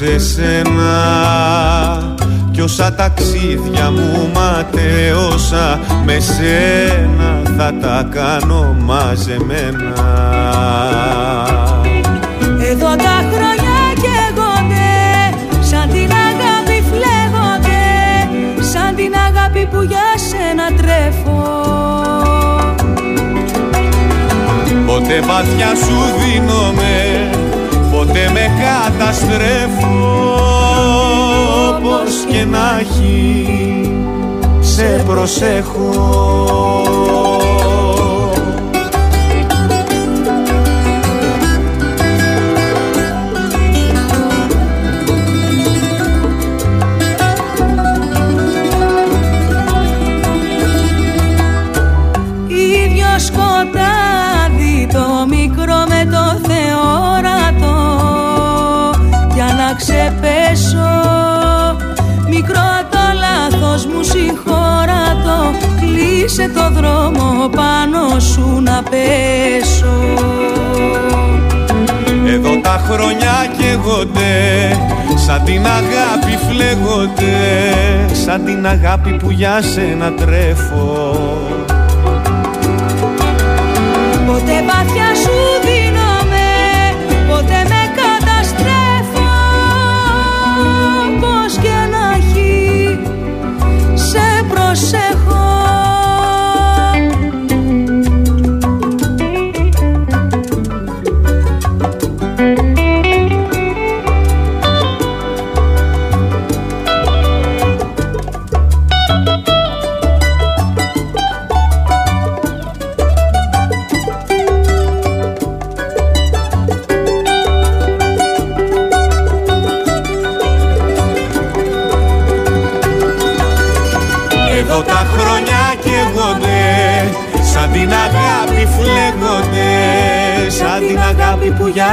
Σε σένα. Κι όσα ταξίδια μου ματέωσα Με σένα θα τα κάνω μαζεμένα. Εδώ τα χρόνια καίγονται Σαν την αγάπη φλέγονται Σαν την αγάπη που για σένα τρέφω. Ποτέ βαθιά σου δίνομαι Ποτέ με καταστρέφω Όπως και να έχει Σε προσέχω Κλείσε το δρόμο πάνω σου να πέσω. Εδώ τα χρόνια καίγονται Σαν την αγάπη φλέγονται Σαν την αγάπη που για σένα τρέφω. Ποτέ βαθιά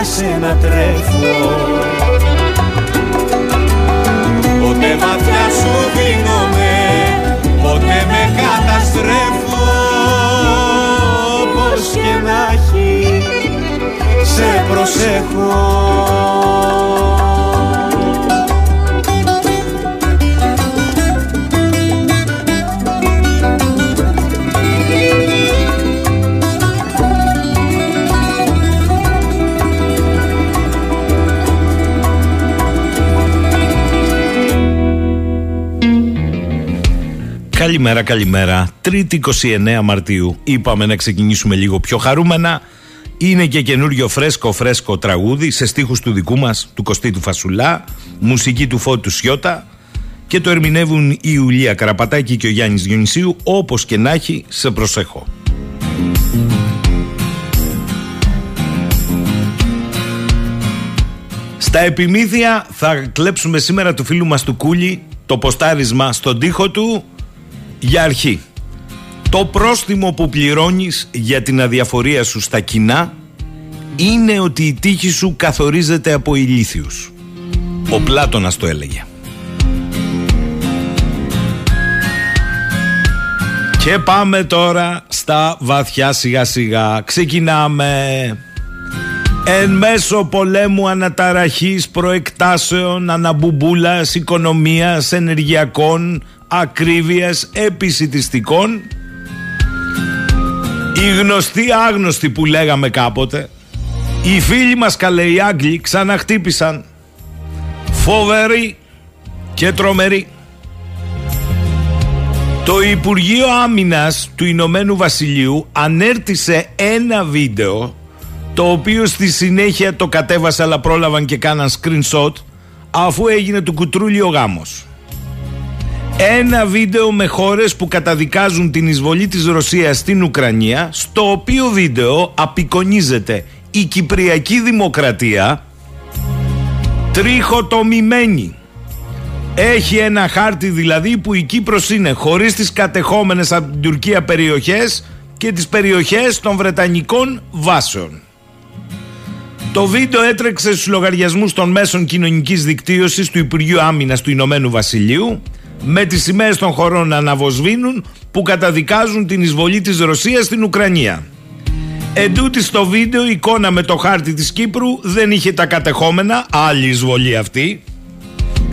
σένα τρέφω Καλημέρα, καλημέρα. Τρίτη 29 Μαρτίου. Είπαμε να ξεκινήσουμε λίγο πιο χαρούμενα. Είναι και καινούριο φρέσκο φρέσκο τραγούδι σε στίχους του δικού μας, του Κωστή του Φασουλά, μουσική του Φώτου Σιώτα και το ερμηνεύουν η Ιουλία Καραπατάκη και ο Γιάννης Διονυσίου όπως και να έχει σε προσέχω. Στα επιμήθεια θα κλέψουμε σήμερα του φίλου μας του Κούλη το ποστάρισμα στον τοίχο του για αρχή. Το πρόστιμο που πληρώνεις για την αδιαφορία σου στα κοινά είναι ότι η τύχη σου καθορίζεται από ηλίθιους. Ο Πλάτωνας το έλεγε. Και πάμε τώρα στα βαθιά σιγά σιγά. Ξεκινάμε. Εν μέσω πολέμου αναταραχής προεκτάσεων, αναμπουμπούλας, οικονομίας, ενεργειακών, ακρίβειας, επισητιστικών. Οι γνωστοί άγνωστοι που λέγαμε κάποτε οι φίλοι μας καλέ οι Άγγλοι ξαναχτύπησαν. Φοβεροί και τρομεροί. Το Υπουργείο Άμυνας του Ηνωμένου Βασιλείου ανέρτησε ένα βίντεο το οποίο στη συνέχεια το κατέβασε αλλά πρόλαβαν και κάναν screenshot αφού έγινε του κουτρούλι ο γάμος. Ένα βίντεο με χώρες που καταδικάζουν την εισβολή της Ρωσίας στην Ουκρανία στο οποίο βίντεο απεικονίζεται η Κυπριακή Δημοκρατία τριχοτομημένη έχει ένα χάρτη δηλαδή που η Κύπρος είναι χωρίς τις κατεχόμενες από την Τουρκία περιοχές και τις περιοχές των Βρετανικών βάσεων. Το βίντεο έτρεξε στους λογαριασμούς των μέσων κοινωνικής δικτύωσης του Υπουργείου Άμυνας του Ηνωμένου Βασιλείου με τις σημαίες των χωρών να αναβοσβήνουν που καταδικάζουν την εισβολή της Ρωσίας στην Ουκρανία. Εντούτοι στο βίντεο η εικόνα με το χάρτη της Κύπρου δεν είχε τα κατεχόμενα, άλλη εισβολή αυτή,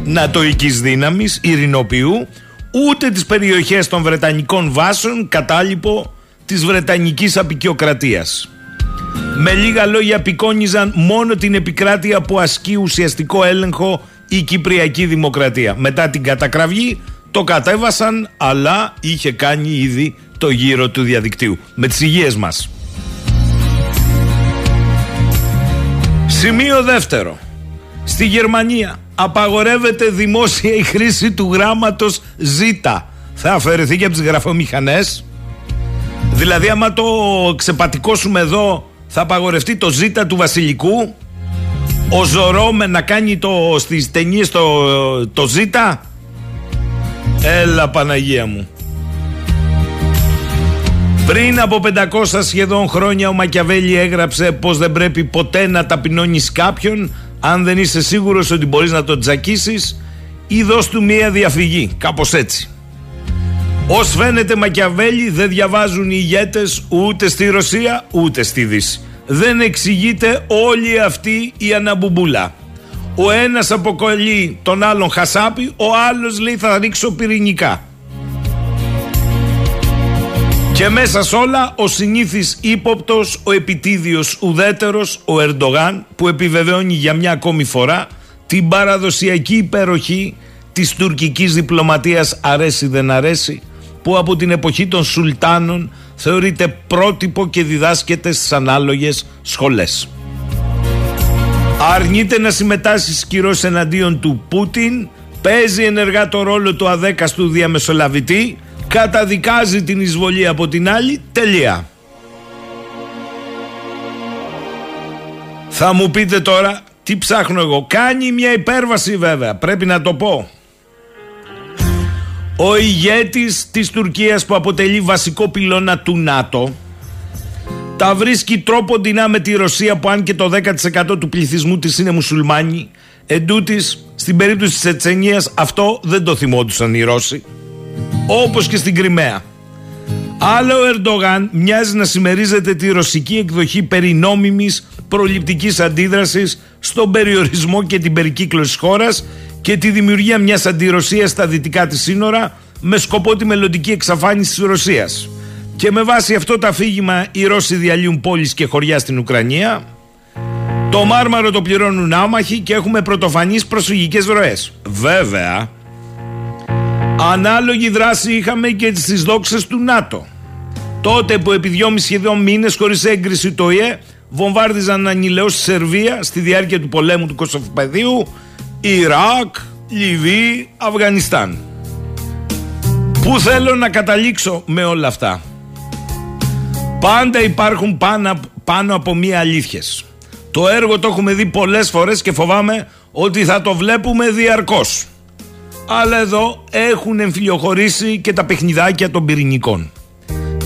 νατοικής δύναμης, ειρηνοποιού, ούτε τις περιοχές των Βρετανικών βάσεων κατάλοιπο της Βρετανικής απεικιοκρατίας. Με λίγα λόγια απεικόνιζαν μόνο την επικράτεια που ασκεί ουσιαστικό έλεγχο η Κυπριακή Δημοκρατία. Μετά την κατακραυγή το κατέβασαν αλλά είχε κάνει ήδη το γύρο του διαδικτύου. Με τις υγείες μας. Σημείο δεύτερο. Στη Γερμανία απαγορεύεται δημόσια η χρήση του γράμματος Z. Θα αφαιρεθεί και από τις γραφομηχανές. Δηλαδή άμα το ξεπατικώσουμε εδώ θα απαγορευτεί το Z του Βασιλικού. Ο Ζωρόμε να κάνει το, στις ταινίες το, το Z. Έλα Παναγία μου. Πριν από 500 σχεδόν χρόνια ο Μακιαβέλη έγραψε πως δεν πρέπει ποτέ να ταπεινώνεις κάποιον αν δεν είσαι σίγουρος ότι μπορείς να τον τζακίσεις ή δώσ' του μία διαφυγή, κάπως έτσι. Ως φαίνεται Μακιαβέλη δεν διαβάζουν οι ηγέτες ούτε στη Ρωσία ούτε στη Δύση. Δεν εξηγείται όλη αυτή η αναμπουμπούλα. Ο ένας αποκολλεί τον άλλον χασάπι, ο άλλος λέει θα ρίξω πυρηνικά. Και μέσα σ' όλα ο συνήθις ύποπτος, ο επιτίδιος ουδέτερος, ο Ερντογάν που επιβεβαιώνει για μια ακόμη φορά την παραδοσιακή υπεροχή της τουρκικής διπλωματίας αρέσει δεν αρέσει που από την εποχή των Σουλτάνων θεωρείται πρότυπο και διδάσκεται στις ανάλογες σχολές. Αρνείται να συμμετάσχει στις εναντίον του Πούτιν, παίζει ενεργά το ρόλο του αδέκαστου διαμεσολαβητή καταδικάζει την εισβολή από την άλλη, τελεία. Θα μου πείτε τώρα τι ψάχνω εγώ. Κάνει μια υπέρβαση βέβαια, πρέπει να το πω. Ο ηγέτης της Τουρκίας που αποτελεί βασικό πυλώνα του ΝΑΤΟ τα βρίσκει τρόπο δεινά με τη Ρωσία που αν και το 10% του πληθυσμού της είναι μουσουλμάνοι εντούτοις στην περίπτωση της Ετσενίας αυτό δεν το θυμόντουσαν οι Ρώσοι όπως και στην Κρυμαία. Άλλο ο Ερντογάν μοιάζει να συμμερίζεται τη ρωσική εκδοχή περί νόμιμης προληπτικής αντίδρασης στον περιορισμό και την περικύκλωση της χώρας και τη δημιουργία μιας αντιρωσίας στα δυτικά της σύνορα με σκοπό τη μελλοντική εξαφάνιση της Ρωσίας. Και με βάση αυτό το αφήγημα οι Ρώσοι διαλύουν πόλεις και χωριά στην Ουκρανία. Το Μάρμαρο το πληρώνουν άμαχοι και έχουμε πρωτοφανείς προσφυγικές ροές. Βέβαια, Ανάλογη δράση είχαμε και στις δόξες του ΝΑΤΟ. Τότε που επί δυόμιση σχεδόν μήνες χωρίς έγκριση το ΙΕ βομβάρδιζαν ανηλαιώς στη Σερβία στη διάρκεια του πολέμου του Κωσοφοπεδίου, Ιράκ, Λιβύη, Αφγανιστάν. Πού θέλω να καταλήξω με όλα αυτά; Πάντα υπάρχουν πάνω, πάνω από μία αλήθειες. Το έργο το έχουμε δει πολλές φορές και φοβάμαι ότι θα το βλέπουμε διαρκώς αλλά εδώ έχουν εμφυλιοχωρήσει και τα παιχνιδάκια των πυρηνικών.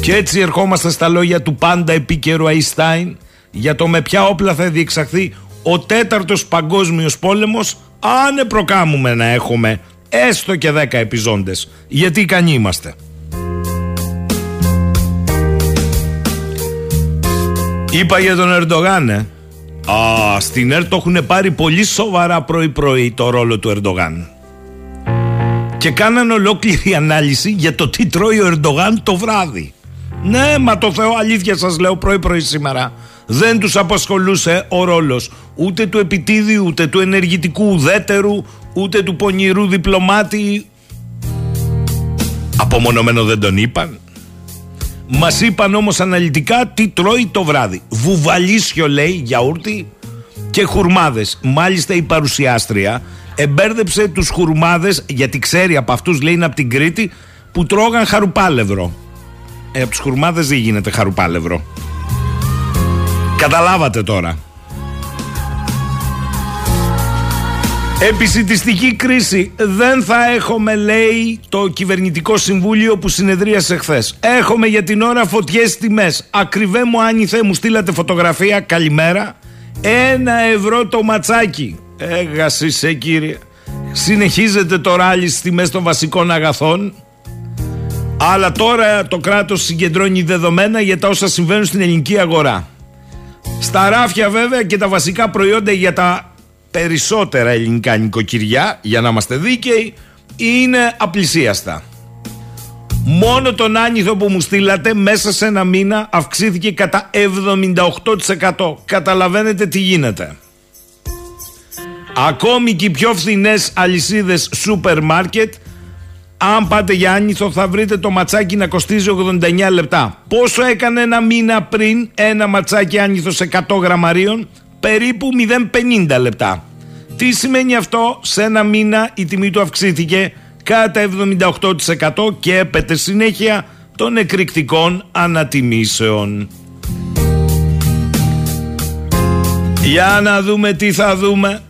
Και έτσι ερχόμαστε στα λόγια του πάντα επίκαιρου Αϊστάιν για το με ποια όπλα θα διεξαχθεί ο τέταρτος παγκόσμιος πόλεμος αν προκάμουμε να έχουμε έστω και δέκα επιζώντες γιατί ικανοί είμαστε. Είπα για τον Ερντογάν, ε. Α, στην ΕΡΤ το έχουν πάρει πολύ σοβαρά πρωί-πρωί το ρόλο του Ερντογάν και κάνανε ολόκληρη ανάλυση για το τι τρώει ο Ερντογάν το βράδυ. Ναι, μα το Θεό αλήθεια σας λέω πρωί πρωί σήμερα. Δεν τους απασχολούσε ο ρόλος ούτε του επιτίδιου, ούτε του ενεργητικού ουδέτερου, ούτε του πονηρού διπλωμάτη. Απομονωμένο δεν τον είπαν. Μας είπαν όμως αναλυτικά τι τρώει το βράδυ. Βουβαλίσιο λέει, γιαούρτι και χουρμάδες. Μάλιστα η παρουσιάστρια Εμπέρδεψε τους χουρμάδες, γιατί ξέρει από αυτούς, λέει είναι από την Κρήτη, που τρώγαν χαρουπάλευρο. Ε, από τους χουρμάδες δεν γίνεται χαρουπάλευρο. Καταλάβατε τώρα. Επισητιστική κρίση δεν θα έχουμε λέει το κυβερνητικό συμβούλιο που συνεδρίασε χθες. Έχουμε για την ώρα φωτιές τιμές. Ακριβέ μου άνιθε μου στείλατε φωτογραφία. Καλημέρα. Ένα ευρώ το ματσάκι. Έγασισε κύριε. Συνεχίζεται το ράλι στις τιμές των βασικών αγαθών. Αλλά τώρα το κράτος συγκεντρώνει δεδομένα για τα όσα συμβαίνουν στην ελληνική αγορά. Στα ράφια βέβαια και τα βασικά προϊόντα για τα περισσότερα ελληνικά νοικοκυριά, για να είμαστε δίκαιοι, είναι απλησίαστα. Μόνο τον άνηθο που μου στείλατε μέσα σε ένα μήνα αυξήθηκε κατά 78%. Καταλαβαίνετε τι γίνεται. Ακόμη και οι πιο φθηνές αλυσίδες σούπερ μάρκετ αν πάτε για άνηθο θα βρείτε το ματσάκι να κοστίζει 89 λεπτά. Πόσο έκανε ένα μήνα πριν ένα ματσάκι άνηθο 100 γραμμαρίων; Περίπου 0,50 λεπτά. Τι σημαίνει αυτό, σε ένα μήνα η τιμή του αυξήθηκε κατά 78% και έπεται συνέχεια των εκρηκτικών ανατιμήσεων. Για να δούμε τι θα δούμε.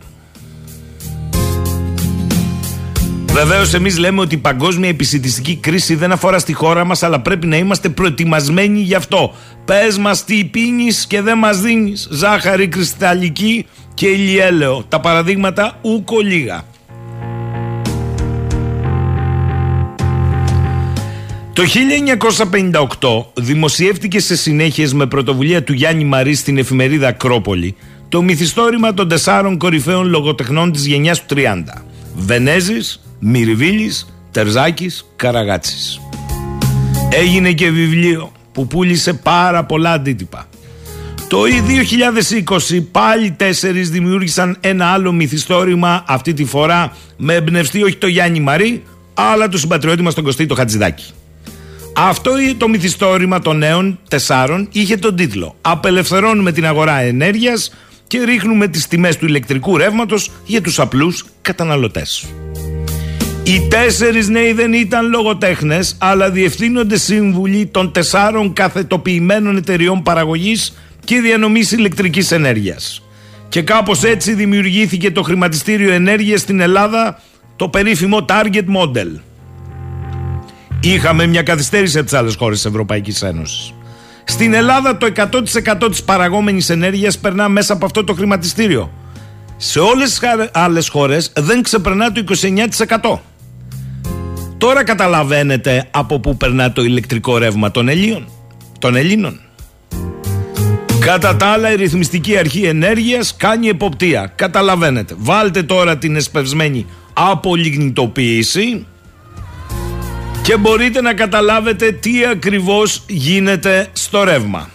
Βεβαίως, εμείς λέμε ότι η παγκόσμια επισητιστική κρίση δεν αφορά στη χώρα μας, αλλά πρέπει να είμαστε προετοιμασμένοι γι' αυτό. Πες μας τι πίνεις και δεν μας δίνεις. Ζάχαρη κρυσταλλική και ηλιέλαιο. Τα παραδείγματα ούκο λίγα. Το 1958 δημοσιεύτηκε σε συνέχειες με πρωτοβουλία του Γιάννη Μαρή στην εφημερίδα Ακρόπολη το μυθιστόρημα των τεσσάρων κορυφαίων λογοτεχνών της γενιάς του 30. Βενέζης, Μυριβίλης, Τερζάκης, Καραγάτσης. Έγινε και βιβλίο που πούλησε πάρα πολλά αντίτυπα. Το 2020 πάλι τέσσερις δημιούργησαν ένα άλλο μυθιστόρημα αυτή τη φορά με εμπνευστή όχι το Γιάννη Μαρή αλλά το συμπατριώτη μας τον Κωστή το Χατζηδάκη. Αυτό το μυθιστόρημα των νέων τεσσάρων είχε τον τίτλο «Απελευθερώνουμε την αγορά ενέργειας και ρίχνουμε τις τιμές του ηλεκτρικού ρεύματος για τους απλούς καταναλωτές». Οι τέσσερις νέοι δεν ήταν λογοτέχνες, αλλά διευθύνονται σύμβουλοι των τεσσάρων καθετοποιημένων εταιριών παραγωγής και διανομής ηλεκτρικής ενέργειας. Και κάπως έτσι δημιουργήθηκε το χρηματιστήριο ενέργειας στην Ελλάδα, το περίφημο Target Model. Είχαμε μια καθυστέρηση από τις άλλες χώρες της Ευρωπαϊκής Ένωσης. Στην Ελλάδα το 100% της παραγόμενης ενέργειας περνά μέσα από αυτό το χρηματιστήριο. Σε όλες τις άλλες χώρες δεν ξεπερνά το 29%. Τώρα καταλαβαίνετε από πού περνά το ηλεκτρικό ρεύμα των Ελλήνων. Των Ελλήνων. Κατά τα άλλα η ρυθμιστική αρχή ενέργειας κάνει εποπτεία. Καταλαβαίνετε. Βάλτε τώρα την εσπευσμένη απολιγνητοποίηση και μπορείτε να καταλάβετε τι ακριβώς γίνεται στο ρεύμα.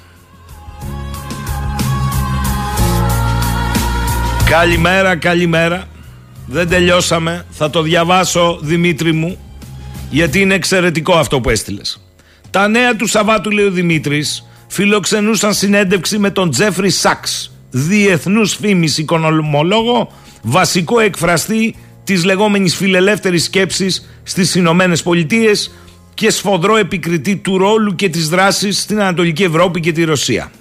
Καλημέρα, καλημέρα. Δεν τελειώσαμε. Θα το διαβάσω, Δημήτρη μου γιατί είναι εξαιρετικό αυτό που έστειλες. Τα νέα του Σαββάτου, λέει ο Δημήτρης, φιλοξενούσαν συνέντευξη με τον Τζέφρι Σάξ, διεθνούς φήμης οικονομολόγο, βασικό εκφραστή της λεγόμενης φιλελεύθερης σκέψης στις Ηνωμένες Πολιτείες και σφοδρό επικριτή του ρόλου και της δράσης στην Ανατολική Ευρώπη και τη Ρωσία.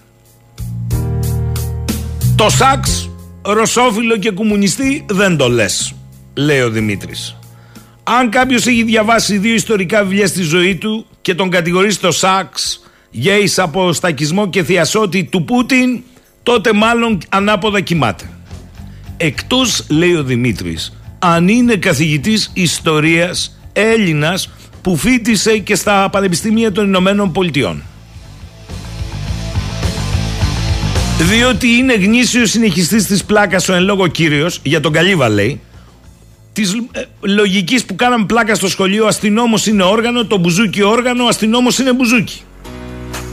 Το Σάξ, ρωσόφιλο και κομμουνιστή δεν το λες, λέει ο Δημήτρης. Αν κάποιος έχει διαβάσει δύο ιστορικά βιβλία στη ζωή του και τον κατηγορεί στο Σάξ για εισαποστακισμό και θειασότη του Πούτιν, τότε μάλλον ανάποδα κοιμάται. Εκτός, λέει ο Δημήτρης, αν είναι καθηγητής ιστορίας Έλληνας που φίτησε και στα Πανεπιστήμια των Ηνωμένων Πολιτειών. Διότι είναι γνήσιος συνεχιστής της πλάκας ο εν λόγω κύριος, για τον Καλύβα λέει, της ε, λογικής που κάναμε πλάκα στο σχολείο, αστυνόμος είναι όργανο, το μπουζούκι όργανο, αστυνόμος είναι μπουζούκι.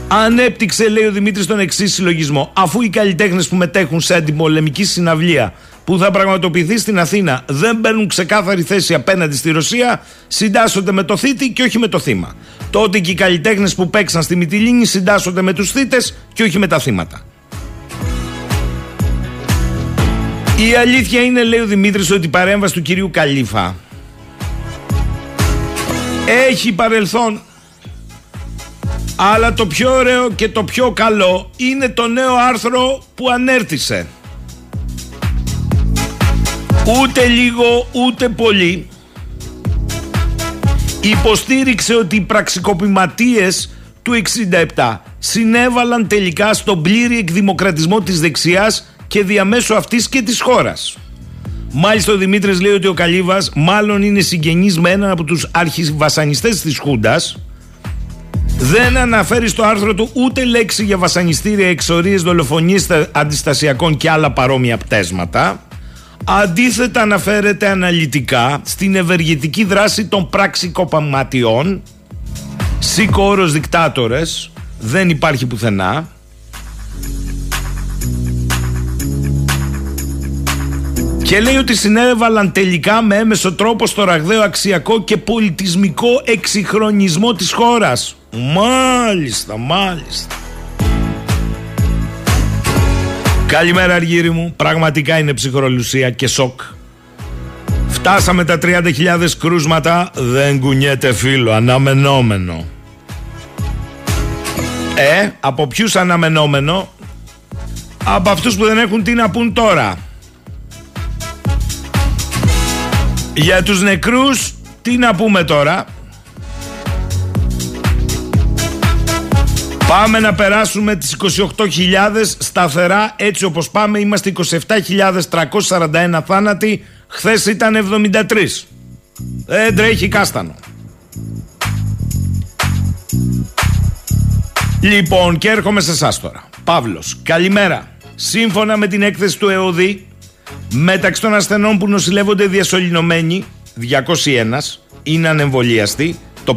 Ανέπτυξε, λέει ο Δημήτρης, τον εξής συλλογισμό. Αφού οι καλλιτέχνες που μετέχουν σε αντιπολεμική συναυλία που θα πραγματοποιηθεί στην Αθήνα δεν παίρνουν ξεκάθαρη θέση απέναντι στη Ρωσία, συντάσσονται με το θήτη και όχι με το θύμα. Τότε και οι καλλιτέχνες που παίξαν στη Μυτιλίνη συντάσσονται με τους θήτες και όχι με τα θύματα. Η αλήθεια είναι, λέει ο Δημήτρης, ότι η παρέμβαση του κυρίου Καλήφα έχει παρελθόν. Αλλά το πιο ωραίο και το πιο καλό είναι το νέο άρθρο που ανέρτησε. Ούτε λίγο ούτε πολύ υποστήριξε ότι οι πραξικοπηματίες του 67 συνέβαλαν τελικά στον πλήρη εκδημοκρατισμό της δεξιάς και διαμέσου αυτής και της χώρας. Μάλιστα ο Δημήτρης λέει ότι ο Καλύβας μάλλον είναι συγγενής με έναν από τους αρχιβασανιστές της Χούντας δεν αναφέρει στο άρθρο του ούτε λέξη για βασανιστήρια, εξορίες, δολοφονίες αντιστασιακών και άλλα παρόμοια πτέσματα. Αντίθετα αναφέρεται αναλυτικά στην ευεργετική δράση των πραξικοπαματιών Σήκω όρος δικτάτορες Δεν υπάρχει πουθενά Και λέει ότι συνέβαλαν τελικά με έμεσο τρόπο στο ραγδαίο αξιακό και πολιτισμικό εξυγχρονισμό της χώρας. Μάλιστα, μάλιστα. Καλημέρα Αργύρι μου, πραγματικά είναι ψυχρολουσία και σοκ. Φτάσαμε τα 30.000 κρούσματα, δεν κουνιέται φίλο, αναμενόμενο. Ε, από ποιους αναμενόμενο, από αυτούς που δεν έχουν τι να πούν τώρα. Για τους νεκρούς, τι να πούμε τώρα; Πάμε να περάσουμε τις 28.000 σταθερά έτσι όπως πάμε είμαστε 27.341 θάνατοι. Χθες ήταν 73 Δεν τρέχει κάστανο. Λοιπόν και έρχομαι σε εσάς τώρα. Παύλος καλημέρα. Σύμφωνα με την έκθεση του ΕΟΔΗ Μεταξύ των ασθενών που νοσηλεύονται διασωληνωμένοι 201 είναι ανεμβολιαστοί το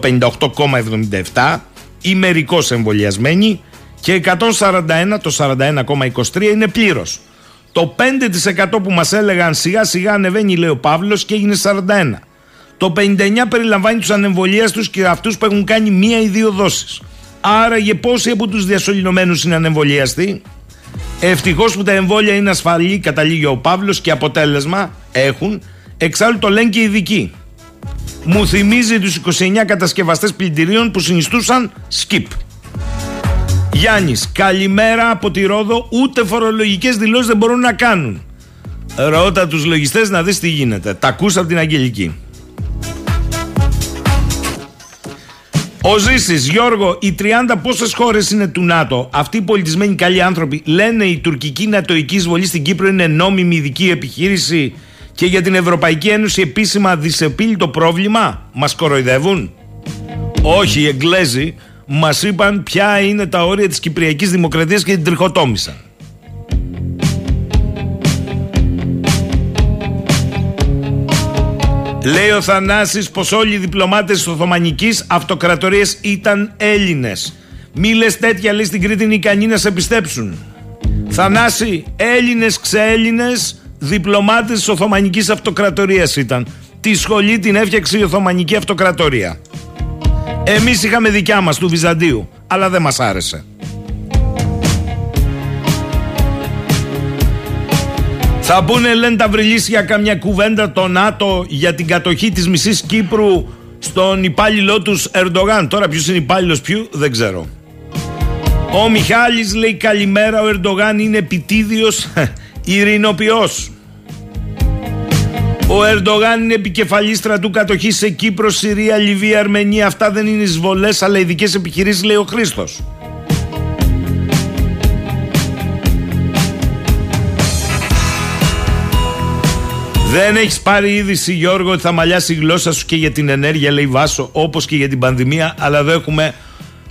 58,77 ή μερικώ εμβολιασμένοι και 141 το 41,23 είναι πλήρως. Το 5% που μας έλεγαν σιγά σιγά ανεβαίνει λέει ο Παύλος και έγινε 41. Το 59 περιλαμβάνει τους ανεμβολίαστους και αυτούς που έχουν κάνει μία ή δύο δόσεις. Άρα για πόσοι από τους διασωληνωμένους είναι ανεμβολίαστοι Ευτυχώς που τα εμβόλια είναι ασφαλή, καταλήγει ο Παύλος και αποτέλεσμα έχουν. Εξάλλου το λένε και οι ειδικοί. Μου θυμίζει τους 29 κατασκευαστές πλυντηρίων που συνιστούσαν skip. Γιάννης, καλημέρα από τη Ρόδο. Ούτε φορολογικές δηλώσεις δεν μπορούν να κάνουν. Ρώτα τους λογιστές να δεις τι γίνεται. Τα ακούσα από την Αγγελική. Ο Ζήσης, Γιώργο, οι 30 πόσες χώρες είναι του ΝΑΤΟ; Αυτοί οι πολιτισμένοι καλοί άνθρωποι λένε η τουρκική νατοική εισβολή στην Κύπρο είναι νόμιμη ειδική επιχείρηση και για την Ευρωπαϊκή Ένωση επίσημα δυσεπίλητο πρόβλημα; Μας κοροϊδεύουν; Όχι, οι Εγγλέζοι μας είπαν ποια είναι τα όρια της Κυπριακής Δημοκρατίας και την τριχοτόμησαν. Λέει ο Θανάσης πως όλοι οι διπλωμάτες της Οθωμανικής Αυτοκρατορίας ήταν Έλληνες. Μη λες τέτοια λέει στην Κρήτη είναι ικανοί να σε πιστέψουν. Θανάση, Έλληνες ξέλληνες διπλωμάτες της Οθωμανικής Αυτοκρατορίας ήταν. Τη σχολή την έφτιαξε η Οθωμανική Αυτοκρατορία. Εμείς είχαμε δικιά μας του Βυζαντίου, αλλά δεν μας άρεσε. Θα πούνε λένε τα βρυλίσια καμιά κουβέντα το ΝΑΤΟ για την κατοχή της μισής Κύπρου στον υπάλληλό τους Ερντογάν. Τώρα ποιος είναι υπάλληλος ποιου δεν ξέρω. Ο Μιχάλης λέει καλημέρα ο Ερντογάν είναι επιτίδιος ειρηνοποιός. Ο Ερντογάν είναι επικεφαλής στρατού κατοχής σε Κύπρο, Συρία, Λιβύη, Αρμενία. Αυτά δεν είναι εισβολές αλλά ειδικές επιχειρήσεις λέει ο Χρήστος. Δεν έχεις πάρει είδηση, Γιώργο, ότι θα μαλλιάσει η γλώσσα σου και για την ενέργεια, λέει Βάσο, όπως και για την πανδημία. Αλλά εδώ έχουμε.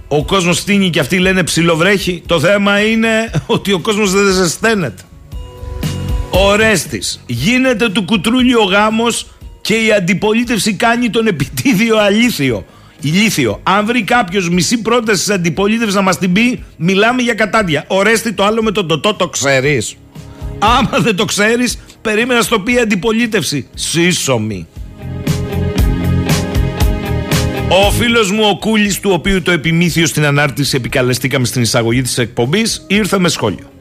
Ο κόσμος στείνει και αυτοί λένε ψιλοβρέχει. Το θέμα είναι ότι ο κόσμος δεν ζεσταίνεται. Ο Ρέστης. Γίνεται του κουτρούλι ο γάμος και η αντιπολίτευση κάνει τον επιτίδιο αλήθιο. Ηλίθιο. Αν βρει κάποιος μισή πρόταση της αντιπολίτευσης να μας την πει, μιλάμε για κατάντια. Ο Ρέστη το άλλο με τον τοτό το ξέρεις. Άμα δεν το ξέρεις, περίμενα στο πει αντιπολίτευση. Σύσσωμη. Ο φίλος μου ο Κούλης του οποίου το επιμήθειο στην ανάρτηση επικαλεστήκαμε στην εισαγωγή της εκπομπής ήρθε με σχόλιο.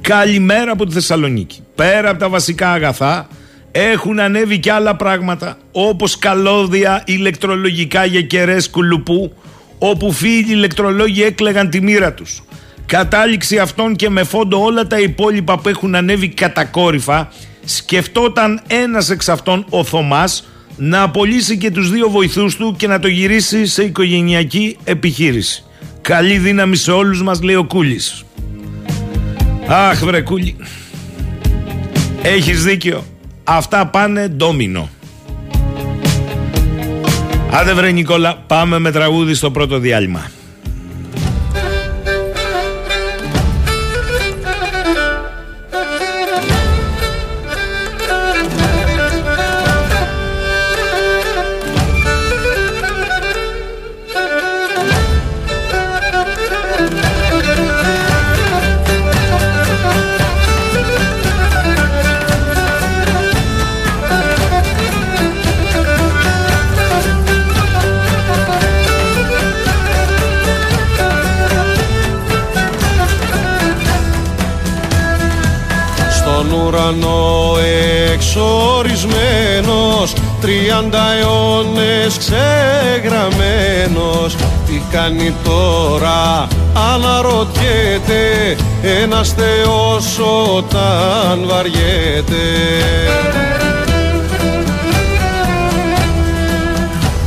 Καλημέρα από τη Θεσσαλονίκη. Πέρα από τα βασικά αγαθά έχουν ανέβει και άλλα πράγματα όπως καλώδια ηλεκτρολογικά για κεραίες κουλουπού όπου φίλοι ηλεκτρολόγοι έκλεγαν τη μοίρα τους. Κατάληξη αυτών και με φόντο όλα τα υπόλοιπα που έχουν ανέβει κατακόρυφα σκεφτόταν ένας εξ αυτών ο Θωμάς να απολύσει και τους δύο βοηθούς του και να το γυρίσει σε οικογενειακή επιχείρηση. Καλή δύναμη σε όλους μας λέει ο Κούλης. Αχ βρε Κούλη. Έχεις δίκιο. Αυτά πάνε ντόμινο. Άντε βρε Νικόλα, πάμε με τραγούδι στο πρώτο διάλειμμα. Τριάντα αιώνες ξεγραμμένος. Τι κάνει τώρα αναρωτιέται Ένας θεός όταν βαριέται.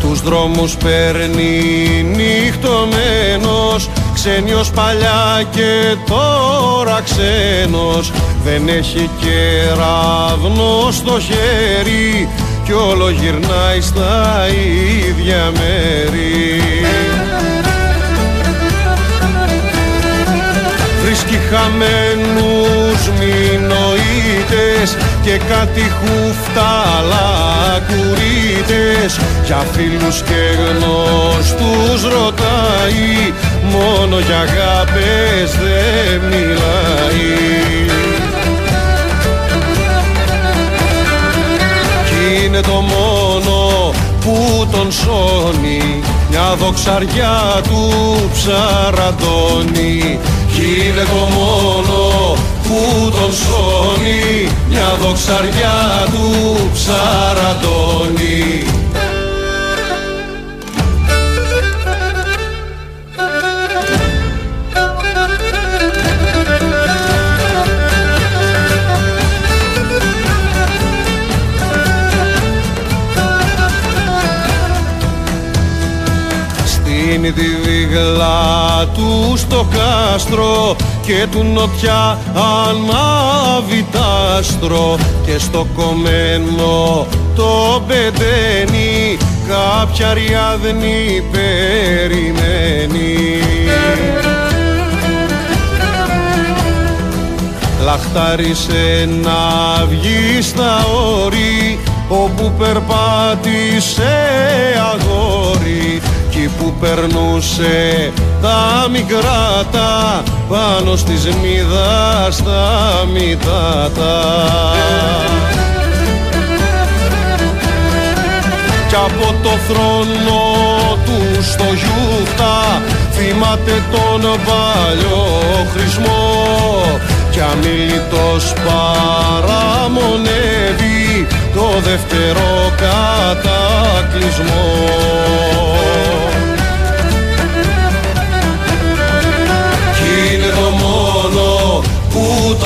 Τους δρόμους παίρνει νυχτωμένος Ξένιος παλιά και τώρα ξένος. Δεν έχει κεραυνό στο χέρι κι όλο γυρνάει στα ίδια μέρη. Βρίσκει χαμένους μηνοείτες και κάτι χούφτα κουρίτες για φίλους και γνωστούς ρωτάει μόνο για αγάπες δεν μιλάει είναι το μόνο που τον σώνει. Μια δοξαριά του ψαραντώνει. Είναι το μόνο που τον σώνει. Μια δοξαριά του ψαραντώνει Δίνει τη βίγλα του στο κάστρο και του νοτιά ανάβει τάστρο και στο κομμένο το πεντένι κάποια ριάδνη περιμένει. Λαχτάρισε να βγει στα όρη όπου περπάτησε αγόρι. εκεί που περνούσε τα μικρά πάνω στις μύδα στα μητάτα κι από το θρόνο του στο γιούχτα θυμάται τον παλιό χρησμό κι αμήλυτος παραμονεύει το δεύτερο κατακλυσμό.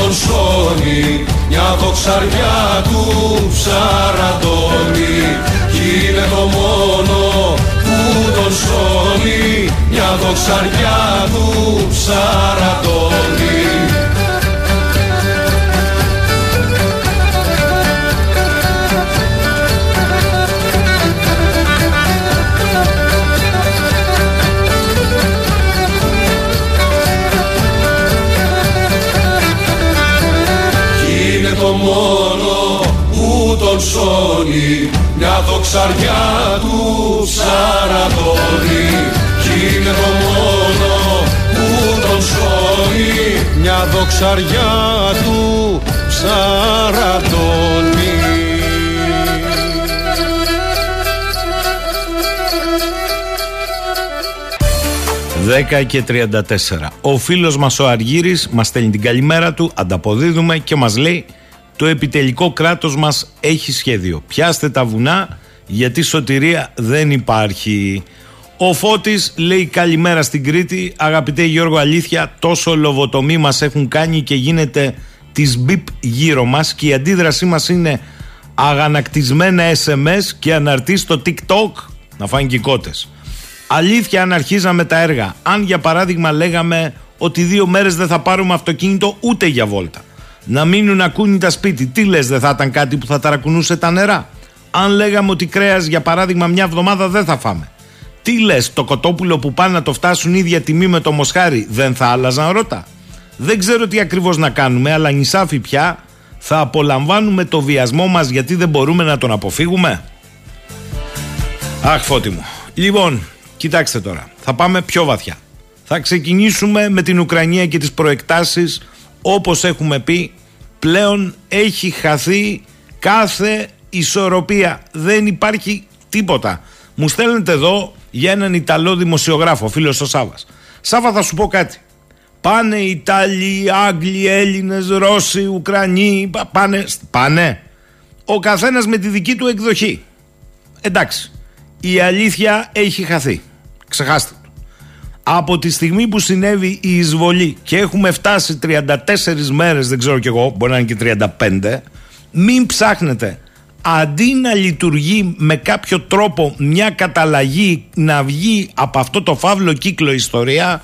Τον σώνει μια δοξαριά του ψαραντώνει Κι είναι το μόνο που τον σώνει μια δοξαριά του ψαραντώνει τον σώνει μια δοξαριά του ψαρατώνει κι είναι το μόνο που τον σώνει μια δοξαριά του ψαρατώνει 10 και 34. Ο φίλος μας ο Αργύρης μας στέλνει την καλημέρα του, ανταποδίδουμε και μας λέει το επιτελικό κράτος μας έχει σχέδιο. Πιάστε τα βουνά γιατί σωτηρία δεν υπάρχει. Ο Φώτης λέει καλημέρα στην Κρήτη. Αγαπητέ Γιώργο αλήθεια τόσο λοβοτομή μας έχουν κάνει και γίνεται της μπιπ γύρω μας και η αντίδρασή μας είναι αγανακτισμένα SMS και αναρτή στο TikTok να φάνε και κότες. Αλήθεια αν αρχίζαμε τα έργα. Αν για παράδειγμα λέγαμε ότι δύο μέρες δεν θα πάρουμε αυτοκίνητο ούτε για βόλτα. Να μείνουν ακούνητα σπίτι. Τι λες δεν θα ήταν κάτι που θα ταρακουνούσε τα νερά; Αν λέγαμε ότι κρέας για παράδειγμα μια εβδομάδα δεν θα φάμε. Τι λες το κοτόπουλο που πάνε να το φτάσουν ίδια τιμή με το μοσχάρι δεν θα άλλαζαν ρώτα. Δεν ξέρω τι ακριβώς να κάνουμε αλλά νησάφι πια θα απολαμβάνουμε το βιασμό μας γιατί δεν μπορούμε να τον αποφύγουμε. Αχ φώτη μου. Λοιπόν, κοιτάξτε τώρα. Θα πάμε πιο βαθιά. Θα ξεκινήσουμε με την Ουκρανία και τις προεκτάσεις όπως έχουμε πει πλέον έχει χαθεί κάθε ισορροπία. Δεν υπάρχει τίποτα. Μου στέλνετε εδώ για έναν Ιταλό δημοσιογράφο, φίλος ο Σάβας. Σάβα θα σου πω κάτι. Πάνε Ιταλοί, Άγγλοι, Έλληνες, Ρώσοι, Ουκρανοί, πάνε, πάνε. Ο καθένας με τη δική του εκδοχή. Εντάξει, η αλήθεια έχει χαθεί. Ξεχάστε το. Από τη στιγμή που συνέβη η εισβολή και έχουμε φτάσει 34 μέρες, δεν ξέρω κι εγώ, μπορεί να είναι και 35, μην ψάχνετε. Αντί να λειτουργεί με κάποιο τρόπο μια καταλλαγή να βγει από αυτό το φαύλο κύκλο ιστορία,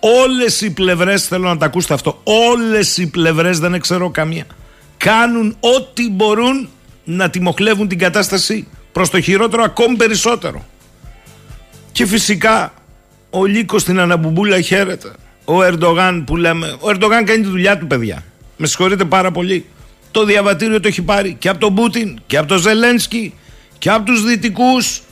Όλες οι πλευρές, θέλω να τα ακούσετε αυτό, όλες οι πλευρές, δεν ξέρω καμία, κάνουν ό,τι μπορούν να τιμοχλεύουν την κατάσταση προς το χειρότερο ακόμη περισσότερο. Και φυσικά ο Λύκος στην Αναμπουμπούλα χαίρεται. Ο Ερντογάν που λέμε, ο Ερντογάν κάνει τη δουλειά του παιδιά. Με συγχωρείτε πάρα πολύ. Το διαβατήριο το έχει πάρει και από τον Πούτιν και από τον Ζελένσκι και από τους δυτικούς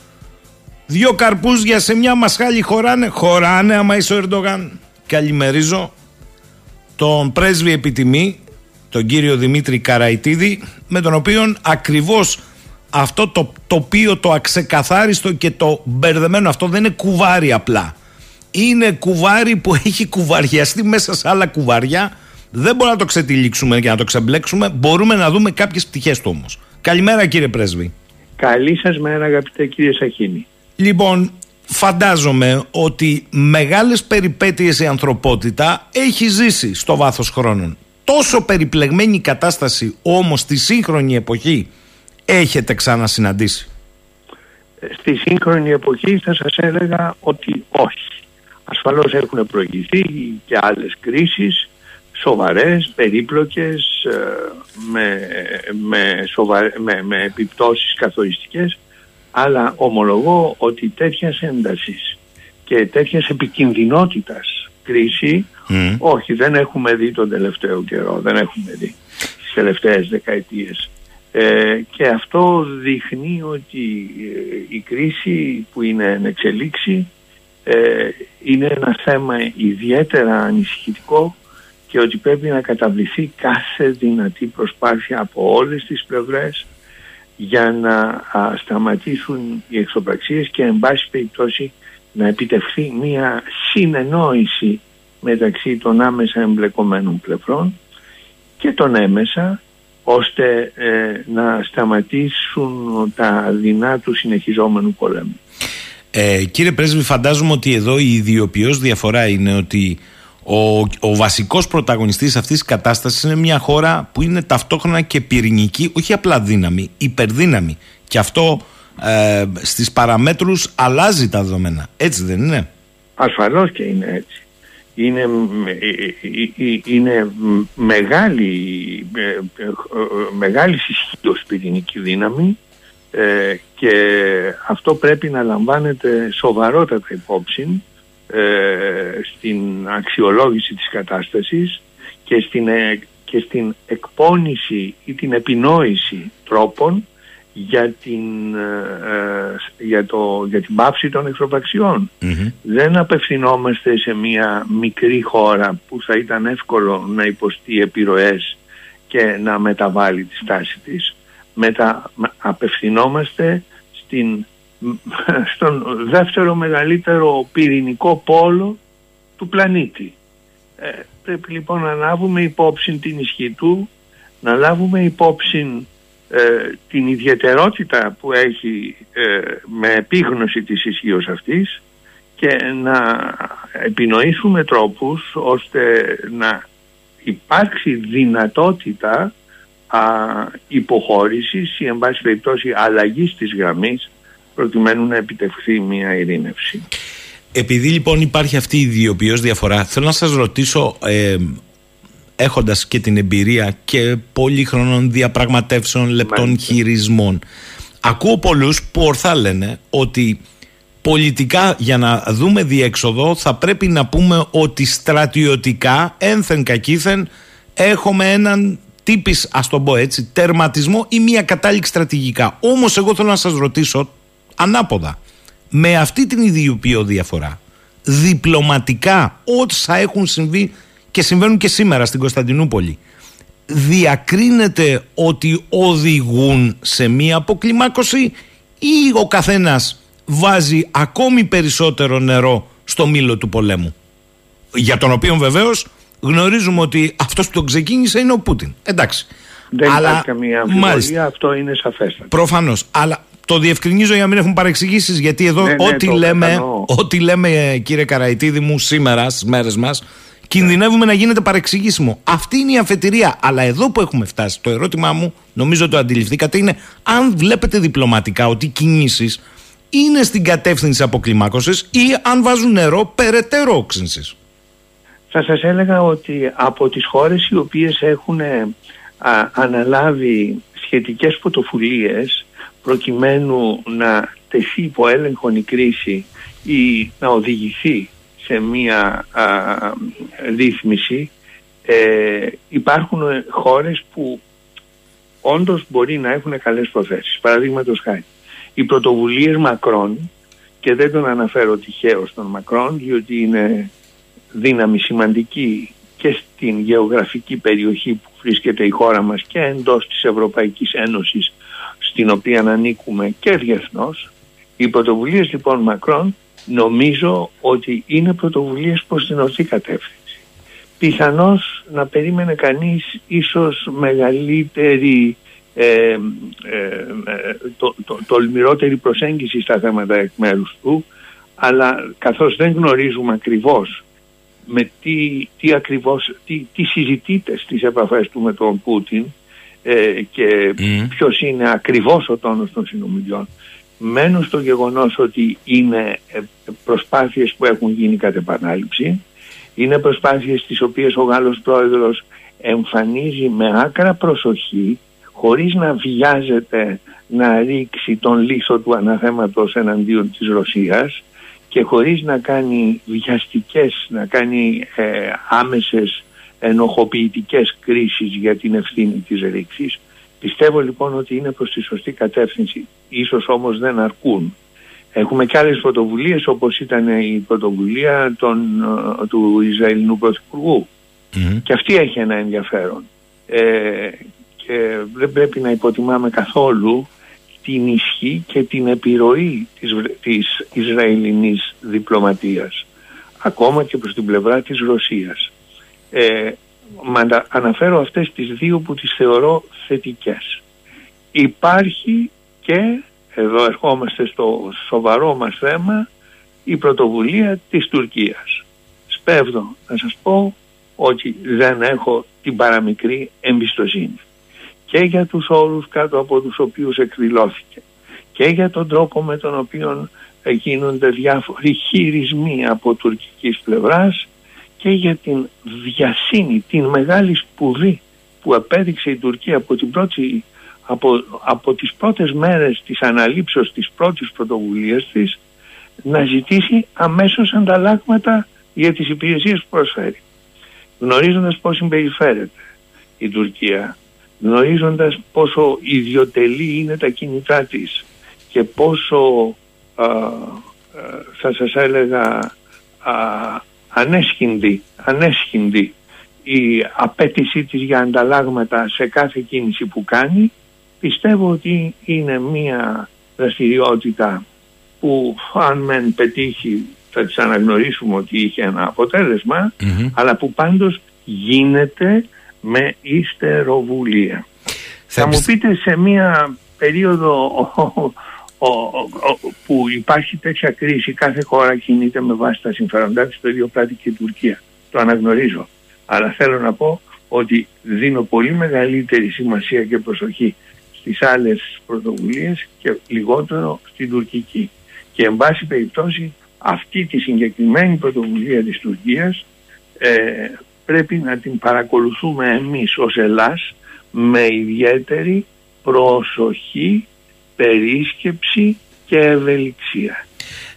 Δύο καρπούζια σε μια μασχάλη χωράνε. Χωράνε άμα είσαι ο Ερντογάν. Καλημερίζω τον πρέσβη επιτιμή, τον κύριο Δημήτρη Καραϊτίδη, με τον οποίο ακριβώς αυτό το τοπίο, το αξεκαθάριστο και το μπερδεμένο αυτό δεν είναι κουβάρι απλά. Είναι κουβάρι που έχει κουβαριαστεί μέσα σε άλλα κουβάρια. Δεν μπορούμε να το ξετυλίξουμε και να το ξεμπλέξουμε. Μπορούμε να δούμε κάποιες πτυχές του όμως. Καλημέρα κύριε πρέσβη. Καλή σας μέρα αγαπητέ κύριε Σαχίνη. Λοιπόν, φαντάζομαι ότι μεγάλες περιπέτειες η ανθρωπότητα έχει ζήσει στο βάθος χρόνων. Τόσο περιπλεγμένη κατάσταση όμως στη σύγχρονη εποχή έχετε ξανασυναντήσει; Στη σύγχρονη εποχή θα σας έλεγα ότι όχι. Ασφαλώς έχουν προηγηθεί και άλλες κρίσεις σοβαρές, περίπλοκες, ε, με, με, με, με επιπτώσεις καθοριστικές αλλά ομολογώ ότι τέτοιας έντασης και τέτοιας επικινδυνότητας κρίση όχι δεν έχουμε δει τον τελευταίο καιρό δεν έχουμε δει τις τελευταίες δεκαετίες. Ε, και αυτό δείχνει ότι ε, η κρίση που είναι εν εξελίξη ε, είναι ένα θέμα ιδιαίτερα ανησυχητικό και ότι πρέπει να καταβληθεί κάθε δυνατή προσπάθεια από όλες τις πλευρές για να σταματήσουν οι εξωπραξίες και εν πάση περιπτώσει να επιτευχθεί μια συνεννόηση μεταξύ των άμεσα εμπλεκομένων πλευρών και των έμεσα ώστε ε, να σταματήσουν τα δεινά του συνεχιζόμενου πολέμου. Ε, κύριε Πρέσβη, φαντάζομαι ότι εδώ η ιδιοποιώς διαφορά είναι ότι ο, ο βασικός πρωταγωνιστής αυτής της κατάστασης είναι μια χώρα που είναι ταυτόχρονα και πυρηνική, όχι απλά δύναμη, υπερδύναμη. Και αυτό ε, στις παραμέτρους αλλάζει τα δεδομένα. Έτσι δεν είναι; Ασφαλώς και είναι έτσι. Είναι, ε, ε, ε, είναι μεγάλη, μεγάλης ισχύος πυρηνική δύναμη και αυτό πρέπει να λαμβάνεται σοβαρότατα υπόψη ε, στην αξιολόγηση της κατάστασης και στην, ε, και στην εκπόνηση ή την επινόηση τρόπων για την, ε, για το, για την πάυση των εχθροπαξιων Δεν απευθυνόμαστε σε μια μικρή χώρα που θα ήταν εύκολο να υποστεί επιρροές και να μεταβάλει τη στάση της. Μετα, απευθυνόμαστε στην στον δεύτερο μεγαλύτερο πυρηνικό πόλο του πλανήτη. Ε, πρέπει λοιπόν να λάβουμε υπόψη την ισχύ του, να λάβουμε υπόψη ε, την ιδιαιτερότητα που έχει ε, με επίγνωση της ισχύως αυτής και να επινοήσουμε τρόπους ώστε να υπάρξει δυνατότητα α, υποχώρησης ή εν πάση περιπτώσει αλλαγής της γραμμής προκειμένου να επιτευχθεί μια ειρήνευση. Επειδή λοιπόν υπάρχει αυτή η ιδιοποιώς διαφορά θέλω να σας ρωτήσω ε, έχοντας και την εμπειρία και πολύχρονων διαπραγματεύσεων λεπτών χειρισμών ακούω πολλούς που ορθά λένε ότι πολιτικά για να δούμε διέξοδο θα πρέπει να πούμε ότι στρατιωτικά ένθεν κακήθεν έχουμε έναν τύπης ας το πω έτσι τερματισμό ή μια κατάληξη στρατηγικά όμως εγώ θέλω να σας ρωτήσω ανάποδα με αυτή την ιδιοποιώ διαφορά διπλωματικά όσα έχουν συμβεί και συμβαίνουν και σήμερα στην Κωνσταντινούπολη διακρίνεται ότι οδηγούν σε μία αποκλιμάκωση ή ο καθένας βάζει ακόμη περισσότερο νερό στο μήλο του πολέμου; Για τον οποίο βεβαίως γνωρίζουμε ότι αυτός που τον ξεκίνησε είναι ο Πούτιν. Εντάξει. Δεν αλλά, υπάρχει καμία αμφιβολία, αυτό είναι σαφέστατο. Προφανώς. Αλλά το διευκρινίζω για να μην έχουν παρεξηγήσεις, γιατί εδώ ναι, ναι, ό,τι, λέμε, ό,τι λέμε, κύριε Καραϊτίδη μου, σήμερα στις μέρες μας, κινδυνεύουμε να γίνεται παρεξηγήσιμο. Αυτή είναι η αφετηρία. Αλλά εδώ που έχουμε φτάσει, το ερώτημά μου, νομίζω το αντιληφθήκατε, είναι αν βλέπετε διπλωματικά ότι οι κινήσεις είναι στην κατεύθυνση αποκλιμάκωσης ή αν βάζουν νερό περαιτέρω όξυνσης. Θα σας έλεγα ότι από τις χώρες οι οποίες έχουν αναλάβει σχετικές πρωτοβουλίες προκειμένου να τεθεί υπό έλεγχο η κρίση ή να οδηγηθεί σε μία α, ρύθμιση ε, υπάρχουν χώρες που όντως μπορεί να έχουν καλές προθέσεις. Παραδείγματος χάρη οι πρωτοβουλίες Μακρόν και δεν τον αναφέρω τυχαίο στον Μακρόν διότι είναι δύναμη σημαντική και στην γεωγραφική περιοχή που βρίσκεται η χώρα μας και εντός της Ευρωπαϊκής Ένωσης στην οποία ανήκουμε και διεθνώς οι πρωτοβουλίες λοιπόν Μακρόν νομίζω ότι είναι πρωτοβουλίες προς την ορθή κατεύθυνση. Πιθανώς να περίμενε κανείς ίσως μεγαλύτερη ε, ε, το, το, τολμηρότερη προσέγγιση στα θέματα εκ μέρους του αλλά καθώς δεν γνωρίζουμε ακριβώς με τι, τι ακριβώς τι, τι συζητείται στις επαφές του με τον Πούτιν ε, και mm. ποιος είναι ακριβώς ο τόνος των συνομιλιών. Μένω στο γεγονός ότι είναι ε, προσπάθειες που έχουν γίνει κατ' επανάληψη. Είναι προσπάθειες τις οποίες ο Γάλλος πρόεδρος εμφανίζει με άκρα προσοχή χωρίς να βιάζεται να ρίξει τον λίθο του αναθέματος εναντίον της Ρωσίας και χωρίς να κάνει βιαστικές, να κάνει ε, άμεσες ενοχοποιητικές κρίσεις για την ευθύνη της ρήξης. Πιστεύω λοιπόν ότι είναι προς τη σωστή κατεύθυνση, ίσως όμως δεν αρκούν. Έχουμε και άλλες πρωτοβουλίες όπως ήταν η πρωτοβουλία των, ε, του Ισραηλινού Πρωθυπουργού και αυτή έχει ένα ενδιαφέρον. Ε, και δεν πρέπει να υποτιμάμε καθόλου την ισχύ και την επιρροή της, της Ισραηλινής διπλωματίας ακόμα και προς την πλευρά της Ρωσίας. Ε, αναφέρω αυτές τις δύο που τις θεωρώ θετικές. Υπάρχει και, εδώ ερχόμαστε στο σοβαρό μας θέμα, η πρωτοβουλία της Τουρκίας. Σπέβδω να σας πω ότι δεν έχω την παραμικρή εμπιστοσύνη και για τους όρους κάτω από τους οποίους εκδηλώθηκε και για τον τρόπο με τον οποίο γίνονται διάφοροι χειρισμοί από τουρκικής πλευράς και για την διασύνη, την μεγάλη σπουδή που απέδειξε η Τουρκία από, την πρώτη, από, από τις πρώτες μέρες της αναλήψεως της πρώτης πρωτοβουλίας της να ζητήσει αμέσως ανταλλάγματα για τις υπηρεσίες που προσφέρει. Γνωρίζοντας πώς συμπεριφέρεται η Τουρκία γνωρίζοντας πόσο ιδιωτελή είναι τα κινητά της και πόσο α, θα σας έλεγα α, ανέσχυντη, ανέσχυντη η απέτησή της για ανταλλάγματα σε κάθε κίνηση που κάνει πιστεύω ότι είναι μια δραστηριότητα που αν μεν πετύχει θα τις αναγνωρίσουμε ότι είχε ένα αποτέλεσμα, αλλά που πάντως γίνεται με υστεροβουλία. Θα, μου πείτε σε μια περίοδο που υπάρχει τέτοια κρίση, κάθε χώρα κινείται με βάση τα συμφέροντά της, το ίδιο πράττει και η Τουρκία. Το αναγνωρίζω. Αλλά θέλω να πω ότι δίνω πολύ μεγαλύτερη σημασία και προσοχή στις άλλες πρωτοβουλίες και λιγότερο στην τουρκική. Και εν πάση περιπτώσει αυτή τη συγκεκριμένη πρωτοβουλία της Τουρκίας ε, πρέπει να την παρακολουθούμε εμείς ως Ελλάς με ιδιαίτερη προσοχή, περίσκεψη και ευελιξία.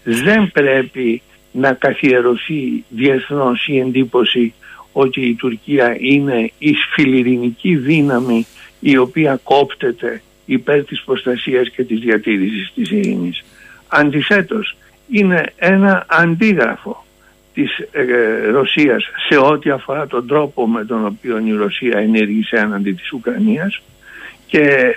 Δεν πρέπει να καθιερωθεί διεθνώς η εντύπωση ότι η Τουρκία είναι η σφιλιρινική δύναμη η οποία κόπτεται υπέρ της προστασίας και της διατήρησης της ειρήνης. Αντιθέτως, είναι ένα αντίγραφο της ε, Ρωσίας σε ό,τι αφορά τον τρόπο με τον οποίο η Ρωσία ενέργησε έναντι της Ουκρανίας. Και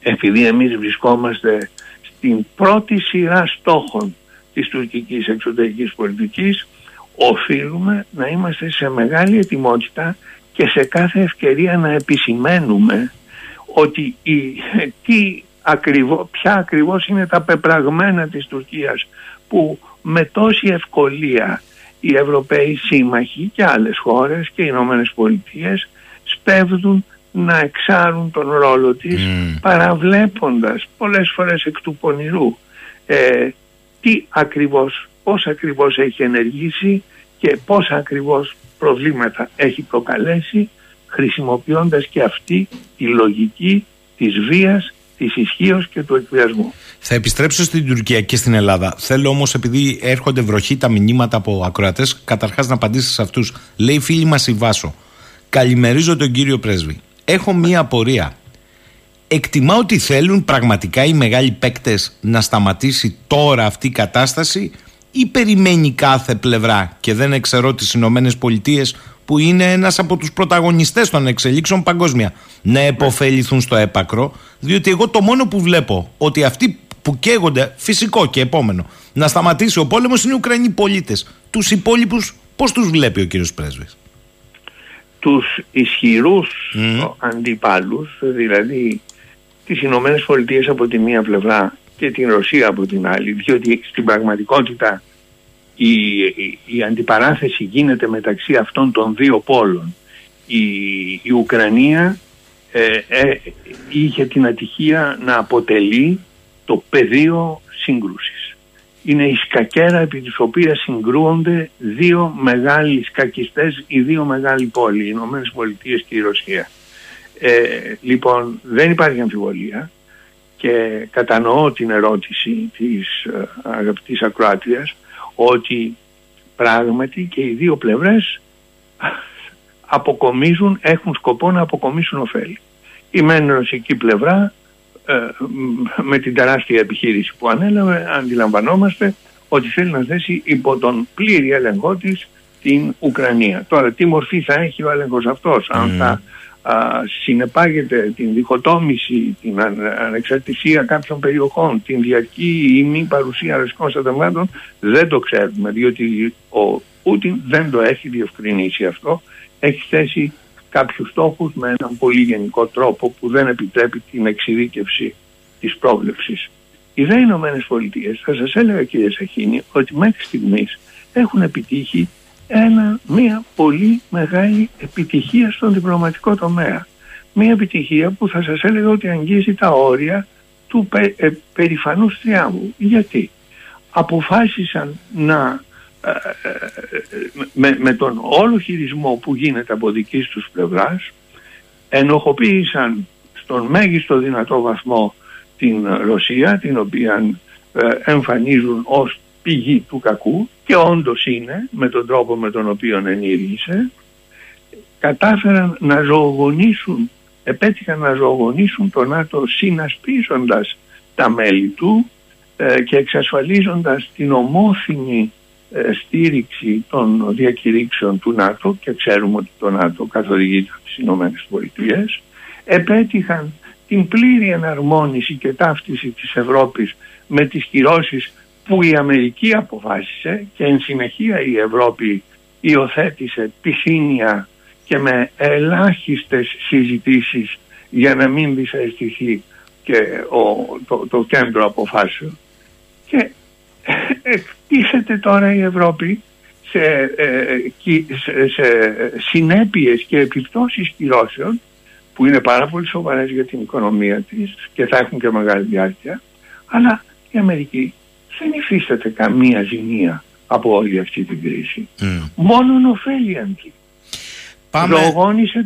επειδή εμείς βρισκόμαστε στην πρώτη σειρά στόχων της τουρκικής εξωτερικής πολιτικής οφείλουμε να είμαστε σε μεγάλη ετοιμότητα και σε κάθε ευκαιρία να επισημαίνουμε ότι η, τι ακριβώς, ποια ακριβώς είναι τα πεπραγμένα της Τουρκίας που με τόση ευκολία οι Ευρωπαίοι σύμμαχοι και άλλες χώρες και οι Ηνωμένες Πολιτείες σπέβδουν να εξάρουν τον ρόλο της mm. παραβλέποντας πολλές φορές εκ του πονηρού ε, τι ακριβώς, πώς ακριβώς έχει ενεργήσει και πόσα ακριβώς προβλήματα έχει προκαλέσει χρησιμοποιώντας και αυτή τη λογική της βίας της ισχύως και του εκβιασμού. Θα επιστρέψω στην Τουρκία και στην Ελλάδα. Θέλω όμως, επειδή έρχονται βροχή τα μηνύματα από ακροατές, καταρχάς να απαντήσετε σε αυτούς. Λέει φίλη μας η Βάσο. Καλημερίζω τον κύριο Πρέσβη. Έχω μία απορία. Εκτιμά ότι θέλουν πραγματικά οι μεγάλοι παίκτες να σταματήσει τώρα αυτή η κατάσταση ή περιμένει κάθε πλευρά και δεν εξαιρώ τις Ηνωμένες Πολιτείες που είναι ένας από τους πρωταγωνιστές των εξελίξεων παγκόσμια να επωφεληθούν στο έπακρο διότι εγώ το μόνο που βλέπω ότι αυτοί που καίγονται φυσικό και επόμενο να σταματήσει ο πόλεμος είναι οι Ουκρανοί πολίτες τους υπόλοιπους πώς τους βλέπει ο κύριος Πρέσβης; Τους ισχυρούς mm. αντιπάλους δηλαδή τις Ηνωμένες Πολιτείες από τη μία πλευρά και την Ρωσία από την άλλη διότι στην πραγματικότητα η, η, αντιπαράθεση γίνεται μεταξύ αυτών των δύο πόλων. Η, η Ουκρανία ε, ε, είχε την ατυχία να αποτελεί το πεδίο σύγκρουσης. Είναι η σκακέρα επί της οποίας συγκρούονται δύο μεγάλοι σκακιστές, οι δύο μεγάλοι πόλοι, οι Ηνωμένες Πολιτείες και η Ρωσία. Ε, λοιπόν, δεν υπάρχει αμφιβολία και κατανοώ την ερώτηση της ε, αγαπητής ακροάτριας ότι πράγματι και οι δύο πλευρές αποκομίζουν, έχουν σκοπό να αποκομίσουν ωφέλη. Η μεν ρωσική πλευρά ε, με την τεράστια επιχείρηση που ανέλαβε αντιλαμβανόμαστε ότι θέλει να θέσει υπό τον πλήρη έλεγχό της την Ουκρανία. Τώρα τι μορφή θα έχει ο έλεγχος αυτός, αν θα συνεπάγεται την διχοτόμηση, την ανεξαρτησία κάποιων περιοχών, την διαρκή ή μη παρουσία ρωσικών στρατευμάτων, δεν το ξέρουμε, διότι ο Πούτιν δεν το έχει διευκρινίσει αυτό. Έχει θέσει κάποιους στόχους με έναν πολύ γενικό τρόπο που δεν επιτρέπει την εξειδίκευση της πρόβλεψης. Οι δε Ηνωμένες Πολιτείες, θα σας έλεγα κύριε Σαχίνη, ότι μέχρι στιγμής έχουν επιτύχει ένα, μια πολύ μεγάλη επιτυχία στον διπλωματικό τομέα. Μια επιτυχία που θα σας έλεγα ότι αγγίζει τα όρια του πε, ε, περηφανού θριάμβου. Γιατί; Αποφάσισαν να ε, ε, με, τον όλο χειρισμό που γίνεται από δική τους πλευράς ενοχοποίησαν στον μέγιστο δυνατό βαθμό την Ρωσία την οποία εμφανίζουν ως πηγή του κακού και όντως είναι με τον τρόπο με τον οποίο ενήργησε κατάφεραν να ζωογονήσουν επέτυχαν να ζωογονήσουν τον ΝΑΤΟ συνασπίζοντας τα μέλη του ε, και εξασφαλίζοντας την ομόφυνη ε, στήριξη των διακηρύξεων του ΝΑΤΟ και ξέρουμε ότι το ΝΑΤΟ καθοδηγείται από τις Ηνωμένες Πολιτείες επέτυχαν την πλήρη εναρμόνιση και ταύτιση της Ευρώπης με τις κυρώσεις που η Αμερική αποφάσισε και εν συνεχεία η Ευρώπη υιοθέτησε πισίνια και με ελάχιστες συζητήσεις για να μην δυσαρεστηθεί και ο, το, το κέντρο αποφάσεων. Και εκτίθεται τώρα η Ευρώπη σε, ε, σε, σε συνέπειες και επιπτώσεις κυρώσεων που είναι πάρα πολύ σοβαρές για την οικονομία της και θα έχουν και μεγάλη διάρκεια αλλά η Αμερική δεν υφίσταται καμία ζημία από όλη αυτή την κρίση. Mm. Μόνον ωφέλει αντί. Πάμε...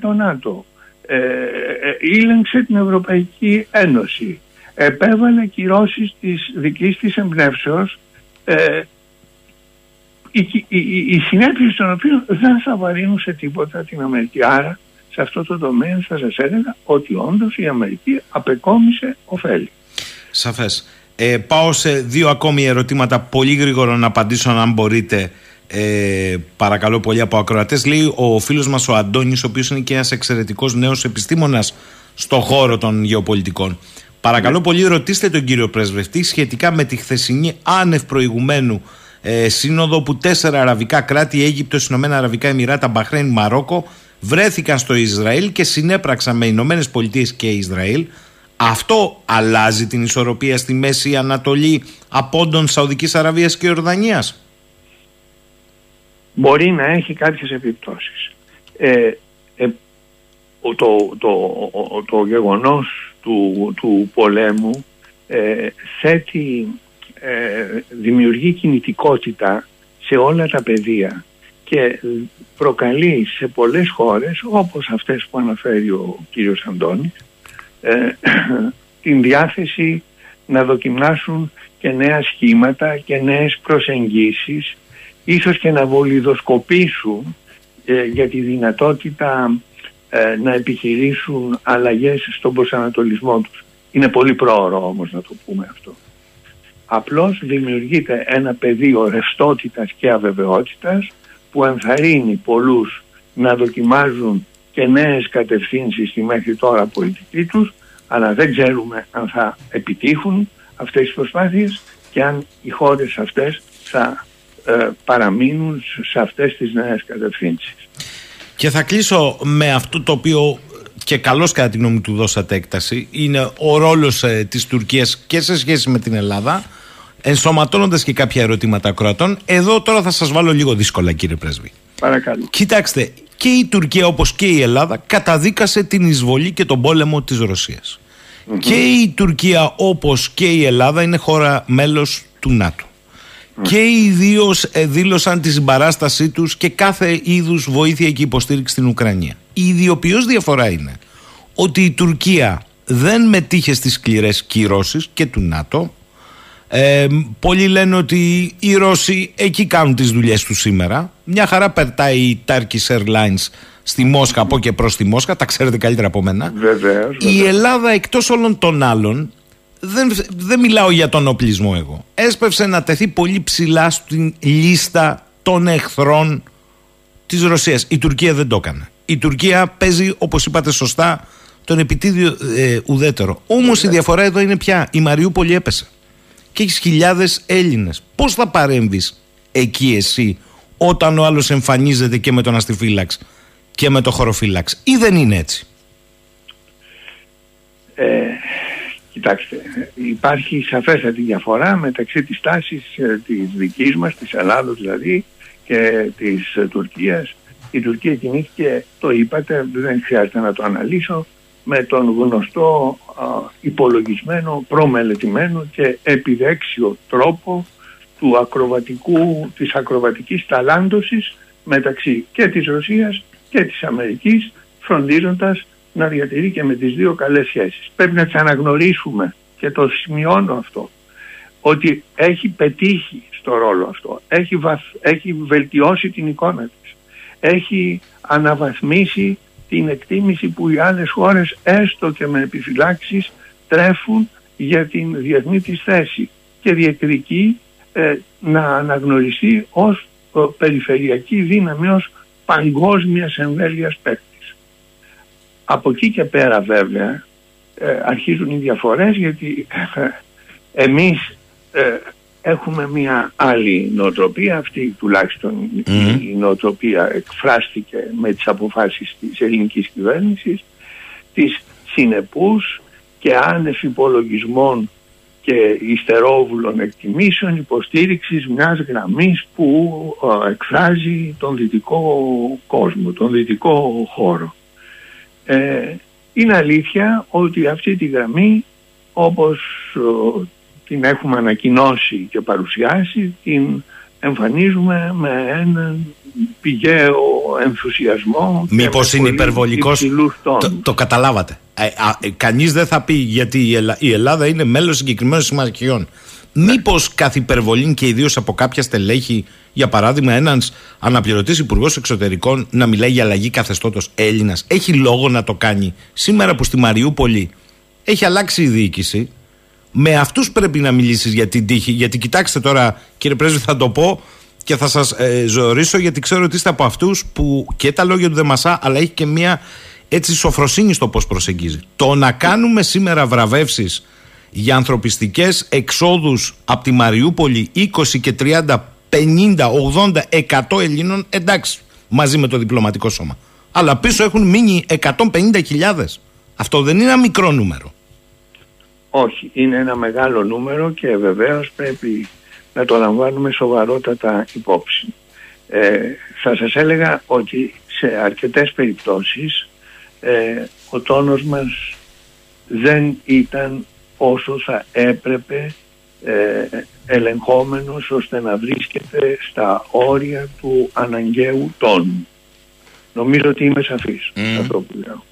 το ΝΑΤΟ, ε, ε, ήλεγξε την Ευρωπαϊκή Ένωση, επέβαλε κυρώσεις της δικής της εμπνεύσεως ε, οι, οι, οι συνέπειες των οποίων δεν θα βαρύνουν σε τίποτα την Αμερική. Άρα σε αυτό το τομέα θα σας έλεγα ότι όντως η Αμερική απεκόμισε ωφέλη. Σαφές. Ε, πάω σε δύο ακόμη ερωτήματα πολύ γρήγορα να απαντήσω αν μπορείτε ε, παρακαλώ πολύ από ακροατές. Λέει ο φίλος μας ο Αντώνης, ο οποίος είναι και ένας εξαιρετικός νέος επιστήμονας στον χώρο των γεωπολιτικών. Παρακαλώ ναι. πολύ, ρωτήστε τον κύριο Πρεσβευτή σχετικά με τη χθεσινή άνευ προηγουμένου ε, σύνοδο που τέσσερα αραβικά κράτη, Αίγυπτος, Ηνωμένα Αραβικά Εμμυράτα, Μπαχρέιν, Μαρόκο, βρέθηκαν στο Ισραήλ και συνέπραξαν με Ηνωμένες Πολιτείες και Ισραήλ. Αυτό αλλάζει την ισορροπία στη Μέση Ανατολή απόντων Σαουδικής Αραβίας και Ορδανίας μπορεί να έχει κάποιες επιπτώσεις. Ε, ε, το, το, το γεγονός του, του πολέμου ε, θέτει, ε, δημιουργεί κινητικότητα σε όλα τα πεδία και προκαλεί σε πολλές χώρες όπως αυτές που αναφέρει ο κύριος Αντώνης ε, την διάθεση να δοκιμάσουν και νέα σχήματα και νέες προσεγγίσεις ίσως και να βολιδοσκοπήσουν ε, για τη δυνατότητα ε, να επιχειρήσουν αλλαγές στον προσανατολισμό τους. Είναι πολύ πρόωρο όμως να το πούμε αυτό. Απλώς δημιουργείται ένα πεδίο ρευστότητας και αβεβαιότητας που ενθαρρύνει πολλούς να δοκιμάζουν και νέες κατευθύνσεις στη μέχρι τώρα πολιτική τους αλλά δεν ξέρουμε αν θα επιτύχουν αυτές τις προσπάθειες και αν οι χώρες αυτές θα ε, παραμείνουν σε αυτές τις νέες κατευθύνσεις. Και θα κλείσω με αυτό το οποίο και καλώς κατά τη γνώμη του δώσατε έκταση είναι ο ρόλος ε, της Τουρκίας και σε σχέση με την Ελλάδα ενσωματώνοντας και κάποια ερωτήματα ακροατών εδώ τώρα θα σας βάλω λίγο δύσκολα κύριε Πρέσβη Παρακαλώ. Κοιτάξτε και η Τουρκία όπως και η Ελλάδα καταδίκασε την εισβολή και τον πόλεμο της ρωσιας και η Τουρκία όπως και η Ελλάδα είναι χώρα μέλος του ΝΑΤΟ και οι δύο ε, δήλωσαν τη συμπαράστασή τους και κάθε είδους βοήθεια και υποστήριξη στην Ουκρανία. Η ιδιοποιώς διαφορά είναι ότι η Τουρκία δεν μετήχε στις σκληρές κυρώσεις και του ΝΑΤΟ. Ε, πολλοί λένε ότι οι Ρώσοι εκεί κάνουν τις δουλειές τους σήμερα. Μια χαρά περτάει η Turkish Airlines στη Μόσχα από και προς τη Μόσχα, τα ξέρετε καλύτερα από μένα. Βεβαίως, Η Ελλάδα εκτός όλων των άλλων δεν, δεν μιλάω για τον οπλισμό εγώ. Έσπευσε να τεθεί πολύ ψηλά στην λίστα των εχθρών της Ρωσίας. Η Τουρκία δεν το έκανε. Η Τουρκία παίζει, όπως είπατε σωστά, τον επιτίδιο ε, ουδέτερο. Όμως η διαφορά εδώ είναι πια. Η Μαριούπολη έπεσε. Και έχεις χιλιάδες Έλληνες. Πώς θα παρέμβεις εκεί εσύ όταν ο άλλος εμφανίζεται και με τον αστιφύλαξ και με το χωροφύλαξ. Ή δεν είναι έτσι; Ε, Κοιτάξτε, υπάρχει σαφέστατη διαφορά μεταξύ της τάσης ε, της δικής μας, της Ελλάδος δηλαδή και της ε, Τουρκίας. Η Τουρκία κινήθηκε, το είπατε, δεν χρειάζεται να το αναλύσω, με τον γνωστό υπολογισμένο, προμελετημένο και επιδέξιο τρόπο του ακροβατικού, της ακροβατικής ταλάντωσης μεταξύ και της Ρωσίας και της Αμερικής φροντίζοντας να διατηρεί και με τις δύο καλές σχέσεις. Πρέπει να τις αναγνωρίσουμε και το σημειώνω αυτό ότι έχει πετύχει στο ρόλο αυτό, έχει, έχει βελτιώσει την εικόνα της, έχει αναβαθμίσει την εκτίμηση που οι άλλες χώρες έστω και με επιφυλάξεις τρέφουν για την διεθνή της θέση και διεκδικεί ε, να αναγνωριστεί ως περιφερειακή δύναμη, ως παγκόσμιας εμβέλειας παίκτης. Από εκεί και πέρα βέβαια ε, αρχίζουν οι διαφορές γιατί ε, εμείς ε, έχουμε μια άλλη νοοτροπία, αυτή τουλάχιστον η νοοτροπία εκφράστηκε με τις αποφάσεις της ελληνικής κυβέρνησης, της συνεπούς και άνευ υπολογισμών και υστερόβουλων εκτιμήσεων υποστήριξης μιας γραμμής που ε, εκφράζει τον δυτικό κόσμο, τον δυτικό χώρο. Ε, είναι αλήθεια ότι αυτή τη γραμμή όπως ε, την έχουμε ανακοινώσει και παρουσιάσει την εμφανίζουμε με έναν πηγαίο ενθουσιασμό Μήπως είναι υπερβολικός; το, το καταλάβατε. Ε, ε, κανείς δεν θα πει γιατί η, Ελλάδα είναι μέλος συγκεκριμένων συμμαχιών. Μήπως καθ' υπερβολή και ιδίως από κάποια στελέχη, για παράδειγμα, ένας αναπληρωτής υπουργός εξωτερικών να μιλάει για αλλαγή καθεστώτος Έλληνας, έχει λόγο να το κάνει σήμερα που στη Μαριούπολη έχει αλλάξει η διοίκηση με αυτούς πρέπει να μιλήσεις για την τύχη. Γιατί κοιτάξτε τώρα, κύριε Πρέσβη, θα το πω και θα σας ε, ζωωρήσω γιατί ξέρω ότι είστε από αυτούς που και τα λόγια του δεν μασά, αλλά έχει και μια έτσι σοφροσύνη στο πώς προσεγγίζει. Το να κάνουμε σήμερα βραβεύσεις για ανθρωπιστικές εξόδους από τη Μαριούπολη 20 και 30, 50, 80, 100 Ελλήνων, εντάξει, μαζί με το διπλωματικό σώμα. Αλλά πίσω έχουν μείνει 150.000. Αυτό δεν είναι ένα μικρό νούμερο. Όχι, είναι ένα μεγάλο νούμερο και βεβαίως πρέπει να το λαμβάνουμε σοβαρότατα υπόψη. Ε, θα σας έλεγα ότι σε αρκετές περιπτώσεις ε, ο τόνος μας δεν ήταν όσο θα έπρεπε ε, ελεγχόμενος ώστε να βρίσκεται στα όρια του αναγκαίου τόνου. Νομίζω ότι είμαι σαφής mm. αυτό που λέω.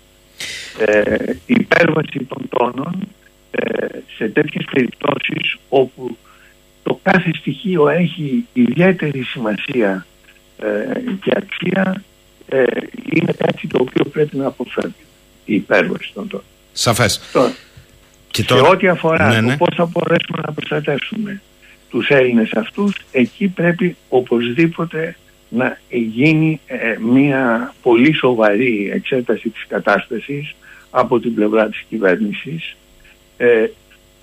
Ε, η υπέρβαση των τόνων ε, σε τέτοιες περιπτώσεις όπου το κάθε στοιχείο έχει ιδιαίτερη σημασία ε, και αξία ε, είναι κάτι το οποίο πρέπει να αποφεύγει η υπέρβαση των τόνων. Σαφές. και σε ό,τι αφορά ναι, ναι. το πώς θα μπορέσουμε να προστατεύσουμε τους Έλληνες αυτούς, εκεί πρέπει οπωσδήποτε να γίνει μια πολύ σοβαρή εξέταση της κατάστασης από την πλευρά της κυβέρνησης ε,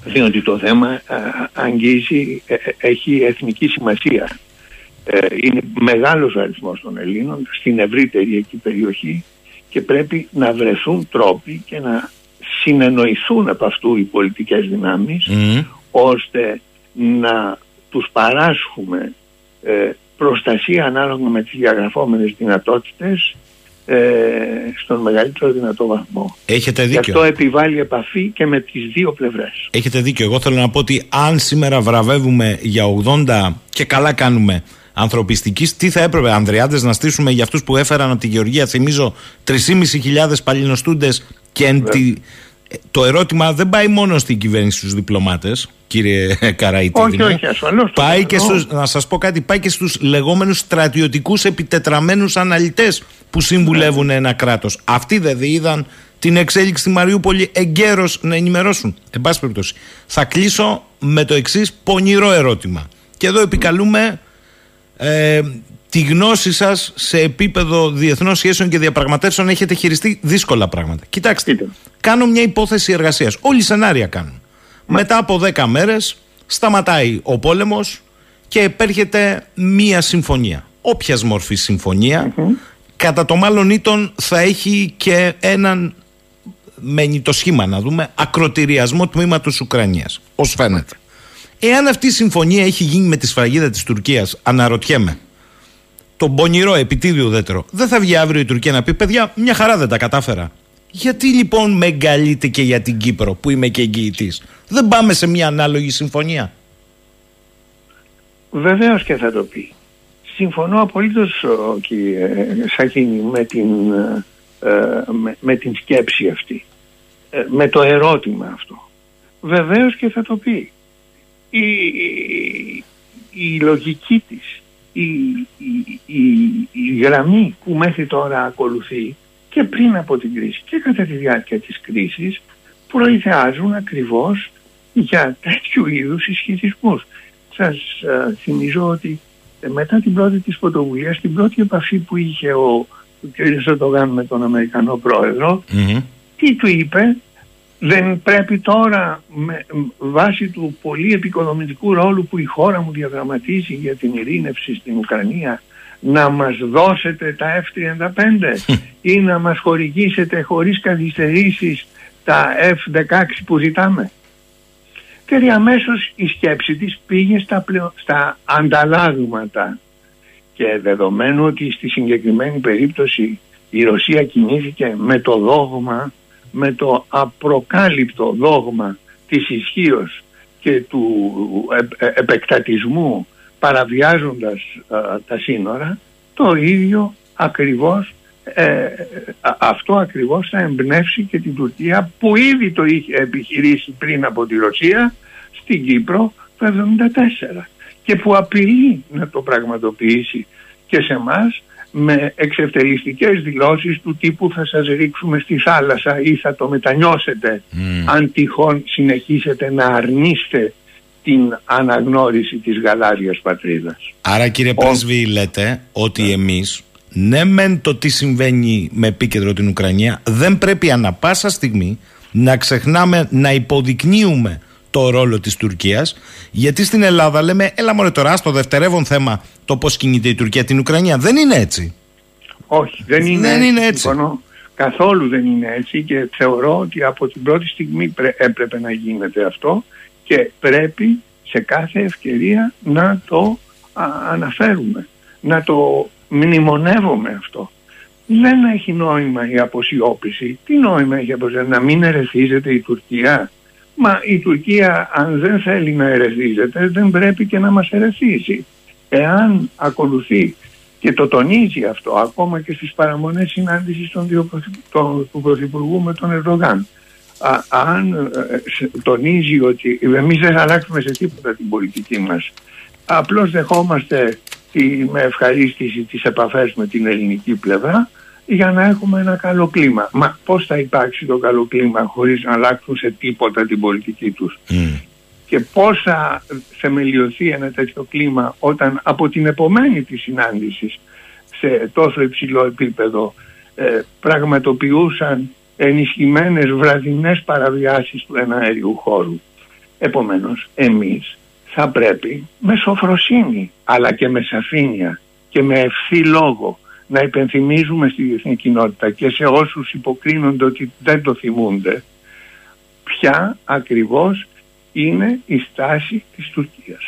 διότι το θέμα αγγίζει, ε, ε, έχει εθνική σημασία. Ε, είναι μεγάλος ο αριθμός των Ελλήνων στην ευρύτερη εκεί περιοχή και πρέπει να βρεθούν τρόποι και να συνεννοηθούν από αυτού οι πολιτικές δυνάμεις ώστε να τους παράσχουμε προστασία ανάλογα με τις διαγραφόμενες δυνατότητες ε, στον μεγαλύτερο δυνατό βαθμό. Έχετε δίκιο. Και αυτό επιβάλλει επαφή και με τις δύο πλευρές. Έχετε δίκιο. Εγώ θέλω να πω ότι αν σήμερα βραβεύουμε για 80 και καλά κάνουμε ανθρωπιστικής, τι θα έπρεπε, Ανδριάδε, να στήσουμε για αυτούς που έφεραν από τη Γεωργία, θυμίζω, 3.500 παλινοστούντες και εν τη, το ερώτημα δεν πάει μόνο στην κυβέρνηση στους διπλωμάτες, κύριε Καραϊτή. Όχι, όχι, ασφαλώς. Πάει και στους, να σας πω κάτι, πάει και στους λεγόμενους στρατιωτικούς επιτετραμένους αναλυτές που συμβουλεύουν ναι. ένα κράτος. Αυτοί δεν είδαν την εξέλιξη στη Μαριούπολη εγκαίρως να ενημερώσουν. Εν πάση περιπτώσει. Θα κλείσω με το εξής πονηρό ερώτημα. Και εδώ επικαλούμε ε, τη γνώση σας σε επίπεδο διεθνών σχέσεων και διαπραγματεύσεων έχετε χειριστεί δύσκολα πράγματα. Κοιτάξτε, κάνω μια υπόθεση εργασίας. Όλοι σενάρια κάνουν. Μετά από 10 μέρες σταματάει ο πόλεμος και επέρχεται μία συμφωνία. Όποιας μορφής κατά το μάλλον ήτον θα έχει και έναν μένει το σχήμα να δούμε ακροτηριασμό τμήματος Ουκρανίας ως φαίνεται εάν αυτή η συμφωνία έχει γίνει με τη σφραγίδα της Τουρκίας αναρωτιέμαι τον πονηρό επιτίδιο δέντρο. Δεν θα βγει αύριο η Τουρκία να πει: Παιδιά, μια χαρά δεν τα κατάφερα. Γιατί λοιπόν με εγκαλείτε και για την Κύπρο που είμαι και εγγυητής; Δεν πάμε σε μια ανάλογη συμφωνία. Βεβαίως και θα το πει. Συμφωνώ απολύτως, κύριε Σαχίνη, με την, ε, με, την σκέψη αυτή. Ε, με το ερώτημα αυτό. Βεβαίως και θα το πει. Η, η, η λογική της η, η, η, γραμμή που μέχρι τώρα ακολουθεί και πριν από την κρίση και κατά τη διάρκεια της κρίσης προειδεάζουν ακριβώς για τέτοιου είδους ισχυρισμούς. Σας α, θυμίζω ότι ε, μετά την πρώτη της πρωτοβουλίας, την πρώτη επαφή που είχε ο, ο κ. Σωτογάν με τον Αμερικανό τι του είπε, δεν πρέπει τώρα με βάση του πολύ επικοδομητικού ρόλου που η χώρα μου διαδραματίζει για την ειρήνευση στην Ουκρανία να μας δώσετε τα F-35 ή να μας χορηγήσετε χωρίς καθυστερήσεις τα F-16 που ζητάμε. Και αμέσως η σκέψη της πήγε στα, στα ανταλλάγματα και δεδομένου ότι στη συγκεκριμένη περίπτωση η Ρωσία κινήθηκε με το δόγμα, με το απροκάλυπτο δόγμα της ισχύως και του ε, επεκτατισμού παραβιάζοντας τα σύνορα, το ίδιο ακριβώς ε, αυτό ακριβώς θα εμπνεύσει και την Τουρκία που ήδη το είχε επιχειρήσει πριν από τη Ρωσία στην Κύπρο το 1974 και που απειλεί να το πραγματοποιήσει και σε εμάς με εξευτελιστικές δηλώσεις του τύπου θα σας ρίξουμε στη θάλασσα ή θα το μετανιώσετε αν τυχόν συνεχίσετε να αρνείστε την αναγνώριση της γαλάζιας πατρίδας. Άρα κύριε Πρέσβη λέτε ότι ναι. εμείς ναι μεν το τι συμβαίνει με επίκεντρο την Ουκρανία δεν πρέπει ανα πάσα στιγμή να ξεχνάμε να υποδεικνύουμε το ρόλο της Τουρκίας γιατί στην Ελλάδα λέμε έλα μωρέ τώρα στο δευτερεύον θέμα το πώς κινείται η Τουρκία την Ουκρανία δεν είναι έτσι. Όχι δεν είναι, δεν είναι έτσι. καθόλου δεν είναι έτσι και θεωρώ ότι από την πρώτη στιγμή έπρεπε να γίνεται αυτό και πρέπει σε κάθε ευκαιρία να το αναφέρουμε να το μνημονεύουμε αυτό. Δεν έχει νόημα η αποσιώπηση. Τι νόημα έχει αποσιώπηση; Να μην ερεθίζεται η Τουρκία; Μα η Τουρκία αν δεν θέλει να ερεθίζεται δεν πρέπει και να μας ερεθίσει. Εάν ακολουθεί και το τονίζει αυτό ακόμα και στις παραμονές συνάντησης των δύο, του Πρωθυπουργού με τον Ερδογάν. αν ε, τονίζει ότι εμείς δεν αλλάξουμε σε τίποτα την πολιτική μας απλώς δεχόμαστε τη, με ευχαρίστηση τις επαφές με την ελληνική πλευρά για να έχουμε ένα καλό κλίμα. Μα πώς θα υπάρξει το καλό κλίμα χωρίς να αλλάξουν σε τίποτα την πολιτική τους; Και πώς θα θεμελιωθεί ένα τέτοιο κλίμα όταν από την επομένη της συνάντησης σε τόσο υψηλό επίπεδο ε, πραγματοποιούσαν ενισχυμένες βραδινές παραβιάσεις του εναέριου χώρου. Επομένως, εμείς θα πρέπει με σοφροσύνη αλλά και με σαφήνεια και με ευθύ λόγο να υπενθυμίζουμε στη διεθνή κοινότητα και σε όσους υποκρίνονται ότι δεν το θυμούνται ποια ακριβώς είναι η στάση της Τουρκίας.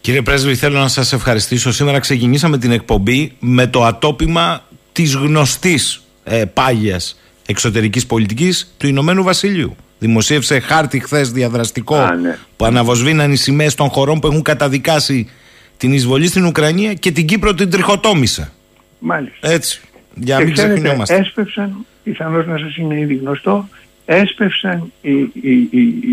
Κύριε Πρέσβη, θέλω να σας ευχαριστήσω. Σήμερα ξεκινήσαμε την εκπομπή με το ατόπιμα της γνωστής ε, πάγιας εξωτερικής πολιτικής του Ηνωμένου Βασιλείου. Δημοσίευσε χάρτη χθες διαδραστικό ναι. που αναβοσβήναν οι σημαίες των χωρών που έχουν καταδικάσει την εισβολή στην Ουκρανία και την Κύπρο την τριχοτόμησε. Μάλιστα. Έτσι. Για να μην ξεχνιόμαστε. Έσπευσαν, πιθανώς να σας είναι ήδη γνωστό, έσπευσαν η, η,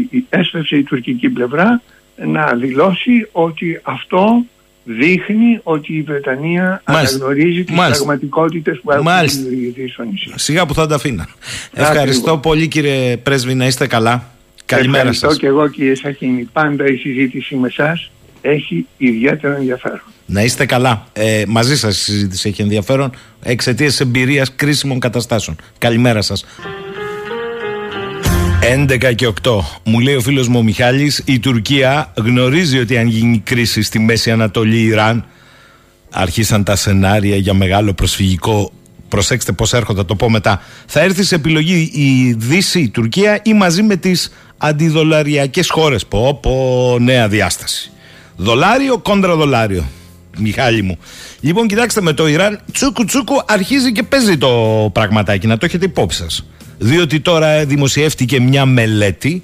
η, έσπευσε η τουρκική πλευρά να δηλώσει ότι αυτό δείχνει ότι η Βρετανία Μάλιστα. αναγνωρίζει τις Μάλιστα. πραγματικότητες που έχουν δημιουργηθεί στο νησί. Σιγά που θα τα αφήνα. Ευχαριστώ πολύ κύριε Πρέσβη, να είστε καλά. Καλημέρα σας. Ευχαριστώ και εγώ κύριε Σαχίνη. Πάντα η συζήτηση με εσά έχει ιδιαίτερο ενδιαφέρον. Να είστε καλά. Ε, μαζί σας η συζήτηση έχει ενδιαφέρον εξαιτίας εμπειρίας κρίσιμων καταστάσεων. Καλημέρα σας. 11 και 8. Μου λέει ο φίλος μου ο Μιχάλης, η Τουρκία γνωρίζει ότι αν γίνει κρίση στη Μέση Ανατολή Ιράν, αρχίσαν τα σενάρια για μεγάλο προσφυγικό. Προσέξτε πώς έρχονται, θα το πω μετά. Θα έρθει σε επιλογή η Δύση, η Τουρκία ή μαζί με τις αντιδολαριακές χώρες. Πω, πω, νέα διάσταση. Δολάριο κόντρα δολάριο. Μιχάλη μου. Λοιπόν, κοιτάξτε με το Ιράν, τσούκου τσούκου αρχίζει και παίζει το πραγματάκι, να το έχετε υπόψη σας. Διότι τώρα δημοσιεύτηκε μια μελέτη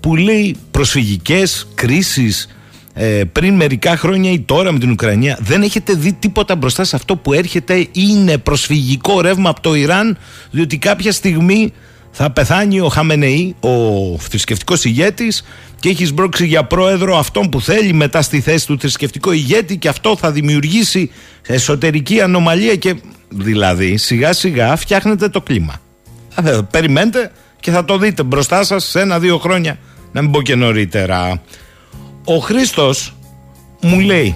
που λέει προσφυγικές κρίσεις ε, πριν μερικά χρόνια ή τώρα με την Ουκρανία δεν έχετε δει τίποτα μπροστά σε αυτό που έρχεται είναι προσφυγικό ρεύμα από το Ιράν διότι κάποια στιγμή θα πεθάνει ο Χαμενεή, ο θρησκευτικός ηγέτης, και έχεις σμπρώξει για πρόεδρο αυτόν που θέλει μετά στη θέση του θρησκευτικό ηγέτη και αυτό θα δημιουργήσει εσωτερική ανομαλία και δηλαδή σιγά σιγά φτιάχνετε το κλίμα. Ε, περιμένετε και θα το δείτε μπροστά σας σε ένα-δύο χρόνια, να μην πω και νωρίτερα. Ο Χρήστος μου λέει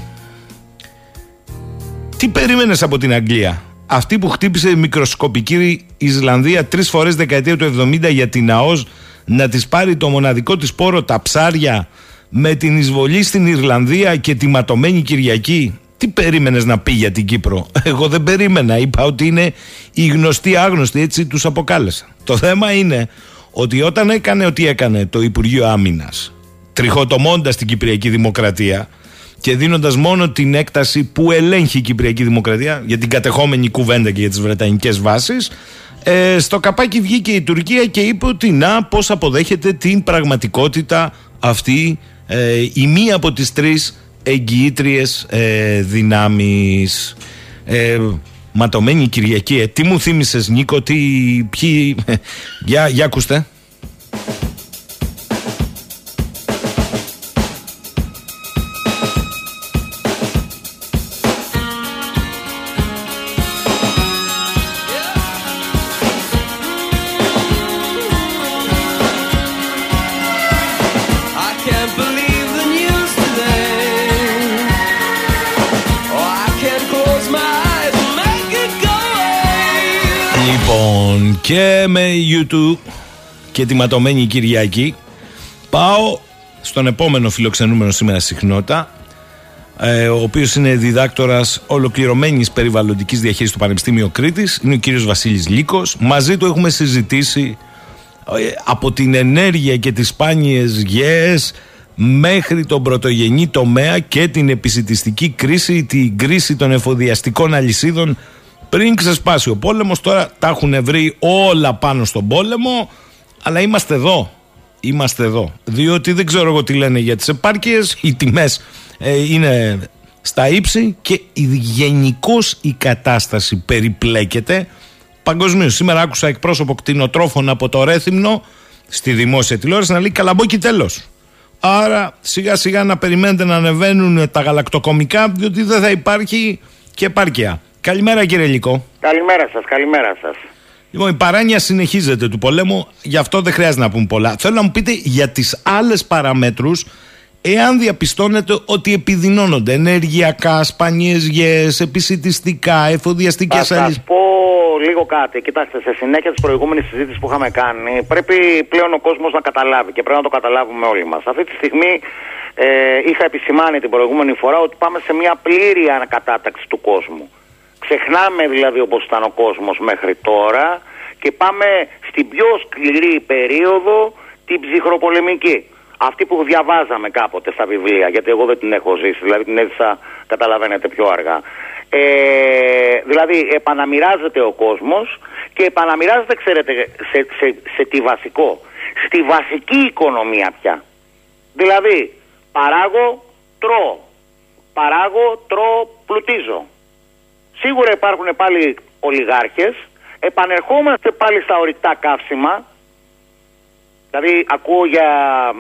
τι περίμενες από την Αγγλία; Αυτή που χτύπησε η μικροσκοπική Ισλανδία τρεις φορές δεκαετία του 70 για την ΑΟΣ να της πάρει το μοναδικό της πόρο τα ψάρια με την εισβολή στην Ιρλανδία και τη ματωμένη Κυριακή. Τι περίμενες να πει για την Κύπρο; Εγώ δεν περίμενα. Είπα ότι είναι οι γνωστοί άγνωστοι, έτσι τους αποκάλεσα. Το θέμα είναι ότι όταν έκανε ό,τι έκανε το Υπουργείο Άμυνας, τριχοτομώντας την Κυπριακή Δημοκρατία και δίνοντας μόνο την έκταση που ελέγχει η Κυπριακή Δημοκρατία για την κατεχόμενη κουβέντα και για τις Βρετανικές βάσεις, ε, στο καπάκι βγήκε η Τουρκία και είπε ότι να πώς αποδέχεται την πραγματικότητα αυτή ε, η μία από τις τρεις εγγυήτριες ε, δυνάμεις ε, ματωμένη Κυριακή ε, τι μου θύμισες Νίκο τι, ποιοι, για, για ακούστε με YouTube και τη ματωμένη Κυριακή πάω στον επόμενο φιλοξενούμενο σήμερα συχνότητα ε, ο οποίος είναι διδάκτορας ολοκληρωμένης περιβαλλοντικής διαχείρισης του Πανεπιστήμιου Κρήτης. Είναι ο κύριος Βασίλης Λίκο. Μαζί του έχουμε συζητήσει ε, από την ενέργεια και τις σπάνιες γέες μέχρι τον πρωτογενή τομέα και την επισητιστική κρίση, την κρίση των εφοδιαστικών αλυσίδων πριν ξεσπάσει ο πόλεμος. Τώρα τα έχουν βρει όλα πάνω στον πόλεμο, αλλά είμαστε εδώ. Είμαστε εδώ. Διότι δεν ξέρω εγώ τι λένε για τις επάρκειες. Οι τιμές ε, είναι στα ύψη και γενικώς η κατάσταση περιπλέκεται παγκοσμίως. Σήμερα άκουσα εκπρόσωπο κτηνοτρόφων από το Ρέθυμνο στη δημόσια τηλεόραση να λέει καλαμπόκι τέλος. Άρα σιγά σιγά να περιμένετε να ανεβαίνουν τα γαλακτοκομικά διότι δεν θα υπάρχει και επάρκεια. Καλημέρα κύριε Λικό. Καλημέρα σας, καλημέρα σας. Λοιπόν, η παράνοια συνεχίζεται του πολέμου, γι' αυτό δεν χρειάζεται να πούμε πολλά. Θέλω να μου πείτε για τις άλλες παραμέτρους, εάν διαπιστώνετε ότι επιδεινώνονται ενεργειακά, σπανιές γέες, επισητιστικά, εφοδιαστικές Θα σας πω λίγο κάτι. Κοιτάξτε, σε συνέχεια της προηγούμενης συζήτησης που είχαμε κάνει, πρέπει πλέον ο κόσμος να καταλάβει και πρέπει να το καταλάβουμε όλοι μας. Αυτή τη στιγμή ε, είχα επισημάνει την προηγούμενη φορά ότι πάμε σε μια πλήρη ανακατάταξη του κόσμου. Ξεχνάμε δηλαδή όπως ήταν ο κόσμος μέχρι τώρα και πάμε στην πιο σκληρή περίοδο την ψυχροπολεμική. Αυτή που διαβάζαμε κάποτε στα βιβλία, γιατί εγώ δεν την έχω ζήσει, δηλαδή την έζησα, καταλαβαίνετε, πιο αργά. Ε, δηλαδή επαναμοιράζεται ο κόσμος και επαναμοιράζεται, ξέρετε, σε, σε, σε τι βασικό. Στη βασική οικονομία πια. Δηλαδή, παράγω, τρώω. Παράγω, τρώω, πλουτίζω. Σίγουρα υπάρχουν πάλι ολιγάρχες. Επανερχόμαστε πάλι στα ορυκτά καύσιμα. Δηλαδή ακούω για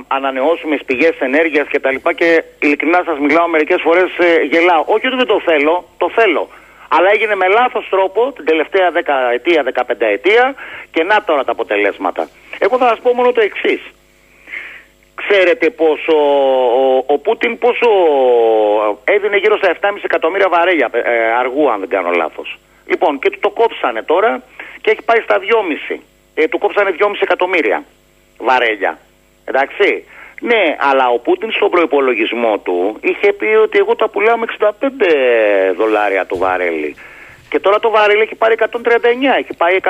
ανανεώσιμες πηγές ενέργειας και τα λοιπά και ειλικρινά σας μιλάω μερικές φορές ε, γελάω. Όχι ότι δεν το θέλω, το θέλω. Αλλά έγινε με λάθος τρόπο την τελευταία 10 ετία, 15 ετία και να τώρα τα αποτελέσματα. Εγώ θα σας πω μόνο το εξής. Ξέρετε πόσο ο, ο Πούτιν πόσο έδινε γύρω στα 7,5 εκατομμύρια βαρέλια ε, αργού αν δεν κάνω λάθος. Λοιπόν και του το κόψανε τώρα και έχει πάει στα 2,5. Ε, του κόψανε 2,5 εκατομμύρια βαρέλια. Εντάξει. Ναι, αλλά ο Πούτιν στον προπολογισμό του είχε πει ότι εγώ τα πουλάω με 65 δολάρια το βαρέλι. Και τώρα το βαρέλι έχει πάρει 139, έχει πάει 120,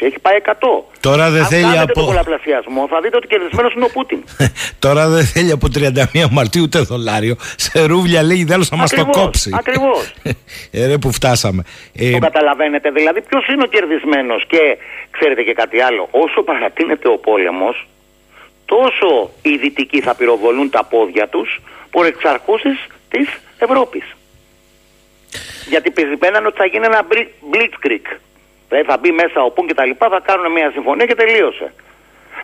έχει πάει 100. Τώρα δεν Αν θέλει κάνετε από. τον πολλαπλασιασμό, θα δείτε ότι κερδισμένος είναι ο Πούτιν. Τώρα δεν θέλει από 31 Μαρτίου ούτε δολάριο. Σε ρούβλια λέει τέλο να μας το Ακριβώς, κόψει. ακριβώς. ε, ρε που φτάσαμε. Ε, Το καταλαβαίνετε. Δηλαδή, ποιος είναι ο κερδισμένος. Και ξέρετε και κάτι άλλο. Όσο παρατείνεται ο πόλεμος, τόσο οι δυτικοί θα πυροβολούν τα πόδια τους προ εξαρχώσει της Ευρώπης. Γιατί περιμέναν ότι θα γίνει ένα μπρι- blitzkrieg. Δηλαδή θα μπει μέσα ο Πουν και τα λοιπά, θα κάνουν μια συμφωνία και τελείωσε.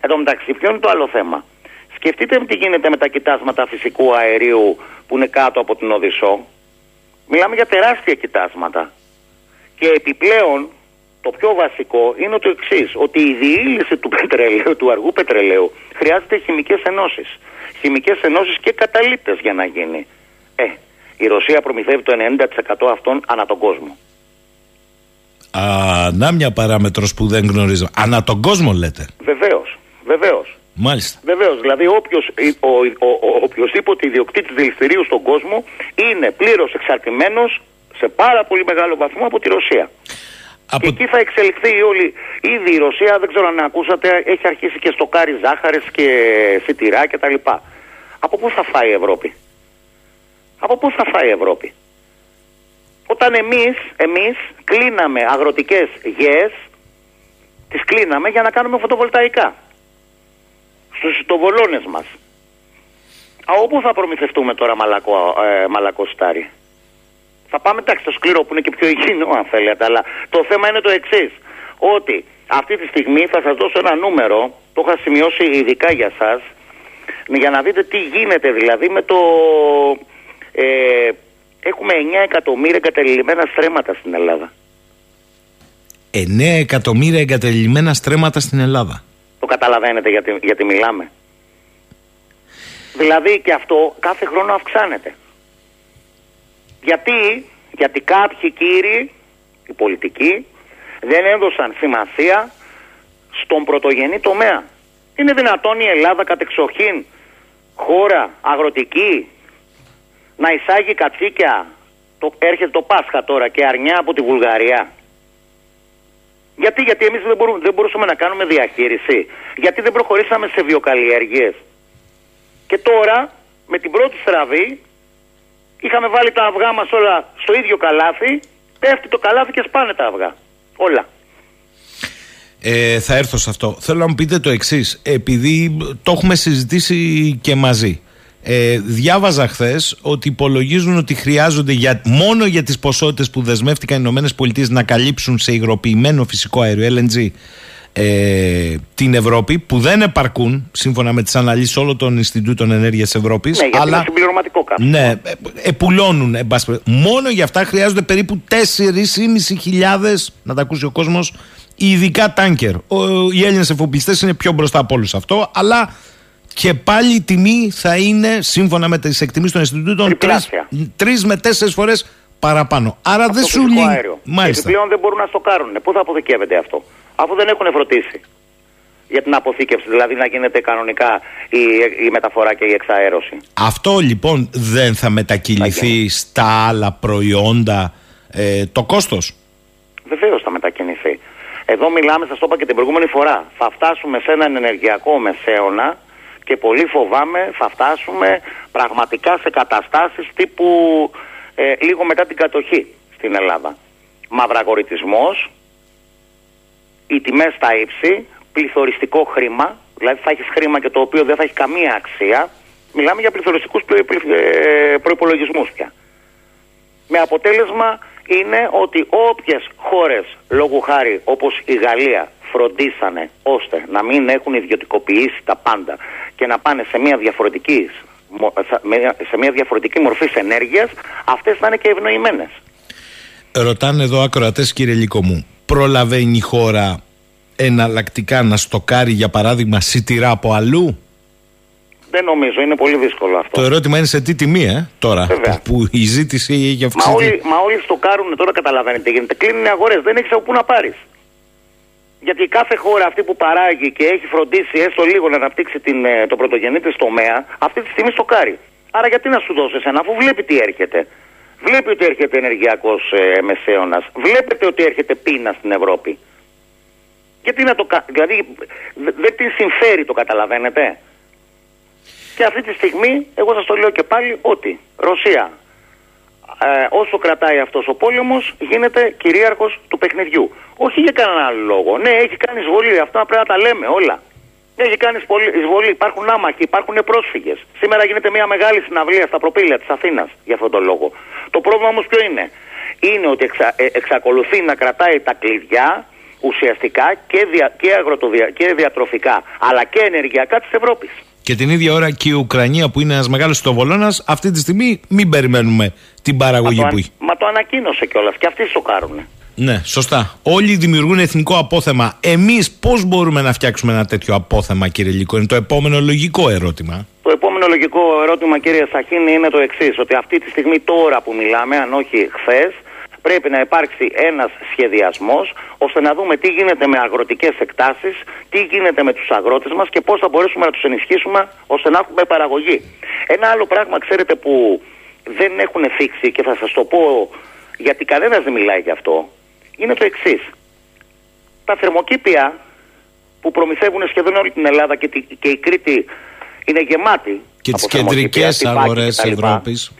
Εν τω μεταξύ, ποιο είναι το άλλο θέμα; Σκεφτείτε τι γίνεται με τα κοιτάσματα φυσικού αερίου που είναι κάτω από την Οδυσσό. Μιλάμε για τεράστια κοιτάσματα. Και επιπλέον, το πιο βασικό είναι το εξής: ότι η διήλυση του πετρελαίου, του αργού πετρελαίου, χρειάζεται χημικές ενώσεις. Χημικές ενώσεις και καταλήπτε για να γίνει. Ε, η Ρωσία προμηθεύει το 90% αυτών ανά τον κόσμο. α, να μια παράμετρος που δεν γνωρίζω. Ανά τον κόσμο λέτε. Βεβαίως, βεβαίως. Μάλιστα. Βεβαίως, δηλαδή όποιος, ο, ο, ο, οποιοδήποτε ιδιοκτήτης δηληστηρίου στον κόσμο είναι πλήρως εξαρτημένος σε πάρα πολύ μεγάλο βαθμό από τη Ρωσία. Από... Και εκεί θα εξελιχθεί η όλη. Ήδη η Ρωσία, δεν ξέρω αν ακούσατε, έχει αρχίσει και στοκάρει ζάχαρε και σιτηρά κτλ. Από πού θα φάει η Ευρώπη; Από πού θα φάει η Ευρώπη; Όταν εμείς, εμείς κλείναμε αγροτικές γέες, τις κλείναμε για να κάνουμε φωτοβολταϊκά. Στους ιστοβολώνες μας. Α, όπου θα προμηθευτούμε τώρα μαλακό, ε, μαλακό στάρι; Θα πάμε εντάξει στο σκληρό που είναι και πιο υγιεινό αν θέλετε. Αλλά το θέμα είναι το εξής. Ότι αυτή τη στιγμή θα σας δώσω ένα νούμερο, το είχα σημειώσει ειδικά για σας, για να δείτε τι γίνεται δηλαδή με το... Ε, έχουμε 9 εκατομμύρια εγκαταλειμμένα στρέμματα στην Ελλάδα. 9 εκατομμύρια εγκαταλειμμένα στρέμματα στην Ελλάδα. Το καταλαβαίνετε γιατί, γιατί μιλάμε. Δηλαδή και αυτό κάθε χρόνο αυξάνεται. Γιατί, γιατί κάποιοι κύριοι, οι πολιτικοί, δεν έδωσαν σημασία στον πρωτογενή τομέα. Είναι δυνατόν η Ελλάδα κατεξοχήν χώρα αγροτική να εισάγει κατσίκια, το, έρχεται το Πάσχα τώρα και αρνιά από τη Βουλγαρία. Γιατί, γιατί εμείς δεν, μπορούμε, δεν μπορούσαμε να κάνουμε διαχείριση. Γιατί δεν προχωρήσαμε σε βιοκαλλιέργειες. Και τώρα με την πρώτη στραβή είχαμε βάλει τα αυγά μας όλα στο ίδιο καλάθι, πέφτει το καλάθι και σπάνε τα αυγά. Όλα. Ε, θα έρθω σε αυτό. Θέλω να μου πείτε το εξής. Επειδή το έχουμε συζητήσει και μαζί. Ε, διάβαζα χθες ότι υπολογίζουν ότι χρειάζονται για, μόνο για τις ποσότητες που δεσμεύτηκαν οι ΗΠΑ να καλύψουν σε υγροποιημένο φυσικό αέριο LNG ε, την Ευρώπη που δεν επαρκούν σύμφωνα με τις αναλύσεις όλων των Ινστιτούτων Ενέργειας Ευρώπης ναι, αλλά, είναι συμπληρωματικό κάποιο. Ναι, ε, επουλώνουν μόνο για αυτά χρειάζονται περίπου 4.500 να τα ακούσει ο κόσμος ειδικά τάνκερ ο, οι Έλληνες εφοπλιστές είναι πιο μπροστά από όλους αυτό αλλά και πάλι η τιμή θα είναι σύμφωνα με τις εκτιμήσεις των Ινστιτούτων τρεις με τέσσερις φορές παραπάνω. Άρα δεν σου λέει. Μάλιστα. Επιπλέον δεν μπορούν να στο κάνουν. Πού θα αποθηκεύεται αυτό, αφού δεν έχουν φροντίσει για την αποθήκευση, δηλαδή να γίνεται κανονικά η, η μεταφορά και η εξαέρωση. Αυτό λοιπόν δεν θα μετακυληθεί στα άλλα προϊόντα ε, το κόστος; Βεβαίως θα μετακινηθεί. Εδώ μιλάμε, σας το είπα και την προηγούμενη φορά, θα φτάσουμε σε έναν ενεργειακό μεσαίωνα και πολύ φοβάμαι θα φτάσουμε πραγματικά σε καταστάσεις τύπου ε, λίγο μετά την κατοχή στην Ελλάδα. Μαυραγορητισμός, οι τιμές στα ύψη, πληθωριστικό χρήμα, δηλαδή θα έχεις χρήμα και το οποίο δεν θα έχει καμία αξία. Μιλάμε για πληθωριστικούς ε, προϋπολογισμούς πια. Με αποτέλεσμα είναι ότι όποιες χώρες λόγου χάρη όπως η Γαλλία φροντίσανε ώστε να μην έχουν ιδιωτικοποιήσει τα πάντα και να πάνε σε μια διαφορετική σε μια διαφορετική μορφή ενέργεια, αυτές θα είναι και ευνοημένες. Ρωτάνε εδώ ακροατές, κύριε Λίκο μου, προλαβαίνει η χώρα εναλλακτικά να στοκάρει για παράδειγμα σιτηρά από αλλού; Δεν νομίζω, είναι πολύ δύσκολο αυτό. Το ερώτημα είναι σε τι τιμή, ε, τώρα, που η ζήτηση έχει αυξηθεί. Μα όλοι, μα όλοι στοκάρουν τώρα, καταλαβαίνετε τι γίνεται. Κλείνουν οι αγορές, δεν έχεις από πού να πάρεις. Γιατί κάθε χώρα αυτή που παράγει και έχει φροντίσει έστω λίγο να αναπτύξει την, ε, το πρωτογενή τη τομέα, αυτή τη στιγμή στοκάρει. Άρα γιατί να σου δώσει ένα, αφού βλέπει τι έρχεται. Βλέπει ότι έρχεται ενεργειακός ε, μεσαίωνας. Βλέπετε ότι έρχεται πείνα στην Ευρώπη. Γιατί να το κάνει. Δηλαδή δεν την συμφέρει, το καταλαβαίνετε. Και αυτή τη στιγμή, εγώ σας το λέω και πάλι, ότι Ρωσία, ε, όσο κρατάει αυτός ο πόλεμος, γίνεται κυρίαρχος του παιχνιδιού. Όχι για κανέναν άλλο λόγο. Ναι, έχει κάνει εισβολή. Αυτά πρέπει να τα λέμε όλα. Έχει κάνει εισβολή. Υπάρχουν άμαχοι, υπάρχουν πρόσφυγες. Σήμερα γίνεται μια μεγάλη συναυλία στα προπήλαια της Αθήνας για αυτόν τον λόγο. Το πρόβλημα όμως ποιο είναι; Είναι ότι εξα, ε, εξακολουθεί να κρατάει τα κλειδιά ουσιαστικά και, δια, και, αγροτοδια, και διατροφικά αλλά και ενεργειακά της Ευρώπης. Και την ίδια ώρα και η Ουκρανία που είναι ένας μεγάλος στοβολώνα, αυτή τη στιγμή μην περιμένουμε την παραγωγή μα που έχει. Μα το ανακοίνωσε κιόλας και αυτοί σοκάρουν. Ναι, σωστά. Όλοι δημιουργούν εθνικό απόθεμα. Εμείς πώς μπορούμε να φτιάξουμε ένα τέτοιο απόθεμα, κύριε Λίκο, είναι το επόμενο λογικό ερώτημα. Το επόμενο λογικό ερώτημα, κύριε Σαχίνη, είναι το εξής: Ότι αυτή τη στιγμή, τώρα που μιλάμε, αν όχι χθες, πρέπει να υπάρξει ένας σχεδιασμός ώστε να δούμε τι γίνεται με αγροτικές εκτάσεις, τι γίνεται με τους αγρότες μας και πώς θα μπορέσουμε να τους ενισχύσουμε ώστε να έχουμε παραγωγή. Ένα άλλο πράγμα ξέρετε που δεν έχουν θίξει και θα σας το πω γιατί κανένας δεν μιλάει γι' αυτό είναι το εξής. Τα θερμοκήπια που προμηθεύουν σχεδόν όλη την Ελλάδα και, και η Κρήτη είναι γεμάτη. Και τις κεντρικές αγορές Ευρώπης.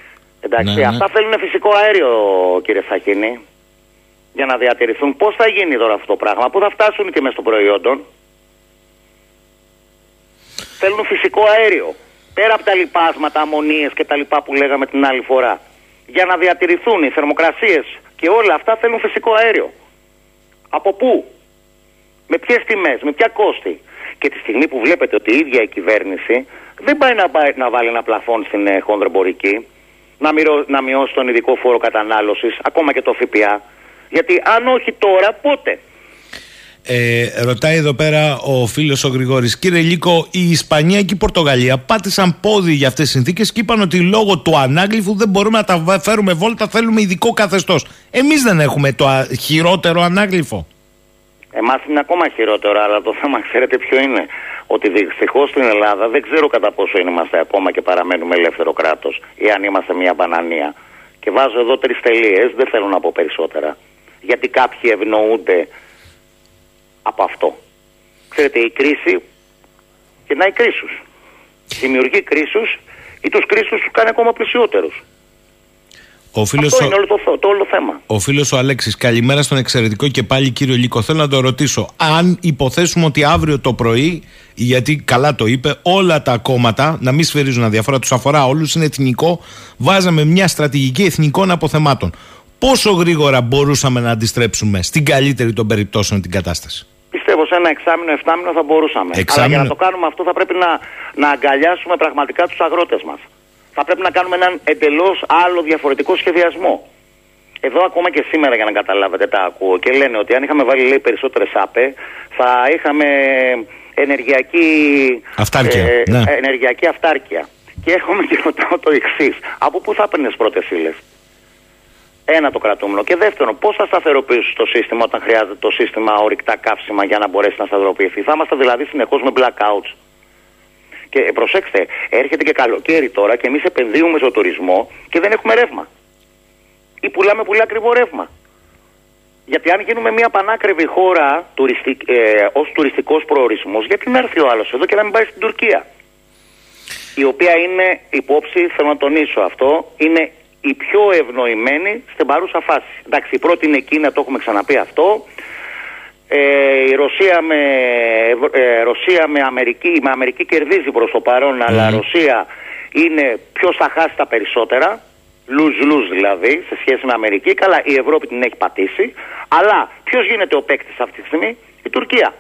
Εντάξει, ναι, ναι. αυτά θέλουν φυσικό αέριο, κύριε Σαχίνη, για να διατηρηθούν. Πώς θα γίνει τώρα αυτό το πράγμα, πού θα φτάσουν και μέσα των προϊόντων; Θέλουν φυσικό αέριο. Πέρα από τα λοιπάσματα, αμμονίες και τα λοιπά που λέγαμε την άλλη φορά. Για να διατηρηθούν οι θερμοκρασίες και όλα αυτά θέλουν φυσικό αέριο. Από πού, με ποιες τιμές, με ποια κόστη; Και τη στιγμή που βλέπετε ότι η ίδια η κυβέρνηση δεν πάει να, πάει, να βάλει ένα πλαφόν στην ε, χονδρομπορική, να, να μειώσει τον ειδικό φόρο κατανάλωσης, ακόμα και το ΦΠΑ. Γιατί αν όχι τώρα, πότε; Ε, ρωτάει εδώ πέρα ο φίλος ο Γρηγόρης. Κύριε Λίκο, η Ισπανία και η Πορτογαλία πάτησαν πόδι για αυτές τις συνθήκες και είπαν ότι λόγω του ανάγλυφου δεν μπορούμε να τα φέρουμε βόλτα, θέλουμε ειδικό καθεστώς. Εμείς δεν έχουμε το χειρότερο ανάγλυφο. Εμάς είναι ακόμα χειρότερο, αλλά το θέμα ξέρετε ποιο είναι. Ότι δυστυχώς στην Ελλάδα δεν ξέρω κατά πόσο είμαστε ακόμα και παραμένουμε ελεύθερο κράτος ή αν είμαστε μια μπανανία. Και βάζω εδώ τρεις τελείες, δεν θέλω να πω περισσότερα. Γιατί κάποιοι ευνοούνται από αυτό. Ξέρετε, η κρίση κοινάει κρίσους. Δημιουργεί κρίσους ή τους κρίσους τους κάνει ακόμα πλησιότερους. Ο φίλος Αυτό είναι όλο το, το όλο θέμα. Ο φίλος ο Αλέξης, καλημέρα στον εξαιρετικό και πάλι κύριο Λίκο. Θέλω να το ρωτήσω. Αν υποθέσουμε ότι αύριο το πρωί, γιατί καλά το είπε, όλα τα κόμματα, να μην σφυρίζουν αδιαφορά, τους αφορά όλους, είναι εθνικό, βάζαμε μια στρατηγική εθνικών αποθεμάτων. Πόσο γρήγορα μπορούσαμε να αντιστρέψουμε στην καλύτερη των περιπτώσεων την κατάσταση; Πιστεύω σε ένα εξάμεινο, εφτάμινο θα μπορούσαμε. Εξάμηνο... Αλλά για να το κάνουμε αυτό θα πρέπει να, να αγκαλιάσουμε πραγματικά τους αγρότες μας. Θα πρέπει να κάνουμε έναν εντελώς άλλο διαφορετικό σχεδιασμό. Εδώ ακόμα και σήμερα για να καταλάβετε τα ακούω και λένε ότι αν είχαμε βάλει λέει, περισσότερες ΑΠΕ θα είχαμε ενεργειακή αυτάρκεια. Ε, ναι. ενεργειακή αυτάρκεια. Και έρχομαι και ρωτάω το εξής. Από πού θα έπαιρνες πρώτες ύλε. Ένα το κρατούμενο. Και δεύτερον, πώς θα σταθεροποιήσεις το σύστημα όταν χρειάζεται το σύστημα ορυκτά καύσιμα για να μπορέσει να σταθεροποιηθεί; Θα είμαστε δηλαδή συνεχώς με blackouts. Και προσέξτε, έρχεται και καλοκαίρι τώρα και εμείς επενδύουμε στο τουρισμό και δεν έχουμε ρεύμα. Ή πουλάμε πολύ ακριβό ρεύμα. Γιατί αν γίνουμε μια πανάκριβη χώρα τουριστικ, ε, ως τουριστικός προορισμός, γιατί να έρθει ο άλλος εδώ και να μην πάει στην Τουρκία; Η οποία είναι υπόψη, θέλω να τονίσω αυτό, είναι η πιο ευνοημένη στην παρούσα φάση. Εντάξει, η πρώτη είναι Κίνα, το έχουμε ξαναπεί αυτό. Ε, η Ρωσία με, ε, Ρωσία με Αμερική, με Αμερική κερδίζει προς το παρόν, αλλά η Ρωσία είναι ποιος θα χάσει τα περισσότερα. Lose-lose δηλαδή σε σχέση με Αμερική. Καλά, η Ευρώπη την έχει πατήσει. Αλλά ποιος γίνεται ο παίκτης αυτή τη στιγμή, η Τουρκία.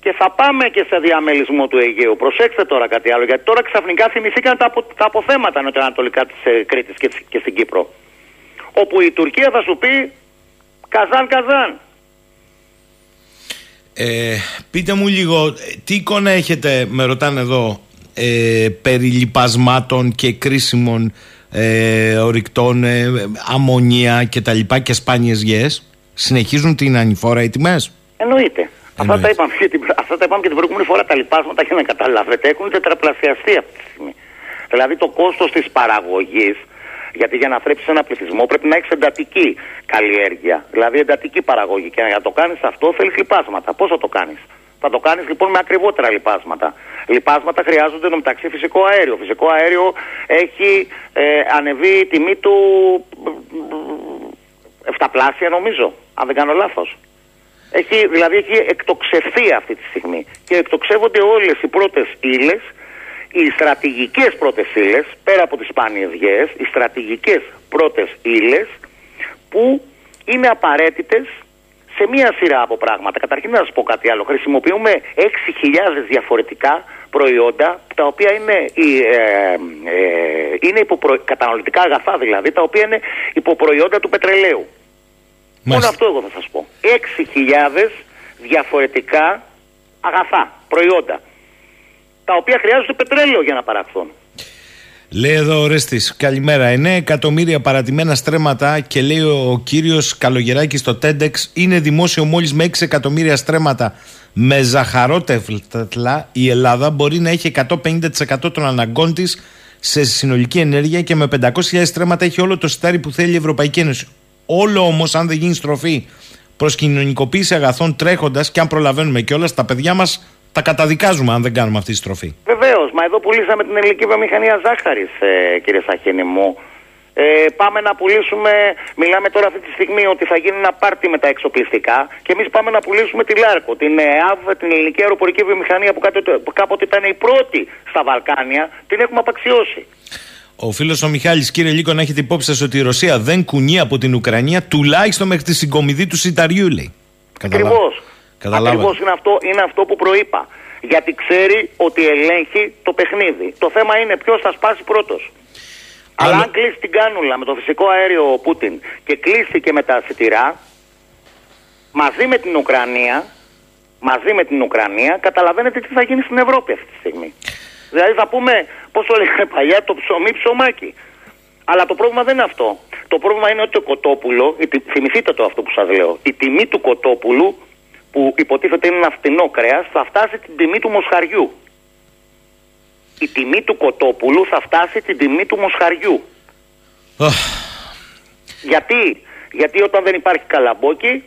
Και θα πάμε και σε διαμελισμό του Αιγαίου. Προσέξτε τώρα κάτι άλλο, γιατί τώρα ξαφνικά θυμηθήκαν τα, απο, τα αποθέματα νοτιοανατολικά της ε, Κρήτης και, και στην Κύπρο. Όπου η Τουρκία θα σου πει Καζάν, Καζάν. Ε, πείτε μου λίγο, τι εικόνα έχετε, με ρωτάνε εδώ, ε, περί λιπασμάτων και κρίσιμων ε, ορυκτών, ε, αμμονία και τα λοιπά και σπάνιες γεές. Συνεχίζουν την ανηφόρα οι τιμές; Εννοείται. Αυτά τα, είπαμε και την, αυτά τα είπαμε και την προηγούμενη φορά. Τα λοιπάσματα για να καταλάβετε έχουν τετραπλασιαστεί αυτή τη στιγμή. Δηλαδή το κόστος της παραγωγής γιατί για να θρέψεις ένα πληθυσμό πρέπει να έχεις εντατική καλλιέργεια. Δηλαδή εντατική παραγωγή. Και για να το κάνεις αυτό θέλεις λοιπάσματα. Πώ θα το κάνεις; Θα το κάνεις λοιπόν με ακριβότερα λοιπάσματα. Λοιπάσματα χρειάζονται μεταξύ φυσικό αέριο. Φυσικό αέριο έχει ε, ανεβεί η τιμή του εφταπλάσια νομίζω, αν δεν κάνω λάθος. Έχει, δηλαδή έχει εκτοξευθεί αυτή τη στιγμή. Και εκτοξεύονται όλες οι πρώτες ύλες οι στρατηγικές πρώτες ύλες, πέρα από τις σπάνιες γέες, οι στρατηγικές πρώτες ύλες που είναι απαραίτητες σε μία σειρά από πράγματα. Καταρχήν να σας πω κάτι άλλο. Χρησιμοποιούμε 6.000 διαφορετικά προϊόντα τα οποία είναι, ε, ε, είναι υποπρο... καταναλωτικά αγαθά δηλαδή, τα οποία είναι υποπροϊόντα του πετρελαίου. Μόνο αυτό εγώ θα σας πω. 6.000 διαφορετικά αγαθά, προϊόντα τα οποία χρειάζονται πετρέλαιο για να παραχθούν. Λέει εδώ ο Ρέστης, καλημέρα. 9 εκατομμύρια παρατημένα στρέμματα και λέει ο κύριος Καλογεράκης στο TEDx είναι δημόσιο μόλις με 6 εκατομμύρια στρέμματα. Με ζαχαρότευλα η Ελλάδα μπορεί να έχει 150% των αναγκών της σε συνολική ενέργεια και με 500.000 στρέμματα έχει όλο το στάρι που θέλει η Ευρωπαϊκή Ένωση. Όλο όμως, αν δεν γίνει στροφή προς κοινωνικοποίηση αγαθών τρέχοντας και αν προλαβαίνουμε κιόλας, τα παιδιά μας τα καταδικάζουμε αν δεν κάνουμε αυτή τη στροφή. Βεβαίως, μα εδώ πουλήσαμε την ελληνική βιομηχανία ζάχαρη, ε, κύριε Σαχίνη μου. Ε, πάμε να πουλήσουμε, μιλάμε τώρα αυτή τη στιγμή ότι θα γίνει ένα πάρτι με τα εξοπλιστικά και εμείς πάμε να πουλήσουμε τη Λάρκο, την ΕΑΒ, την ελληνική αεροπορική βιομηχανία που κάποτε ήταν η πρώτη στα Βαλκάνια, την έχουμε απαξιώσει. Ο φίλος ο Μιχάλης, κύριε Λίκο, να έχετε υπόψη σας ότι η Ρωσία δεν κουνεί από την Ουκρανία τουλάχιστον μέχρι τη συγκομιδή του Σιταριού, λέει. Ακριβώς. Ακριβώς είναι αυτό, είναι αυτό που προείπα. Γιατί ξέρει ότι ελέγχει το παιχνίδι. Το θέμα είναι ποιος θα σπάσει πρώτος. Αλλά αν κλείσει την κάνουλα με το φυσικό αέριο ο Πούτιν και κλείσει και με τα σιτηρά, μαζί με την Ουκρανία, μαζί με την Ουκρανία, καταλαβαίνετε τι θα γίνει στην Ευρώπη αυτή τη στιγμή. Δηλαδή θα πούμε, πώς το λέγανε παλιά, το ψωμί ψωμάκι. Αλλά το πρόβλημα δεν είναι αυτό. Το πρόβλημα είναι ότι το κοτόπουλο, θυμηθείτε το αυτό που σας λέω, η τιμή του κοτόπουλου που υποτίθεται είναι ένα φτηνό κρέας, θα φτάσει την τιμή του μοσχαριού. Η τιμή του κοτόπουλου θα φτάσει την τιμή του μοσχαριού. Γιατί; Γιατί όταν δεν υπάρχει καλαμπόκι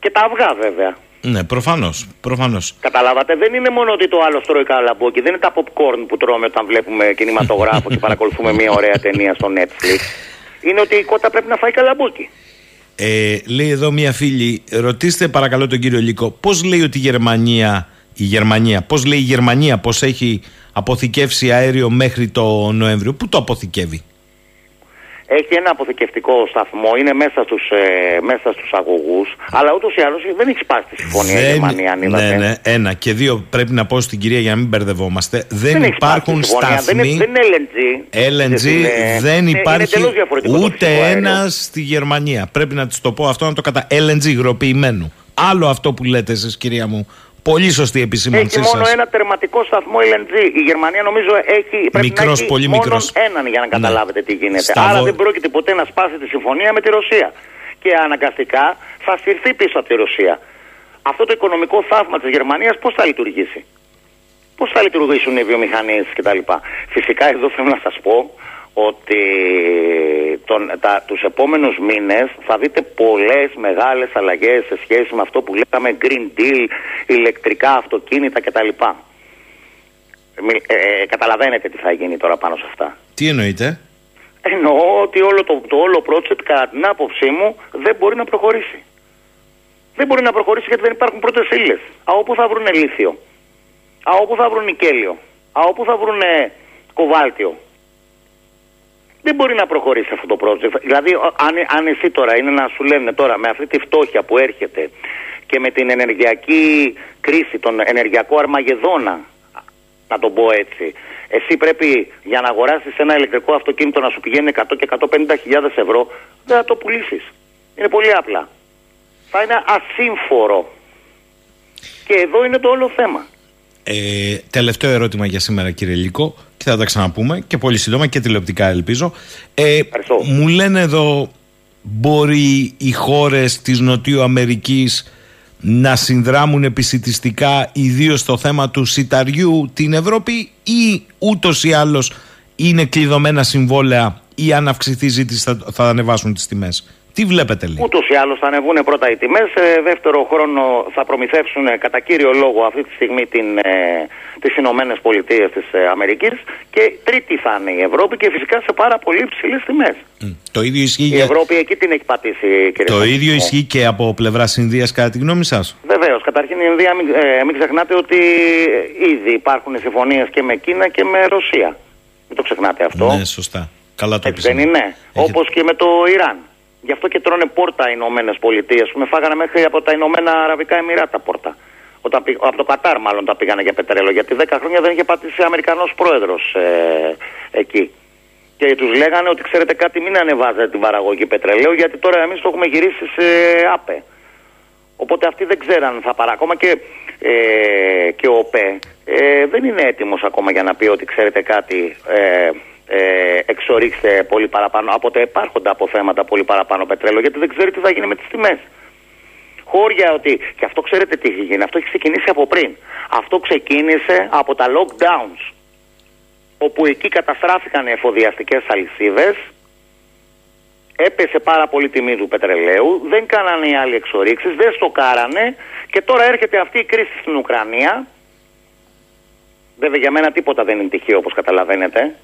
και τα αυγά βέβαια. Ναι, προφανώς. Προφανώς. Καταλάβατε, δεν είναι μόνο ότι το άλλο τρώει καλαμπόκι, δεν είναι τα popcorn που τρώμε όταν βλέπουμε κινηματογράφο και παρακολουθούμε μια ωραία ταινία στο Netflix. Είναι ότι η κότα πρέπει να φάει καλαμπόκι. Ε, λέει εδώ μια φίλη, ρωτήστε παρακαλώ τον κύριο Λίκο, πώς λέει ότι η Γερμανία, η Γερμανία, πώς λέει η Γερμανία πώς έχει αποθηκεύσει αέριο μέχρι το Νοέμβριο, πού το αποθηκεύει; Έχει ένα αποθηκευτικό σταθμό, είναι μέσα στους ε, μέσα στους αγωγούς, αλλά ούτως ή άλλως δεν έχει σπάσει τη συμφωνία η Γερμανία, αν είδατε. Ναι, ναι, ένα. Και δύο, πρέπει να πω στην κυρία για να μην μπερδευόμαστε. Δεν, Δεν έχει υπάρχουν σπάσει τη συμφωνία, σταθμοί. Δεν είναι, δεν είναι LNG. LNG Είναι- δεν είναι- υπάρχει είναι εντελώς διαφορετικό το ούτε φυσικό αέριο. ένα στη Γερμανία. Πρέπει να της το πω αυτό να το κατά LNG υγροποιημένου. Άλλο αυτό που λέτε εσείς, κυρία μου. Πολύ σωστή Έχει επισήμανσή μόνο σας. ένα τερματικό σταθμό LNG. Η Γερμανία νομίζω έχει πρέπει Μικρός, να έχει πολύ μόνο μικρός. έναν για να Ναι. καταλάβετε τι γίνεται. Στα Άρα βο- δεν πρόκειται ποτέ να σπάσει τη συμφωνία με τη Ρωσία. Και αναγκαστικά θα στηριχθεί πίσω από τη Ρωσία. Αυτό το οικονομικό θαύμα της Γερμανίας πώς θα λειτουργήσει; Πώς θα λειτουργήσουν οι βιομηχανίες κτλ. Φυσικά εδώ θέλω να σας πω ότι τον, τα, τους επόμενους μήνες θα δείτε πολλές μεγάλες αλλαγές σε σχέση με αυτό που λέγαμε Green Deal, ηλεκτρικά αυτοκίνητα κτλ. Μι- Ε, ε, καταλαβαίνετε τι θα γίνει τώρα πάνω σε αυτά. Τι εννοείτε; Εννοώ ότι όλο το, το όλο project κατά την άποψή μου δεν μπορεί να προχωρήσει. Δεν μπορεί να προχωρήσει γιατί δεν υπάρχουν πρώτες ύλες. Α, όπου θα βρουν λίθιο. Α, όπου θα βρουν νικέλιο. Α, όπου θα βρουν κοβάλτιο. Δεν μπορεί να προχωρήσει αυτό το project. Δηλαδή, ο- αν, αν εσύ τώρα είναι να σου λένε τώρα με αυτή τη φτώχεια που έρχεται και με την ενεργειακή κρίση, τον ενεργειακό αρμαγεδόνα, να το πω έτσι. Εσύ πρέπει για να αγοράσεις ένα ηλεκτρικό αυτοκίνητο να σου πηγαίνει 100 και 150 χιλιάδες ευρώ, δεν θα το πουλήσεις. Είναι πολύ απλά. Θα είναι ασύμφορο. Και εδώ είναι το όλο θέμα. Ε, τελευταίο ερώτημα για σήμερα, κύριε Λίκο, και θα τα ξαναπούμε και πολύ σύντομα και τηλεοπτικά, ελπίζω. Ε, Ευχαριστώ. μου λένε εδώ, μπορεί οι χώρες της Νοτιού Αμερικής να συνδράμουν επισητιστικά ιδίως στο θέμα του σιταριού την Ευρώπη ή ούτως ή άλλως είναι κλειδωμένα συμβόλαια ή αν αυξηθεί η ζήτηση θα, θα ανεβάσουν τις τιμές; Τι βλέπετε λίγο. Ούτως ή άλλως θα ανεβούν πρώτα οι τιμές. Σε δεύτερο χρόνο θα προμηθεύσουν ε, κατά κύριο λόγο αυτή τη στιγμή την, ε, τις Ηνωμένες Πολιτείες της ε, Αμερικής. Και τρίτη θα είναι η Ευρώπη και φυσικά σε πάρα πολύ ψηλέ τιμές. Μ, Το ίδιο ισχύει, Η για... Ευρώπη εκεί την έχει πατήσει, κύριε το Σάκη. ίδιο ισχύει και από πλευράς Ινδίας κατά τη γνώμη σας; Βεβαίως. Καταρχήν η Ινδία, μην, ε, μην ξεχνάτε ότι ε, ήδη υπάρχουν συμφωνίες και με Κίνα και με Ρωσία. Μην το ξεχνάτε αυτό. Ναι, σωστά. Καλά το Έτσι δεν επισημαίνετε. είναι. Έχετε- Όπως και με το Ιράν. Γι' αυτό και τρώνε πόρτα οι Ηνωμένες Πολιτείες. Με φάγανε μέχρι από τα Ηνωμένα Αραβικά Εμμυράτα πόρτα. Όταν, πη- από το Κατάρ, μάλλον τα πήγανε για πετρέλαιο. Γιατί 10 χρόνια δεν είχε πατήσει Αμερικανός πρόεδρος ε, εκεί. Και τους λέγανε ότι ξέρετε κάτι, μην ανεβάζετε την παραγωγή πετρελαίου, γιατί τώρα εμείς το έχουμε γυρίσει σε ΑΠΕ. Οπότε αυτοί δεν ξέραν θα παρά. Ακόμα και, ε, και ο ΟΠΕ ε, δεν είναι έτοιμος ακόμα για να πει ότι ξέρετε κάτι, ε, ε, εξορίξετε πολύ παραπάνω από τα υπάρχοντα αποθέματα πολύ παραπάνω πετρέλαιο, γιατί δεν ξέρει τι θα γίνει με τις τιμές. Χώρια ότι, και αυτό ξέρετε τι έχει γίνει, αυτό έχει ξεκινήσει από πριν. Αυτό ξεκίνησε από τα lockdowns, όπου εκεί καταστράφηκαν οι εφοδιαστικές αλυσίδες, έπεσε πάρα πολύ τιμή του πετρελαίου, δεν κάνανε οι άλλοι εξορίξεις, δεν στοκάρανε και τώρα έρχεται αυτή η κρίση στην Ουκρανία. Βέβαια για μένα τίποτα δεν είναι τυχαίο όπως καταλαβαίνετε.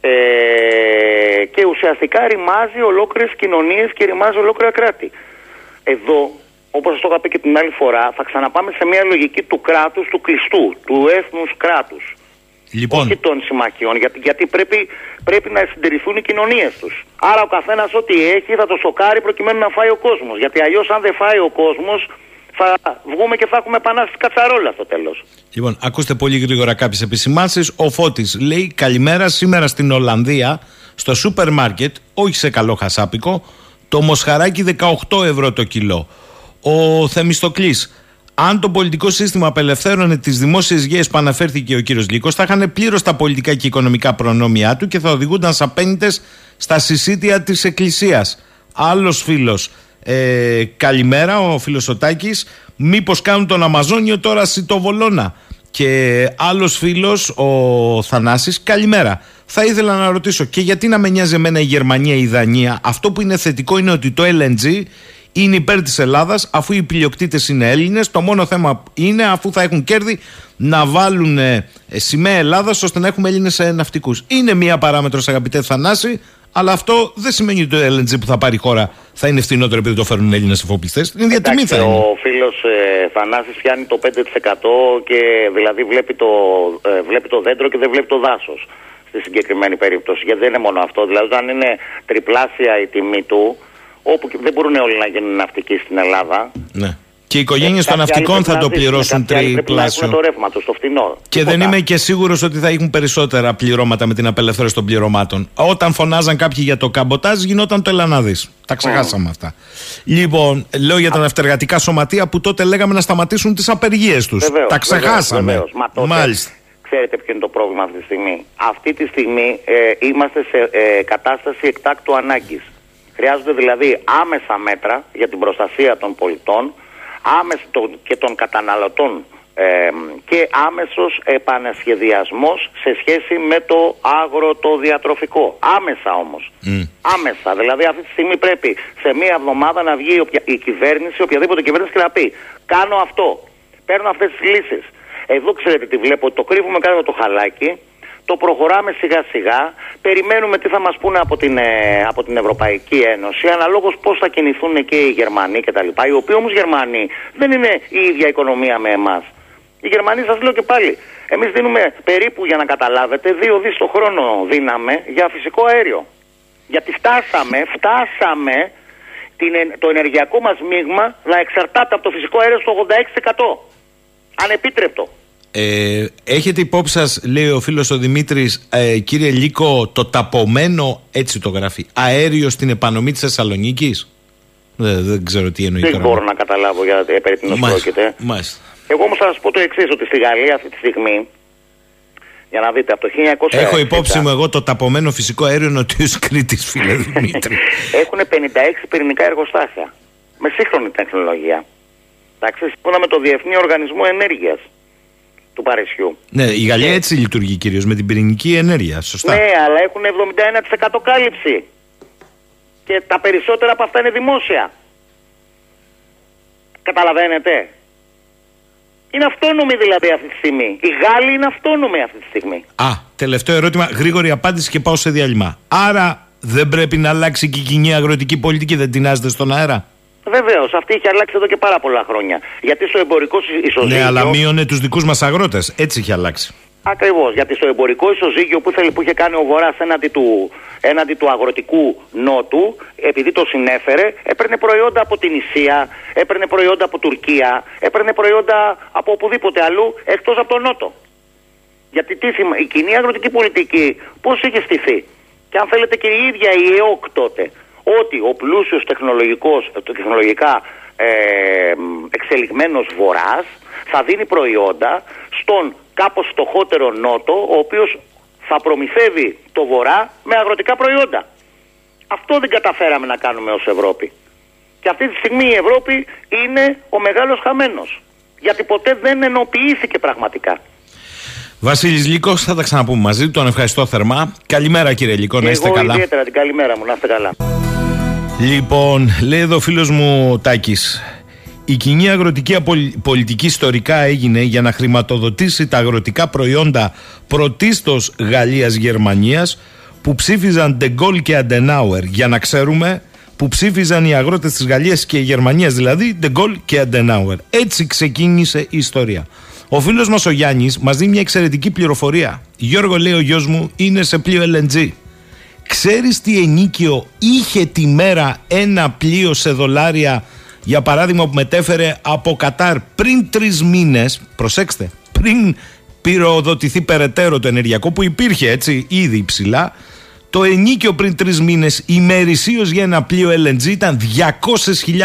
Ε, και ουσιαστικά ρημάζει ολόκληρες κοινωνίες και ρημάζει ολόκληρα κράτη. Εδώ, όπως σας το είχα πει και την άλλη φορά, θα ξαναπάμε σε μια λογική του κράτους, του κλειστού, του έθνους κράτους. Λοιπόν, Όχι των συμμαχιών, γιατί, γιατί πρέπει, πρέπει να συντηρηθούν οι κοινωνίες τους. Άρα ο καθένας ό,τι έχει θα το σοκάρει προκειμένου να φάει ο κόσμος. Γιατί αλλιώς, αν δεν φάει ο κόσμος, θα βγούμε και θα έχουμε επανάσταση κατσαρόλα στο τέλος. λοιπόν, ακούστε πολύ γρήγορα κάποιες επισημάνσεις. Ο Φώτης λέει καλημέρα σήμερα στην Ολλανδία, στο σούπερ μάρκετ, όχι σε καλό χασάπικο, το μοσχαράκι 18 ευρώ το κιλό. Ο Θεμιστοκλής, αν το πολιτικό σύστημα απελευθέρωνε τις δημόσιες υγείε που αναφέρθηκε ο κύριος Λίκο, θα είχαν πλήρως τα πολιτικά και οικονομικά προνόμια του και θα οδηγούνταν σαν πέντε στα συσίτια της Εκκλησίας. Άλλος φίλος, ε, καλημέρα, ο φίλος ο Τάκης, Μήπως κάνουν τον Αμαζόνιο τώρα σιτοβολώνα. Και άλλος φίλος, ο Θανάσης, καλημέρα. Θα ήθελα να ρωτήσω και γιατί να με νοιάζει εμένα η Γερμανία ή η Δανία. Αυτό που είναι θετικό είναι ότι το LNG είναι υπέρ της Ελλάδας, αφού οι πλειοκτήτες είναι Έλληνες. Το μόνο θέμα είναι, αφού θα έχουν κέρδη, να βάλουν ε, σημαία Ελλάδας ώστε να έχουμε Έλληνες ναυτικούς. Είναι μία παράμετρος, αγαπητέ Θανάση, αλλά αυτό δεν σημαίνει ότι το LNG που θα πάρει η χώρα θα είναι φθηνότερο επειδή το φέρνουν Έλληνες εφοπλιστές. Είναι διατιμή θα είναι. Ο φίλος ε, Θανάσης πιάνει το 5% και δηλαδή βλέπει το, ε, βλέπει το δέντρο και δεν βλέπει το δάσος στη συγκεκριμένη περίπτωση. Γιατί δεν είναι μόνο αυτό. Δηλαδή, αν είναι τριπλάσια η τιμή του, όπου και δεν μπορούν όλοι να γίνουν ναυτικοί στην Ελλάδα. Ναι. Και οι οικογένειες των Κάποιοι άλλοι ναυτικών πρέπει θα να το ζήσουν, πληρώσουν κάποιοι άλλοι πρέπει να έχουν τριπλάσιο. το ρεύμα τους στο φτηνό. Και δεν Τίποτα. είμαι και σίγουρος ότι θα έχουν περισσότερα πληρώματα με την απελευθέρωση των πληρωμάτων. Όταν φωνάζαν κάποιοι για το καμποτάζ, γινόταν το Ελανάδη. Τα ξεχάσαμε αυτά. Λοιπόν, λέω για τα ναυτεργατικά σωματεία που τότε λέγαμε να σταματήσουν τις απεργίες τους. Βεβαίως, Τα ξεχάσαμε. βεβαίως, βεβαίως. Μα τότε, Μάλιστα. Ξέρετε ποιο είναι το πρόβλημα αυτή τη στιγμή. Αυτή τη στιγμή ε, είμαστε σε ε, κατάσταση εκτάκτου ανάγκης. Χρειάζονται δηλαδή άμεσα μέτρα για την προστασία των πολιτών άμεσα των- και των καταναλωτών ε, και άμεσος επανασχεδιασμός σε σχέση με το αγροτοδιατροφικό. Άμεσα όμως. Άμεσα. Δηλαδή αυτή τη στιγμή πρέπει σε μία εβδομάδα να βγει οποια- η κυβέρνηση, οποιαδήποτε κυβέρνηση και να πει κάνω αυτό. Παίρνω αυτές τις λύσεις. Εδώ ξέρετε τι βλέπω, το κρύβουμε κάτω από το χαλάκι, το προχωράμε σιγά σιγά, περιμένουμε τι θα μας πούνε από την, ε, από την Ευρωπαϊκή Ένωση, αναλόγως πώς θα κινηθούν και οι Γερμανοί κτλ. Οι οποίοι όμως Γερμανοί δεν είναι η ίδια οικονομία με εμάς. Οι Γερμανοί σας λέω και πάλι, εμείς δίνουμε περίπου για να καταλάβετε δύο δις το χρόνο δίναμε για φυσικό αέριο. Γιατί φτάσαμε, φτάσαμε την, ε- το ενεργειακό μας μείγμα να εξαρτάται από το φυσικό αέριο στο 86%. Ανεπίτρεπτο. Ε, έχετε υπόψη σας, λέει ο φίλος ο Δημήτρης, ε, κύριε Λίκο, το ταπωμένο, έτσι το γράφει, αέριο στην επανομή της Θεσσαλονίκης; Δεν, δεν ξέρω τι εννοεί Δεν τώρα. μπορώ να καταλάβω για ε, περί τίνος Μάλιστα. πρόκειται. Μάλιστα. Εγώ όμως θα σας πω το εξής, ότι στη Γαλλία αυτή τη στιγμή, για να δείτε, από το 1960... Έχω υπόψη μου εγώ το ταπωμένο φυσικό αέριο νοτιούς Κρήτης, φίλε Δημήτρη. Έχουν 56 πυρηνικά εργοστάσια, με σύγχρονη τεχνολογία. Εντάξει, σύμφωνα με το Διεθνή Οργανισμό Ενέργειας του Παρισιού. ναι, η Γαλλία έτσι λειτουργεί κυρίως με την πυρηνική ενέργεια. Σωστά. Ναι, αλλά έχουν 71% κάλυψη. Και τα περισσότερα από αυτά είναι δημόσια. Καταλαβαίνετε. Είναι αυτόνομοι δηλαδή αυτή τη στιγμή. Οι Γάλλοι είναι αυτόνομοι αυτή τη στιγμή. Α, τελευταίο ερώτημα. Γρήγορη απάντηση και πάω σε διάλειμμα. Άρα δεν πρέπει να αλλάξει και η κοινή αγροτική πολιτική, δεν τεινάζεται στον αέρα; Βεβαίως, αυτή έχει αλλάξει εδώ και πάρα πολλά χρόνια. Γιατί στο εμπορικό συ- ισοζύγιο. Ναι, αλλά μείωνε τους δικούς μας αγρότες. Έτσι έχει αλλάξει. Ακριβώς. Γιατί στο εμπορικό ισοζύγιο που, θέλει, που είχε κάνει ο Βορράς έναντι του, έναντι του αγροτικού νότου, επειδή το συνέφερε, έπαιρνε προϊόντα από την Ισία, έπαιρνε προϊόντα από Τουρκία, έπαιρνε προϊόντα από οπουδήποτε αλλού εκτός από τον νότο. Γιατί τι θυμα- η κοινή αγροτική πολιτική πώς είχε στηθεί; Και αν θέλετε και η ίδια η ΕΟΚ τότε, ότι ο πλούσιος τεχνολογικός, ε, τεχνολογικά ε, μ, εξελιγμένος βορράς θα δίνει προϊόντα στον κάπως φτωχότερο νότο, ο οποίος θα προμηθεύει το βορρά με αγροτικά προϊόντα. Αυτό δεν καταφέραμε να κάνουμε ως Ευρώπη. Και αυτή τη στιγμή η Ευρώπη είναι ο μεγάλος χαμένος. Γιατί ποτέ δεν ενοποιήθηκε πραγματικά. Βασίλης Λύκος, θα τα ξαναπούμε μαζί. Τον ευχαριστώ θερμά. Καλημέρα κύριε Λύκο, να είστε Εγώ καλά. ιδιαίτερα την καλημέρα μου, να είστε καλά. Λοιπόν, λέει εδώ ο φίλος μου Τάκης η κοινή αγροτική απολ- πολιτική ιστορικά έγινε για να χρηματοδοτήσει τα αγροτικά προϊόντα πρωτίστως Γαλλίας-Γερμανίας που ψήφιζαν Ντεγκόλ και Αντενάουερ για να ξέρουμε που ψήφιζαν οι αγρότες της Γαλλίας και Γερμανίας δηλαδή Ντεγκόλ και Αντενάουερ. Έτσι ξεκίνησε η ιστορία. Ο φίλος μας ο Γιάννης μας δίνει μια εξαιρετική πληροφορία. Γιώργο λέει ο γιος μου είναι σε πλοίο LNG. Ξέρεις τι ενίκιο είχε τη μέρα ένα πλοίο σε δολάρια για παράδειγμα που μετέφερε από Κατάρ πριν τρεις μήνες, προσέξτε, πριν πυροδοτηθεί περαιτέρω το ενεργειακό που υπήρχε έτσι ήδη υψηλά, το ενίκιο πριν τρεις μήνες ημερησίως για ένα πλοίο LNG ήταν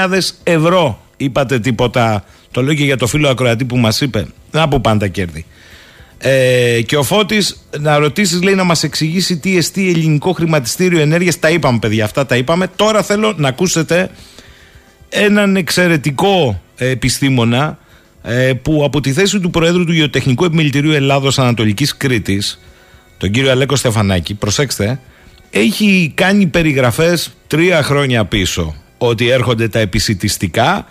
200.000 ευρώ. Είπατε τίποτα, το λέω και για το φίλο ακροατή που μας είπε, να που πάντα κέρδη. Ε, και ο Φώτης να ρωτήσεις, λέει, να μας εξηγήσει τι εστί ελληνικό χρηματιστήριο ενέργειας. Τα είπαμε, παιδιά, αυτά τα είπαμε. Τώρα θέλω να ακούσετε έναν εξαιρετικό ε, επιστήμονα ε, που από τη θέση του Προέδρου του Γεωτεχνικού Επιμελητηρίου Ελλάδος Ανατολικής Κρήτης τον κύριο Αλέκο Στεφανάκη, προσέξτε, έχει κάνει περιγραφές τρία χρόνια πίσω ότι έρχονται τα επισητιστικά,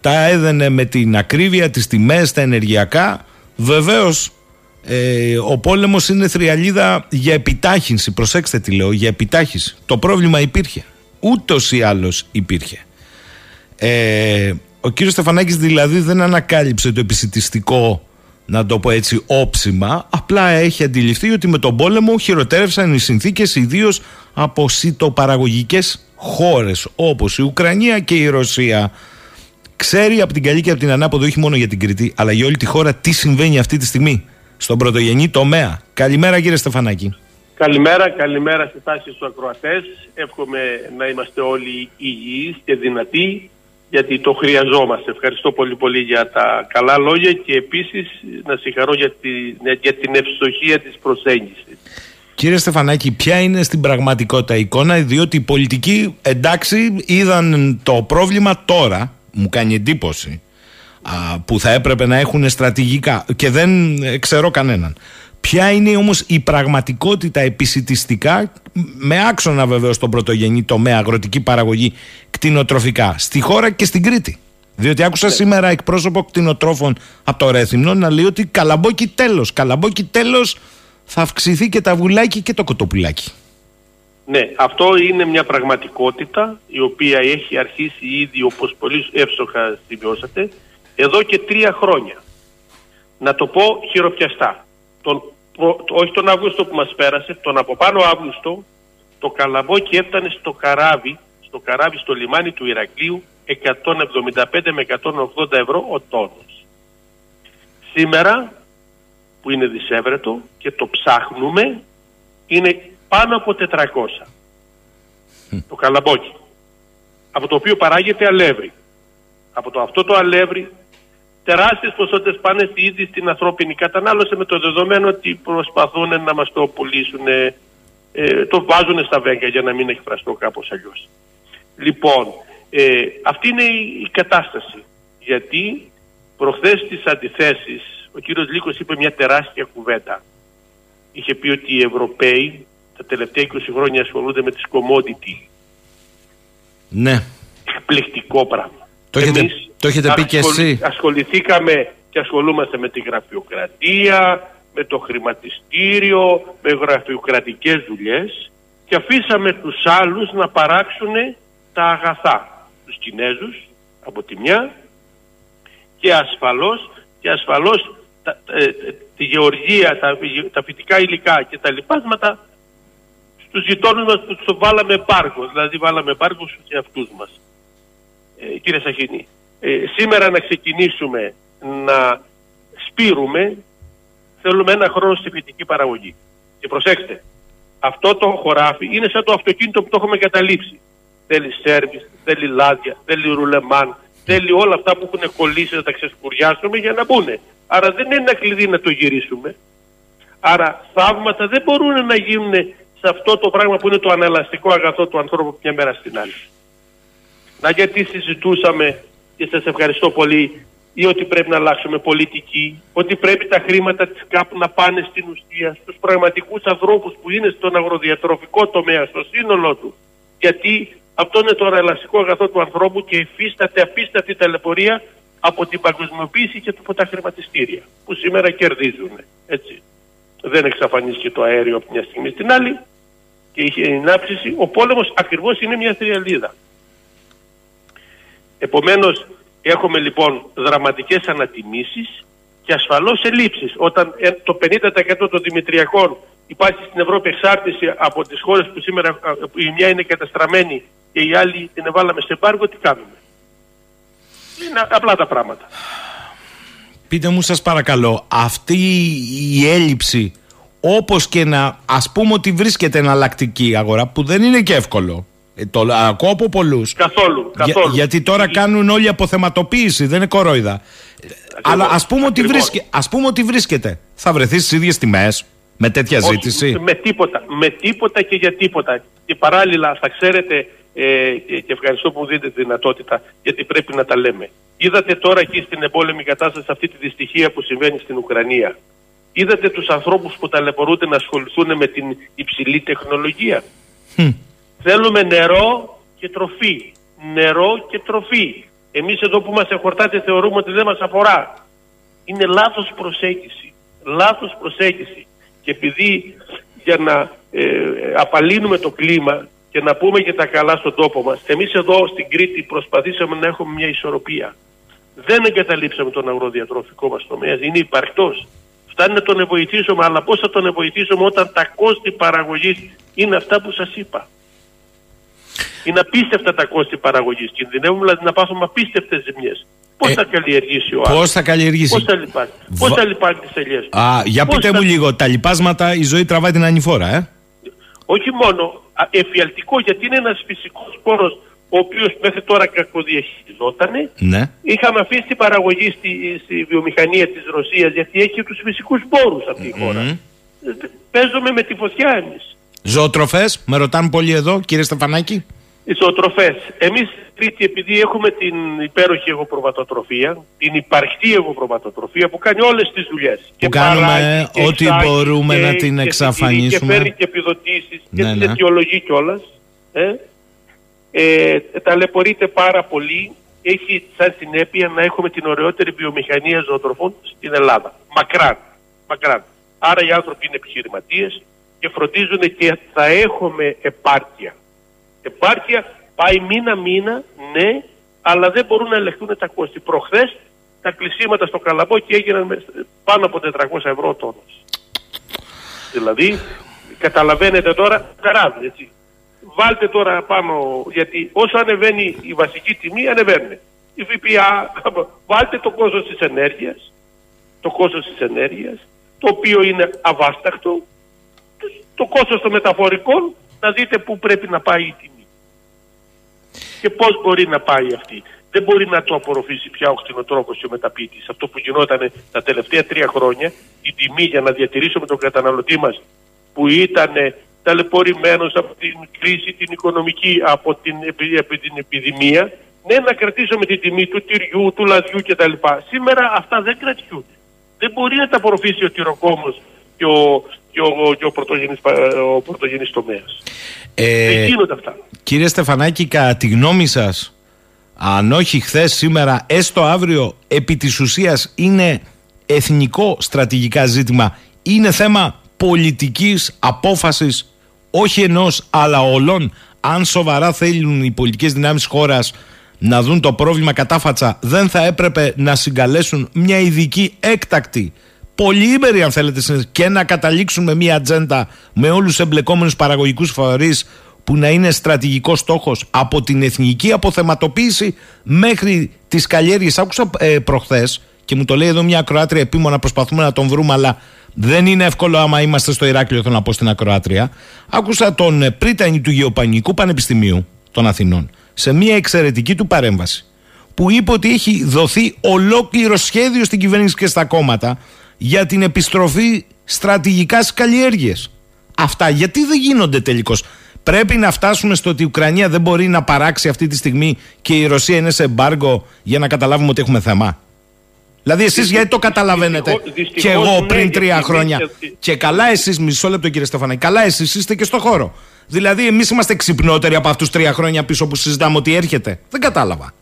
τα έδαινε με την ακρίβεια, τις τιμές, τα ενεργειακά. Βεβαίως ε, ο πόλεμος είναι θριαλίδα για επιτάχυνση, προσέξτε τι λέω, για επιτάχυνση. Το πρόβλημα υπήρχε, ούτως ή άλλως υπήρχε. Ε, ο κύριος Στεφανάκης δηλαδή δεν ανακάλυψε το επισητιστικό να το πω έτσι όψιμα. Απλά έχει αντιληφθεί ότι με τον πόλεμο χειροτέρευσαν οι συνθήκες ιδίως από σιτοπαραγωγικές χώρες όπως η Ουκρανία και η Ρωσία. Ξέρει από την καλή και από την ανάποδο όχι μόνο για την Κρήτη αλλά για όλη τη χώρα τι συμβαίνει αυτή τη στιγμή στον πρωτογενή τομέα. Καλημέρα κύριε Στεφανάκη. Καλημέρα, καλημέρα στις τάσεις τους ακροατές. Εύχομαι να είμαστε όλοι υγιείς και δυνατοί γιατί το χρειαζόμαστε. Ευχαριστώ πολύ πολύ για τα καλά λόγια και επίσης να συγχαρώ για, τη, για την ευστοχία της προσέγγισης. Κύριε Στεφανάκη, ποια είναι στην πραγματικότητα η εικόνα, διότι οι πολιτικοί εντάξει είδαν το πρόβλημα τώρα, μου κάνει εντύπωση, α, που θα έπρεπε να έχουν στρατηγικά και δεν ε, ξέρω κανέναν. Ποια είναι όμως η πραγματικότητα επισητιστικά με άξονα βεβαίως στον πρωτογενή τομέα αγροτική παραγωγή κτηνοτροφικά στη χώρα και στην Κρήτη; Διότι άκουσα σήμερα εκπρόσωπο κτηνοτρόφων από το Ρέθυμνο να λέει ότι καλαμπόκι τέλος, καλαμπόκι τέλος θα αυξηθεί και τα βουλάκι και το κοτοπουλάκι. Ναι, αυτό είναι μια πραγματικότητα η οποία έχει αρχίσει ήδη όπως πολύ εύστοχα σημειώσατε εδώ και τρία χρόνια. Να το πω χειροπιαστά. Τον, προ- το- όχι τον Αύγουστο που μας πέρασε, τον από πάνω Αύγουστο το καλαμπόκι έφτανε στο καράβι, στο καράβι στο λιμάνι του Ηρακλείου 175 με 180 ευρώ ο τόνος. Σήμερα που είναι δισεύρετο και το ψάχνουμε είναι πάνω από 400 το καλαμπόκι από το οποίο παράγεται αλεύρι. Από το αυτό το αλεύρι τεράστιες ποσότητες πάνε ήδη στην ανθρώπινη κατανάλωση με το δεδομένο ότι προσπαθούν να μας το πουλήσουν, ε, το βάζουν στα βέγγια για να μην εκφραστώ κάπως αλλιώς. Λοιπόν, ε, αυτή είναι η, η κατάσταση. Γιατί προχθές στις αντιθέσεις ο κύριος Λύκος είπε μια τεράστια κουβέντα. Είχε πει ότι οι Ευρωπαίοι τα τελευταία 20 χρόνια ασχολούνται με τις commodity. Ναι. Εκπληκτικό πράγμα. Το έχετε, Εμείς το έχετε πει και ασχολη- εσύ; Ασχοληθήκαμε και ασχολούμαστε με τη γραφειοκρατία, με το χρηματιστήριο, με γραφειοκρατικές δουλειές και αφήσαμε τους άλλους να παράξουν τα αγαθά. Τους Κινέζους από τη μια και ασφαλώς, και ασφαλώς τα, ε, ε, τη γεωργία, τα, τα φυτικά υλικά και τα λοιπάσματα στους γειτόνους μας που τους βάλαμε πάρκο, δηλαδή βάλαμε πάρκο στους εαυτούς μας. Ε, κύριε Σαχίνη, ε, σήμερα να ξεκινήσουμε να σπείρουμε, θέλουμε ένα χρόνο στη φυτική παραγωγή. Και προσέξτε, αυτό το χωράφι είναι σαν το αυτοκίνητο που το έχουμε καταλήψει. Θέλει σέρβις, θέλει λάδια, θέλει ρουλεμάν, θέλει όλα αυτά που έχουν κολλήσει να τα ξεσκουριάσουμε για να μπουν. Άρα δεν είναι ένα κλειδί να το γυρίσουμε. Άρα θαύματα δεν μπορούν να γίνουν σε αυτό το πράγμα που είναι το ανελαστικό αγαθό του ανθρώπου μια μέρα στην άλλη. Να γιατί συζητούσαμε και σας ευχαριστώ πολύ ή ότι πρέπει να αλλάξουμε πολιτική, ότι πρέπει τα χρήματα της ΚΑΠ να πάνε στην ουσία στους πραγματικούς ανθρώπους που είναι στον αγροδιατροφικό τομέα, στο σύνολό του. Γιατί αυτό είναι το ελαστικό αγαθό του ανθρώπου και υφίσταται απίστατη ταλαιπωρία από την παγκοσμιοποίηση και από τα χρηματιστήρια που σήμερα κερδίζουν. Έτσι. Δεν εξαφανίστηκε το αέριο από μια στιγμή στην άλλη και είχε ενάψηση. Ο πόλεμος ακριβώς είναι μια θριαλίδα. Επομένως έχουμε λοιπόν δραματικές ανατιμήσεις και ασφαλώς ελλείψεις. Όταν ε, το 50% των δημητριακών υπάρχει στην Ευρώπη εξάρτηση από τις χώρες που σήμερα η μια είναι καταστραμμένη και η άλλη την εβάλαμε σε πάργο, τι κάνουμε; Είναι απλά τα πράγματα. Πείτε μου σας παρακαλώ, αυτή η έλλειψη όπως και να ας πούμε ότι βρίσκεται εναλλακτική αγορά που δεν είναι και εύκολο ε, το ακούω από πολλούς. Καθόλου. καθόλου. γιατί τώρα κάνουν όλη αποθεματοποίηση, δεν είναι κορόιδα. Αλλά ας πούμε, ότι βρίσκε, ας πούμε ότι βρίσκεται. Θα βρεθείς στις ίδιες τιμές με τέτοια Όχι, ζήτηση; Με τίποτα. Με τίποτα και για τίποτα. Και παράλληλα, θα ξέρετε, ε, και ευχαριστώ που μου δίνετε τη δυνατότητα, γιατί πρέπει να τα λέμε. Είδατε τώρα εκεί στην εμπόλεμη κατάσταση αυτή τη δυστυχία που συμβαίνει στην Ουκρανία. Είδατε τους ανθρώπους που ταλαιπωρούνται να ασχοληθούν με την υψηλή τεχνολογία; Θέλουμε νερό και τροφή. Νερό και τροφή. Εμείς εδώ που μας εχορτάτε θεωρούμε ότι δεν μας αφορά. Είναι λάθος προσέγγιση. Λάθος προσέγγιση. Και επειδή για να ε, απαλύνουμε το κλίμα και να πούμε και τα καλά στον τόπο μας, εμείς εδώ στην Κρήτη προσπαθήσαμε να έχουμε μια ισορροπία. Δεν εγκαταλείψαμε τον αγροδιατροφικό μας τομέα, είναι υπαρκτός. Φτάνει να τον βοηθήσουμε, αλλά πώς θα τον βοηθήσουμε όταν τα κόστη παραγωγής είναι αυτά που σας είπα. Είναι απίστευτα τα κόστη παραγωγή. Κινδυνεύουμε δηλαδή να πάθουμε απίστευτε ζημιέ. Πώ ε, θα καλλιεργήσει ο άλλο. Πώ θα καλλιεργήσει. Πώ θα λιπάνει. Πώ θα λιπάνει τι ελιέ Α, για πείτε θα... μου λίγο, τα λιπάσματα η ζωή τραβάει την ανηφόρα, ε. Όχι μόνο εφιαλτικό, γιατί είναι ένα φυσικό πόρο ο οποίο μέχρι τώρα κακοδιαχειριζόταν. Ναι. Είχαμε αφήσει την παραγωγή στη, στη βιομηχανία τη Ρωσία, γιατί έχει του φυσικού πόρου αυτή η χώρα. Mm. Παίζουμε με τη φωτιά εμεί. Ζωοτροφέ, με ρωτάνε πολύ εδώ, κύριε Στεφανάκη. Οι ζωοτροφέ. Εμείς Τρίτη, επειδή έχουμε την υπέροχη εγωπροβατοτροφία, την υπαρχτή εγωπροβατοτροφία που κάνει όλες τις δουλειές. Που κάνουμε ό,τι μπορούμε να την εξαφανίσουμε. Και φέρνει και επιδοτήσεις και ναι, την ναι. αιτιολογεί κιόλας. Ε, ε, ταλαιπωρείται πάρα πολύ. Έχει σαν συνέπεια να έχουμε την ωραιότερη βιομηχανία ζωοτροφών στην Ελλάδα. Μακράν. Μακράν. Άρα οι άνθρωποι είναι επιχειρηματίες και φροντίζουν και θα έχουμε επάρκεια. Επάρκεια πάει μήνα-μήνα, ναι, αλλά δεν μπορούν να ελεγχθούν τα κόστη. Προχθές τα κλεισίματα στο Καλαμπόκι έγιναν πάνω από 400 ευρώ τόνος. Δηλαδή, καταλαβαίνετε τώρα, καράβι, έτσι. Βάλτε τώρα πάνω, γιατί όσο ανεβαίνει η βασική τιμή, ανεβαίνει. Η ΦΠΑ, βάλτε το κόστος της ενέργειας, το κόστος της ενέργειας, το οποίο είναι αβάσταχτο, το κόστος των μεταφορικών, να δείτε πού πρέπει να πάει η τιμή. Και πώς μπορεί να πάει αυτή. Δεν μπορεί να το απορροφήσει πια ο κτηνοτρόφος και ο μεταπίτης. Αυτό που γινόταν τα τελευταία τρία χρόνια, η τιμή για να διατηρήσουμε τον καταναλωτή μας που ήταν ταλαιπωρημένος από την κρίση την οικονομική, από την, από την επιδημία, ναι να κρατήσουμε την τιμή του τυριού, του λαδιού κτλ. Σήμερα αυτά δεν κρατιούνται. Δεν μπορεί να τα απορροφήσει ο τυροκόμος και ο, και ο, και ο, πρωτογενής, ο πρωτογενής τομέας. Ε, Δεν γίνονται αυτά. Κύριε Στεφανάκη, κατά τη γνώμη σας, αν όχι χθες, σήμερα, έστω αύριο, επί της ουσίας είναι εθνικό στρατηγικά ζήτημα, είναι θέμα πολιτικής απόφασης, όχι ενός αλλά όλων, αν σοβαρά θέλουν οι πολιτικές δυνάμεις χώρας να δουν το πρόβλημα κατάφατσα, δεν θα έπρεπε να συγκαλέσουν μια ειδική έκτακτη πολυήμερη αν θέλετε και να καταλήξουν με μια ατζέντα με όλους τους εμπλεκόμενους παραγωγικούς φορείς που να είναι στρατηγικός στόχος από την εθνική αποθεματοποίηση μέχρι τις καλλιέργειες. Άκουσα ε, προχθές και μου το λέει εδώ μια ακροάτρια επίμονα προσπαθούμε να τον βρούμε αλλά δεν είναι εύκολο άμα είμαστε στο Ηράκλειο θέλω να πω στην ακροάτρια. Άκουσα τον ε, πρίτανη του Γεωπανικού Πανεπιστημίου των Αθηνών σε μια εξαιρετική του παρέμβαση που είπε ότι έχει δοθεί ολόκληρο σχέδιο στην κυβέρνηση και στα κόμματα για την επιστροφή στρατηγικάς στι καλλιέργειε. Αυτά γιατί δεν γίνονται τελικώς; Πρέπει να φτάσουμε στο ότι η Ουκρανία δεν μπορεί να παράξει αυτή τη στιγμή και η Ρωσία είναι σε εμπάργκο για να καταλάβουμε ότι έχουμε θέμα. Δηλαδή, εσείς γιατί το καταλαβαίνετε δυστυχώς, και εγώ ναι, πριν γιατί τρία εμείς- χρόνια; Και καλά, εσείς, μισό λεπτό κύριε Στεφανάκη, καλά, εσείς είστε και στο χώρο. Δηλαδή, εμείς είμαστε ξυπνότεροι από αυτούς τρία χρόνια πίσω που συζητάμε ότι έρχεται. Δεν κατάλαβα.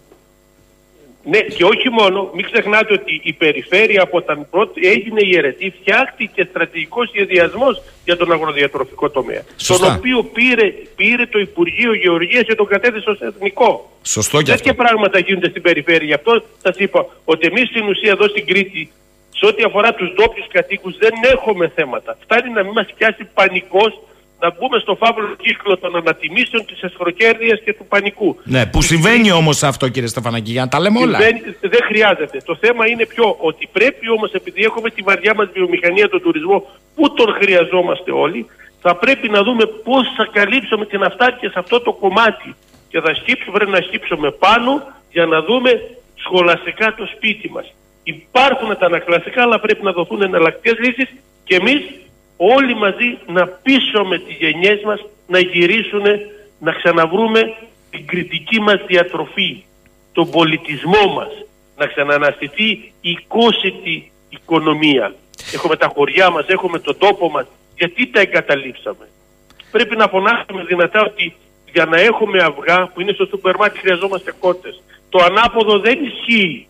Ναι, και όχι μόνο, μην ξεχνάτε ότι η περιφέρεια από όταν πρώτη έγινε η αιρετή φτιάχτηκε στρατηγικός σχεδιασμός για τον αγροδιατροφικό τομέα. Σωστά. Τον οποίο πήρε, πήρε το Υπουργείο Γεωργίας και τον κατέθεσε ως εθνικό. Σωστό και αυτό. Τέτοια πράγματα γίνονται στην περιφέρεια. Γι' αυτό σας είπα ότι εμείς στην ουσία εδώ στην Κρήτη, σε ό,τι αφορά τους ντόπιους κατοίκους, δεν έχουμε θέματα. Φτάνει να μην μας πιάσει πανικός να μπούμε στο φαύλο κύκλο των ανατιμήσεων, της εσχροκέρδειας και του πανικού. Ναι, που συμβαίνει όμως αυτό κύριε Στεφανάκη, για να τα λέμε όλα. Δεν, δεν χρειάζεται. Το θέμα είναι πιο ότι πρέπει όμως, επειδή έχουμε τη βαριά μας βιομηχανία, τον τουρισμό, που τον χρειαζόμαστε όλοι, θα πρέπει να δούμε πώς θα καλύψουμε την αυτάρκεια σε αυτό το κομμάτι. Και θα σκύψουμε, πρέπει να σκύψουμε πάνω για να δούμε σχολαστικά το σπίτι μας. Υπάρχουν τα ανακλαστικά, αλλά πρέπει να δοθούν εναλλακτικές λύσεις και εμείς όλοι μαζί να πείσουμε τις γενιές μας να γυρίσουν, να ξαναβρούμε την κριτική μας διατροφή, τον πολιτισμό μας, να ξαναναστηθεί η κόσμητη οικονομία. Έχουμε τα χωριά μας, έχουμε τον τόπο μας, γιατί τα εγκαταλείψαμε; Πρέπει να φωνάσουμε δυνατά ότι για να έχουμε αυγά που είναι στο σούπερ μάρκετ χρειαζόμαστε κότες. Το ανάποδο δεν ισχύει.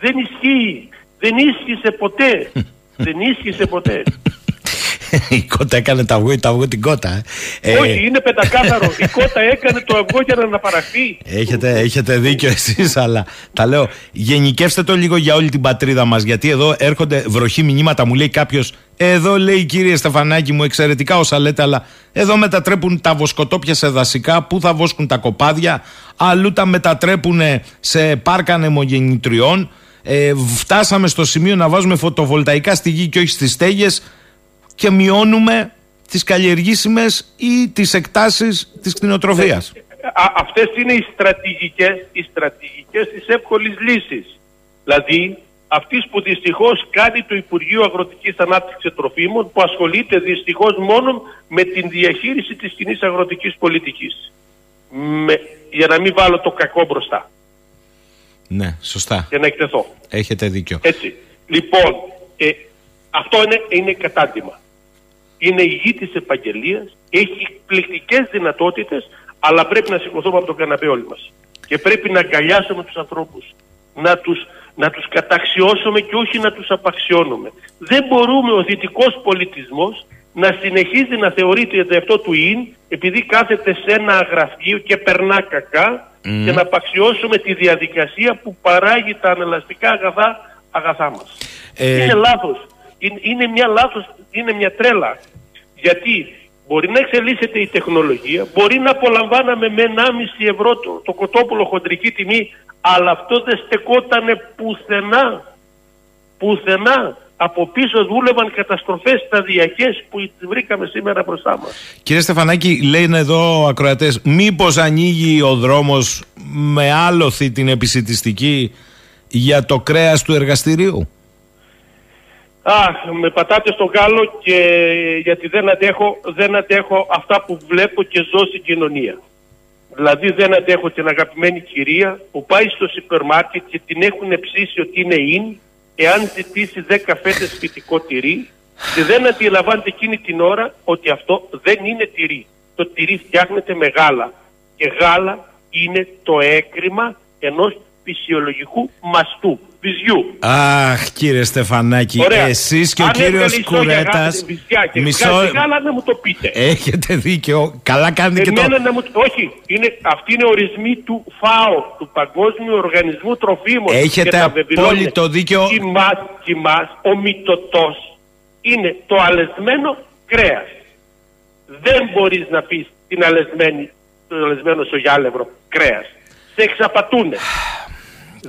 Δεν ισχύει. Δεν ίσχυσε ποτέ. Δεν ίσχυσε ποτέ. η κότα έκανε τα αυγό ή τα αυγό την κότα. ε. Ε, Όχι, είναι πεντακάθαρο. Η κότα έκανε το αυγό για να αναπαραχθεί. Έχετε, έχετε δίκιο εσείς αλλά τα λέω γενικεύστε το λίγο για όλη την πατρίδα μας γιατί εδώ έρχονται βροχή μηνύματα μου λέει κάποιος εδώ λέει κύριε Στεφανάκη μου εξαιρετικά όσα λέτε αλλά εδώ μετατρέπουν τα βοσκοτόπια σε δασικά που θα βόσκουν τα κοπάδια αλλού τα μετατρέπουν σε πάρκα ανεμογεννητριών ε, φτάσαμε στο σημείο να βάζουμε φωτοβολταϊκά στη γη και όχι στις στέγες και μειώνουμε τις καλλιεργήσιμες ή τις εκτάσεις της κτηνοτροφίας. Α, αυτές είναι οι στρατηγικές, οι στρατηγικές της εύκολης λύσης. Δηλαδή, αυτής που δυστυχώς κάνει το Υπουργείο Αγροτικής Ανάπτυξης Τροφίμων που ασχολείται δυστυχώς μόνο με την διαχείριση της κοινής αγροτικής πολιτικής. Με, για να μην βάλω το κακό μπροστά, Ναι, σωστά. για να εκτεθώ. Έχετε δίκιο. Έτσι. Λοιπόν, ε, αυτό είναι, είναι κατάντημα. Είναι η γη της επαγγελίας, έχει εκπληκτικές δυνατότητες, αλλά πρέπει να σηκωθούμε από τον καναπέ όλοι μας. Και πρέπει να αγκαλιάσουμε τους ανθρώπους, να τους, να τους καταξιώσουμε και όχι να τους απαξιώνουμε. Δεν μπορούμε ο δυτικός πολιτισμός να συνεχίζει να θεωρείται για αυτό του ίν, επειδή κάθεται σε ένα αγραφείο και περνά κακά, και να απαξιώσουμε τη διαδικασία που παράγει τα ανελαστικά αγαθά, αγαθά μας. Ε, Είναι λάθος. Είναι, είναι μια λάθος, είναι μια τρέλα. Γιατί μπορεί να εξελίσσεται η τεχνολογία, μπορεί να απολαμβάναμε με 1,5 ευρώ το, το κοτόπουλο χοντρική τιμή, αλλά αυτό δεν στεκότανε πουθενά. Πουθενά. Από πίσω δούλευαν καταστροφές σταδιακές που τις βρήκαμε σήμερα μπροστά μας. Κύριε Στεφανάκη, λένε εδώ ακροατές, μήπως ανοίγει ο δρόμος με άλοθη την επισητιστική για το κρέας του εργαστηρίου; Αχ, με πατάτες στο γάλο και γιατί δεν αντέχω, δεν αντέχω αυτά που βλέπω και ζω στην κοινωνία. Δηλαδή δεν αντέχω την αγαπημένη κυρία που πάει στο σούπερ μάρκετ και την έχουν ψήσει ότι είναι in εάν ζητήσει 10 φέτες φυτικό τυρί και δεν αντιλαμβάνεται εκείνη την ώρα ότι αυτό δεν είναι τυρί. Το τυρί φτιάχνεται με γάλα και γάλα είναι το έκρημα ενός φυσιολογικού μαστού, βυζιού. Αχ, κύριε Στεφανάκη, Ωραία. εσείς και ο Αν κύριος έβγαλε ιστορία Κουρέτας γάλα, βυζιά και μισό... βγάζει γάλα να μου το πείτε. Έχετε δίκιο. Καλά κάνετε και το... Εμένα να μου... Όχι, είναι, αυτοί είναι ορισμοί του ΦΑΟ, του Παγκόσμιου Οργανισμού Τροφίμων. Έχετε Και τα βεβαιώνει. απόλυτο δίκιο. Και μας, και μας, ο μυτοτός είναι το αλεσμένο κρέας. Δεν μπορείς να πεις την αλεσμένη, το αλεσμένο σογιάλευρο κρέας. Σε εξαπατούνε.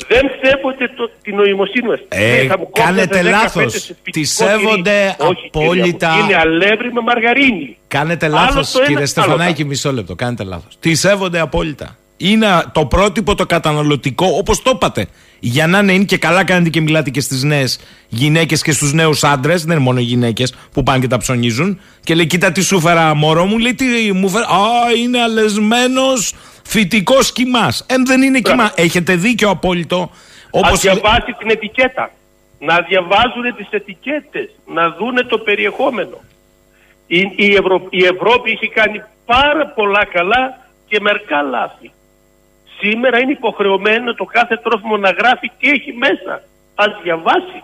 Δεν σέβονται το, την νοημοσύνη μας. Ε, θα μου κόψετε κάνετε 10 λάθος. φέτες σε Τη φυτικό σέβονται τυρί. Όχι, κυρία μου. απόλυτα. Είναι αλεύρι με μαργαρίνη. Κάνετε Άλλο λάθος, το ένα, κύριε άλλο Στεφανάκη, το μισό λεπτό. Κάνετε λάθος. Τη σέβονται απόλυτα. Είναι το πρότυπο το καταναλωτικό, όπως το είπατε. Για να είναι, είναι και καλά κάνετε και μιλάτε και στις νέες γυναίκες και στους νέους άντρες. Δεν είναι μόνο γυναίκες που πάνε και τα ψωνίζουν. Και λέει: Κοίτα τι σου φέρα, μωρό μου. Λέει: Τι μου φέρα. Α, είναι αλεσμένος φυτικός κοιμάς. Ε, δεν είναι κοιμά. Έχετε δίκιο απόλυτο. Όπως... Α διαβάσεις την ετικέτα. Να διαβάζουν τις ετικέτες. Να δούνε το περιεχόμενο. Η, η, Ευρω... η Ευρώπη έχει κάνει πάρα πολλά καλά και μερικά λάθη. Σήμερα είναι υποχρεωμένο το κάθε τρόφιμο να γράφει τι έχει μέσα. Ας διαβάσει.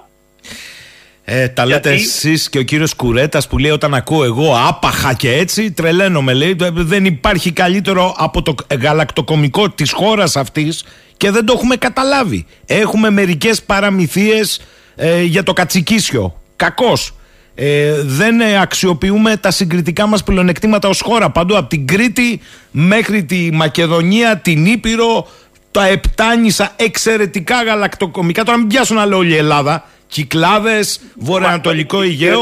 Ε, τα λέτε εσείς και ο κύριος Κουρέτας που λέει όταν ακούω εγώ άπαχα και έτσι, τρελαίνομαι. Λέει δεν υπάρχει καλύτερο από το γαλακτοκομικό της χώρας αυτής και δεν το έχουμε καταλάβει. Έχουμε μερικές παραμυθίες ε, για το κατσικίσιο. Κακός. Ε, δεν αξιοποιούμε τα συγκριτικά μας πλεονεκτήματα ως χώρα παντού από την Κρήτη μέχρι τη Μακεδονία, την Ήπειρο τα Επτάνησα εξαιρετικά γαλακτοκομικά τώρα μην πιάσουν άλλο όλη η Ελλάδα Κυκλάδες, βορειοανατολικό Αιγαίο.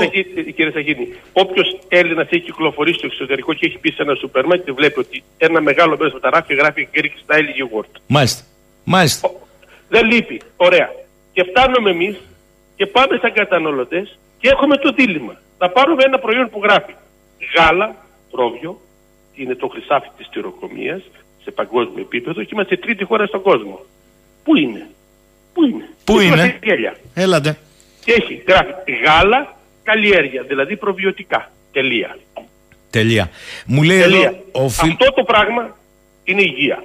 Κύριε Σαγίνη, όποιος Έλληνας έχει κυκλοφορήσει στο εξωτερικό και έχει πει σε ένα σούπερ μάρκετ, βλέπει ότι ένα μεγάλο μέρος με τα ράφια γράφει Greek style yogurt. Μάλιστα. Μάλιστα. Δεν λείπει. Ωραία. Και φτάνουμε εμείς και πάμε σαν καταναλωτές και έχουμε το δίλημα. Να πάρουμε ένα προϊόν που γράφει γάλα, πρόβιο, είναι το χρυσάφι της τυροκομεία σε παγκόσμιο επίπεδο και είμαστε τρίτη χώρα στον κόσμο. Πού είναι, Πού είναι, Πού είναι, έλατε. Και έχει γράφει γάλα, καλλιέργεια, δηλαδή προβιωτικά. Τελεία. Τελεία. Μου λέει Τελεία. Εδώ, Αυτό το πράγμα είναι υγεία.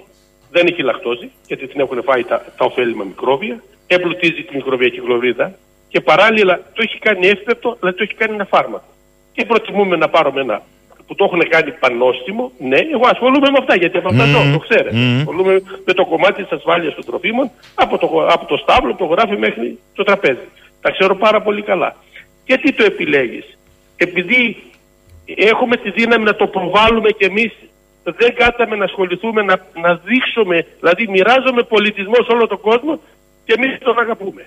Δεν έχει λακτόζη, γιατί την έχουν φάει τα, τα ωφέλιμα μικρόβια, εμπλουτίζει τη μικροβιακή κλωρίδα, και παράλληλα το έχει κάνει εύπεπτο, αλλά το έχει κάνει ένα φάρμακο. Και προτιμούμε να πάρουμε ένα που το έχουν κάνει πανόστιμο, ναι, εγώ ασχολούμαι με αυτά γιατί από αυτά mm. το, ξέρετε. Mm. Ασχολούμαι με το κομμάτι της ασφάλειας των τροφίμων από το, από το στάβλο, το γράφει μέχρι το τραπέζι. Τα ξέρω πάρα πολύ καλά. Γιατί το επιλέγεις, Επειδή έχουμε τη δύναμη να το προβάλλουμε κι εμείς, δεν κάθαμε να ασχοληθούμε, να, να δείξουμε, δηλαδή μοιράζομαι πολιτισμό σε όλο τον κόσμο και εμείς τον αγαπούμε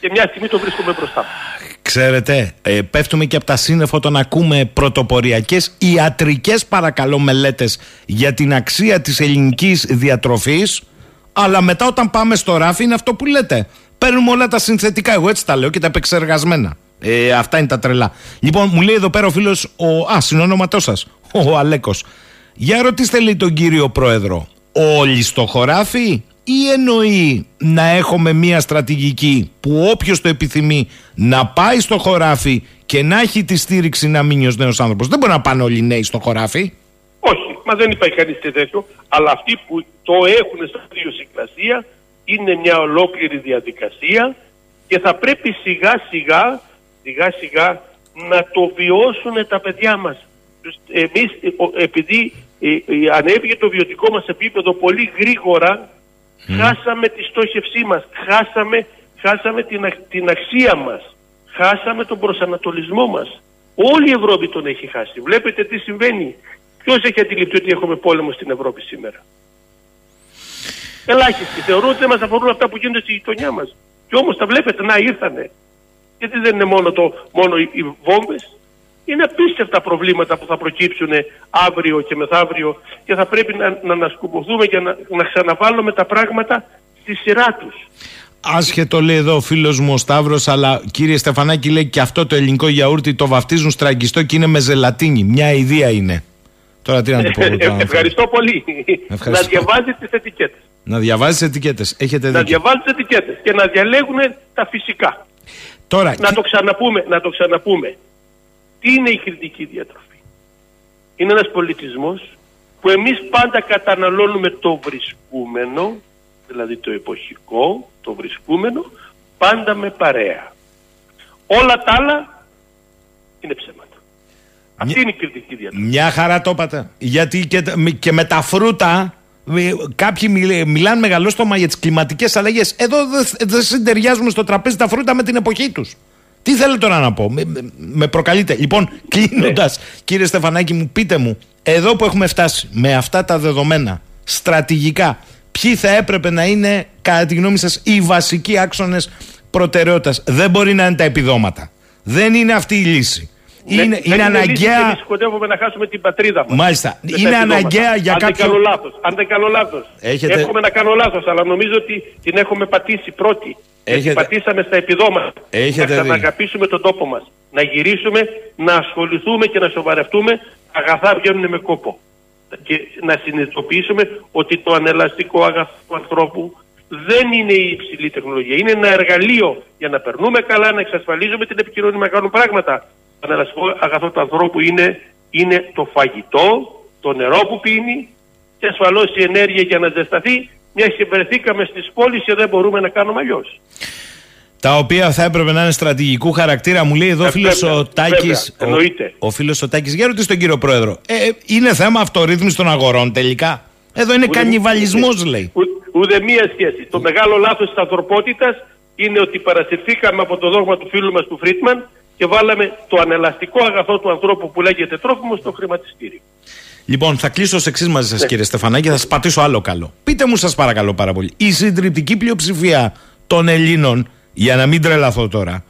και μια στιγμή το βρίσκουμε μπροστά. Ξέρετε, ε, πέφτουμε και από τα σύννεφα όταν ακούμε πρωτοποριακές ιατρικές παρακαλώ μελέτες για την αξία της ελληνικής διατροφής αλλά μετά όταν πάμε στο ράφι είναι αυτό που λέτε. Παίρνουμε όλα τα συνθετικά, εγώ έτσι τα λέω και τα επεξεργασμένα. Ε, αυτά είναι τα τρελά. Λοιπόν, μου λέει εδώ πέρα ο φίλος, ο... Α, συνόνοματό σας, ο Αλέκος. Για ρωτήστε λέει τον κύριο Πρόεδρο, όλοι στο χωράφι ή εννοεί να έχουμε μια στρατηγική που όποιος το επιθυμεί να πάει στο χωράφι και να έχει τη στήριξη να μείνει ως νέος άνθρωπος. Δεν μπορεί να πάνε όλοι οι νέοι στο χωράφι; Όχι, μα δεν υπάρχει κανείς τέτοιο. Αλλά αυτοί που το έχουν στα δύο συγκλασία είναι μια ολόκληρη διαδικασία και θα πρέπει σιγά σιγά, σιγά σιγά να το βιώσουν τα παιδιά μας. Εμείς επειδή ε, ε, ανέβηκε το βιωτικό μας επίπεδο πολύ γρήγορα Χάσαμε τη στόχευσή μας, χάσαμε, χάσαμε την, την αξία μας, χάσαμε τον προσανατολισμό μας. Όλη η Ευρώπη τον έχει χάσει. Βλέπετε τι συμβαίνει. Ποιος έχει αντιληφθεί ότι έχουμε πόλεμο στην Ευρώπη σήμερα; Ελάχιστοι. Θεωρούν ότι δεν μας αφορούν αυτά που γίνονται στη γειτονιά μας. Και όμως τα βλέπετε, να ήρθανε. Γιατί δεν είναι μόνο, το, μόνο οι, οι βόμβες, είναι απίστευτα προβλήματα που θα προκύψουν αύριο και μεθαύριο και θα πρέπει να, να ανασκουμποθούμε και να, να ξαναβάλουμε τα πράγματα στη σειρά τους. Άσχετο λέει εδώ ο φίλος μου ο Σταύρος, αλλά κύριε Στεφανάκη λέει και αυτό το ελληνικό γιαούρτι το βαφτίζουν στραγγιστό και είναι με ζελατίνη. Μια ιδέα είναι. Τώρα τι να το πω. Ε, ευχαριστώ πολύ. Ευχαριστώ. Να διαβάζεις τις ετικέτες. Να διαβάζεις τι ετικέτες. Έχετε Να διαβάζεις τις ετικέτες και να διαλέγουν τα φυσικά. Τώρα, να, το ξαναπούμε, να το ξαναπούμε. Τι είναι η κριτική διατροφή. Είναι ένας πολιτισμός που εμείς πάντα καταναλώνουμε το βρισκούμενο, δηλαδή το εποχικό, το βρισκούμενο, πάντα με παρέα. Όλα τα άλλα είναι ψέματα. Αυτή είναι η κριτική διατροφή. Μια χαρά το είπατε. Γιατί και, και με τα φρούτα Κάποιοι μιλάνε μεγαλόστομα για τις κλιματικές αλλαγές. Εδώ δεν συντεριάζουμε στο τραπέζι τα φρούτα με την εποχή τους. Τι θέλω τώρα να πω, με, με προκαλείτε. Λοιπόν, κλείνοντας, ναι. κύριε Στεφανάκη, μου πείτε μου, εδώ που έχουμε φτάσει με αυτά τα δεδομένα, στρατηγικά, ποιοι θα έπρεπε να είναι, κατά τη γνώμη σας, οι βασικοί άξονες προτεραιότητας; Δεν μπορεί να είναι τα επιδόματα. Δεν είναι αυτή η λύση. Είναι, Δεν- είναι δεν αναγκαία. λύση και εμείς κοντεύουμε να χάσουμε την πατρίδα μας. Μάλιστα. Με Είναι τα επιδόματα. αναγκαία για αν κάποιο- Δεν κάνω λάθος. Αν δεν κάνω λάθος. Έχετε- Εύχομαι να κάνω λάθος, αλλά νομίζω ότι την έχουμε πατήσει πρώτη. Γιατί Έχετε- Πατήσαμε στα επιδόματα. Έχετε να δει. ξαναγαπήσουμε τον τόπο μας. Να γυρίσουμε, να ασχοληθούμε και να σοβαρευτούμε. Αγαθά βγαίνουν με κόπο. Και να συνειδητοποιήσουμε ότι το ανελαστικό αγαθό του ανθρώπου δεν είναι η υψηλή τεχνολογία. Είναι ένα εργαλείο για να περνούμε καλά, να εξασφαλίζουμε την επικοινωνία, να κάνουμε πράγματα. Το ανελαστικό αγαθό του ανθρώπου είναι, είναι το φαγητό, το νερό που πίνει και ασφαλώς η ενέργεια για να ζεσταθεί. Μιας και βρεθήκαμε στις πόλεις και δεν μπορούμε να κάνουμε αλλιώς. Τα οποία θα έπρεπε να είναι στρατηγικού χαρακτήρα. Μου λέει εδώ ο Ε, φίλος βέβαια, ο Τάκης. βέβαια, εννοείται. Ο, ο φίλος ο Τάκης, για ρωτή τον κύριο Πρόεδρο. Ε, είναι θέμα αυτορύθμισης των αγορών τελικά; Εδώ είναι κανιβαλισμός, λέει. Ου- Ούτε μία σχέση. Το μεγάλο λάθος της ανθρωπότητας είναι ότι παρασυρθήκαμε από το δόγμα του φίλου μας του Φρίτμαν και βάλαμε το ανελαστικό αγαθό του ανθρώπου που λέγεται τρόφιμο στο χρηματιστήριο. Λοιπόν, θα κλείσω ως εξής μαζί Ναι. σα, κύριε Στεφανάκη, και θα σας πατήσω άλλο καλό. Πείτε μου, σας παρακαλώ πάρα πολύ. Η συντριπτική πλειοψηφία των Ελλήνων, για να μην τρελαθώ τώρα,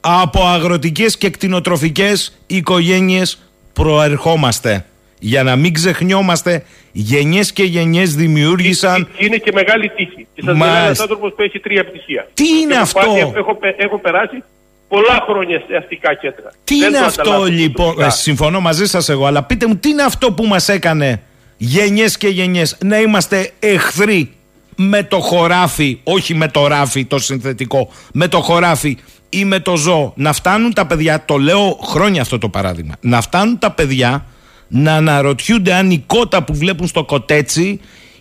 από αγροτικές και κτηνοτροφικές οικογένειες προερχόμαστε. Για να μην ξεχνιόμαστε, γενιές και γενιές δημιούργησαν Και είναι και μεγάλη τύχη. Και σας Μάλιστα. μιλάει ένας άνθρωπος που έχει τρία πτυχία. Τι είναι Έχω αυτό; πάει- έχω, έχω, πε- έχω περάσει πολλά χρόνια σε αστικά κέντρα. Τι Δεν είναι το αυτό ανταλλάσσω λοιπόν, προσωπικά. ε, συμφωνώ μαζί σας εγώ, αλλά πείτε μου τι είναι αυτό που μας έκανε γενιές και γενιές να είμαστε εχθροί με το χωράφι, όχι με το ράφι το συνθετικό, με το χωράφι ή με το ζώο. Να φτάνουν τα παιδιά, το λέω χρόνια αυτό το παράδειγμα, να φτάνουν τα παιδιά να αναρωτιούνται αν η κότα που βλέπουν στο κοτέτσι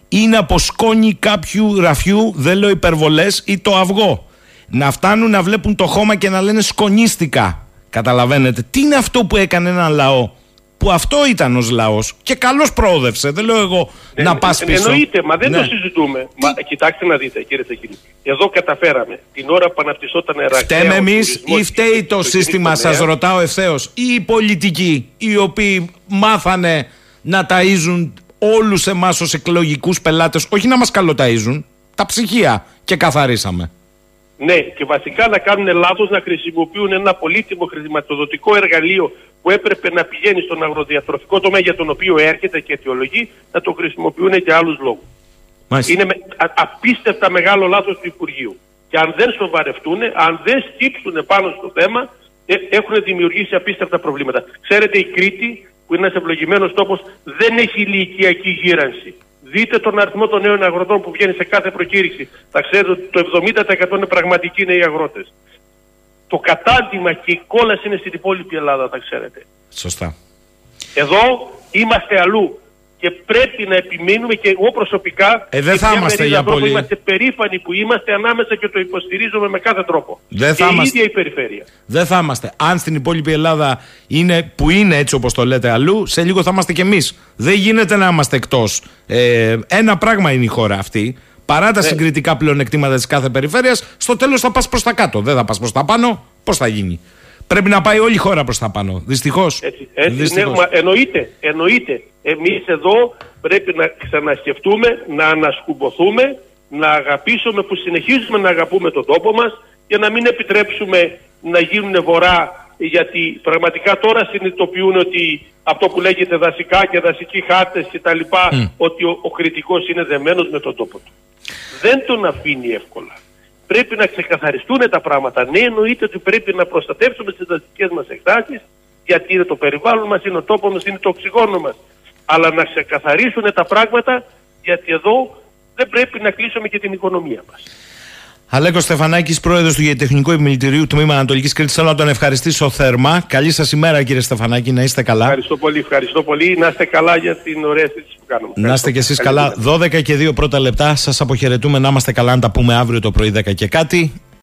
είναι από σκόνη κάποιου ραφιού, δεν λέω υπερβολές, ή το αυγό. Να φτάνουν να βλέπουν το χώμα και να λένε σκονίστηκα. Καταλαβαίνετε. Τι είναι αυτό που έκανε έναν λαό. Που αυτό ήταν ως λαός και καλώς προόδευσε. Δεν λέω εγώ Ε, να πας ε, πίσω. Εννοείται, μα δεν Ναι. το συζητούμε. Μα, κοιτάξτε να δείτε, κύριε Τσακίνη. Εδώ καταφέραμε την ώρα που αναπτυσσόταν ραγδαία. Φταίμε ο εμείς τουρισμός ή φταίει και το το σύστημα, τομέα. σας ρωτάω ευθέως, ή οι πολιτικοί οι οποίοι μάθανε να ταΐζουν όλους εμάς ως εκλογικούς πελάτες, όχι να μας καλοταΐζουν, τα ψυχία και καθαρίσαμε. Ναι, και βασικά να κάνουν λάθος να χρησιμοποιούν ένα πολύτιμο χρηματοδοτικό εργαλείο που έπρεπε να πηγαίνει στον αγροδιατροφικό τομέα για τον οποίο έρχεται και αιτιολογεί, να το χρησιμοποιούν για άλλους λόγους. Μάλιστα. Είναι με, α- απίστευτα μεγάλο λάθος του Υπουργείου. Και αν δεν σοβαρευτούν, αν δεν σκύψουν πάνω στο θέμα, ε, έχουν δημιουργήσει απίστευτα προβλήματα. Ξέρετε, η Κρήτη, που είναι ένας ευλογημένος τόπος, δεν έχει ηλικιακή γύρανση. Δείτε τον αριθμό των νέων αγροτών που βγαίνει σε κάθε προκήρυξη. Θα ξέρετε ότι το 70% είναι πραγματικοί νέοι αγρότες. Το κατάντημα και η κόλαση είναι στην υπόλοιπη Ελλάδα, τα ξέρετε. Σωστά. Εδώ είμαστε αλλού. Και πρέπει να επιμείνουμε και εγώ προσωπικά. Ε, δεν και θα μια είμαστε μερίδα για ανθρώπων πολύ. Είμαστε περήφανοι που είμαστε ανάμεσα και το υποστηρίζουμε με κάθε τρόπο. Δεν και θα η είμαστε. ίδια η περιφέρεια. Δεν θα είμαστε. Αν στην υπόλοιπη Ελλάδα είναι που είναι έτσι όπως το λέτε αλλού, σε λίγο θα είμαστε κι εμείς. Δεν γίνεται να είμαστε εκτός. Ε, ένα πράγμα είναι η χώρα αυτή. Παρά Ναι. τα συγκριτικά πλεονεκτήματα της κάθε περιφέρειας, στο τέλος θα πας προς τα κάτω. Δεν θα πας προς τα πάνω. Πώς θα γίνει. Πρέπει να πάει όλη η χώρα προς τα πάνω. Δυστυχώς. Έτσι, έτσι ναι, μα εννοείται, εννοείται. Εμείς εδώ πρέπει να ξανασκεφτούμε, να ανασκουμποθούμε, να αγαπήσουμε που συνεχίζουμε να αγαπούμε τον τόπο μας και να μην επιτρέψουμε να γίνουν βορρά γιατί πραγματικά τώρα συνειδητοποιούν ότι αυτό που λέγεται δασικά και δασικοί χάρτες και τα λοιπά ότι ο, ο κριτικός είναι δεμένος με τον τόπο του. Δεν τον αφήνει εύκολα. Πρέπει να ξεκαθαριστούν τα πράγματα. Ναι, εννοείται ότι πρέπει να προστατεύσουμε τις δασικές μας εκτάσεις γιατί είναι το περιβάλλον μας, είναι ο τόπος μας, είναι το οξυγόνο μας. Αλλά να ξεκαθαρίσουν τα πράγματα γιατί εδώ δεν πρέπει να κλείσουμε και την οικονομία μας. Αλέκος Στεφανάκης, πρόεδρος του Γεωτεχνικού Επιμελητηρίου Τμήμα Ανατολικής Κρήτης. Θέλω να τον ευχαριστήσω θερμά. Καλή σας ημέρα, κύριε Στεφανάκη, να είστε καλά. Ευχαριστώ πολύ, ευχαριστώ πολύ. Να είστε καλά για την ωραία συζήτηση που κάνουμε. Να είστε κι εσείς Καλή καλά. ημέρα. 12 και 2 πρώτα λεπτά. Σας αποχαιρετούμε. Να είμαστε καλά, να τα πούμε αύριο το πρωί 10 και κάτι.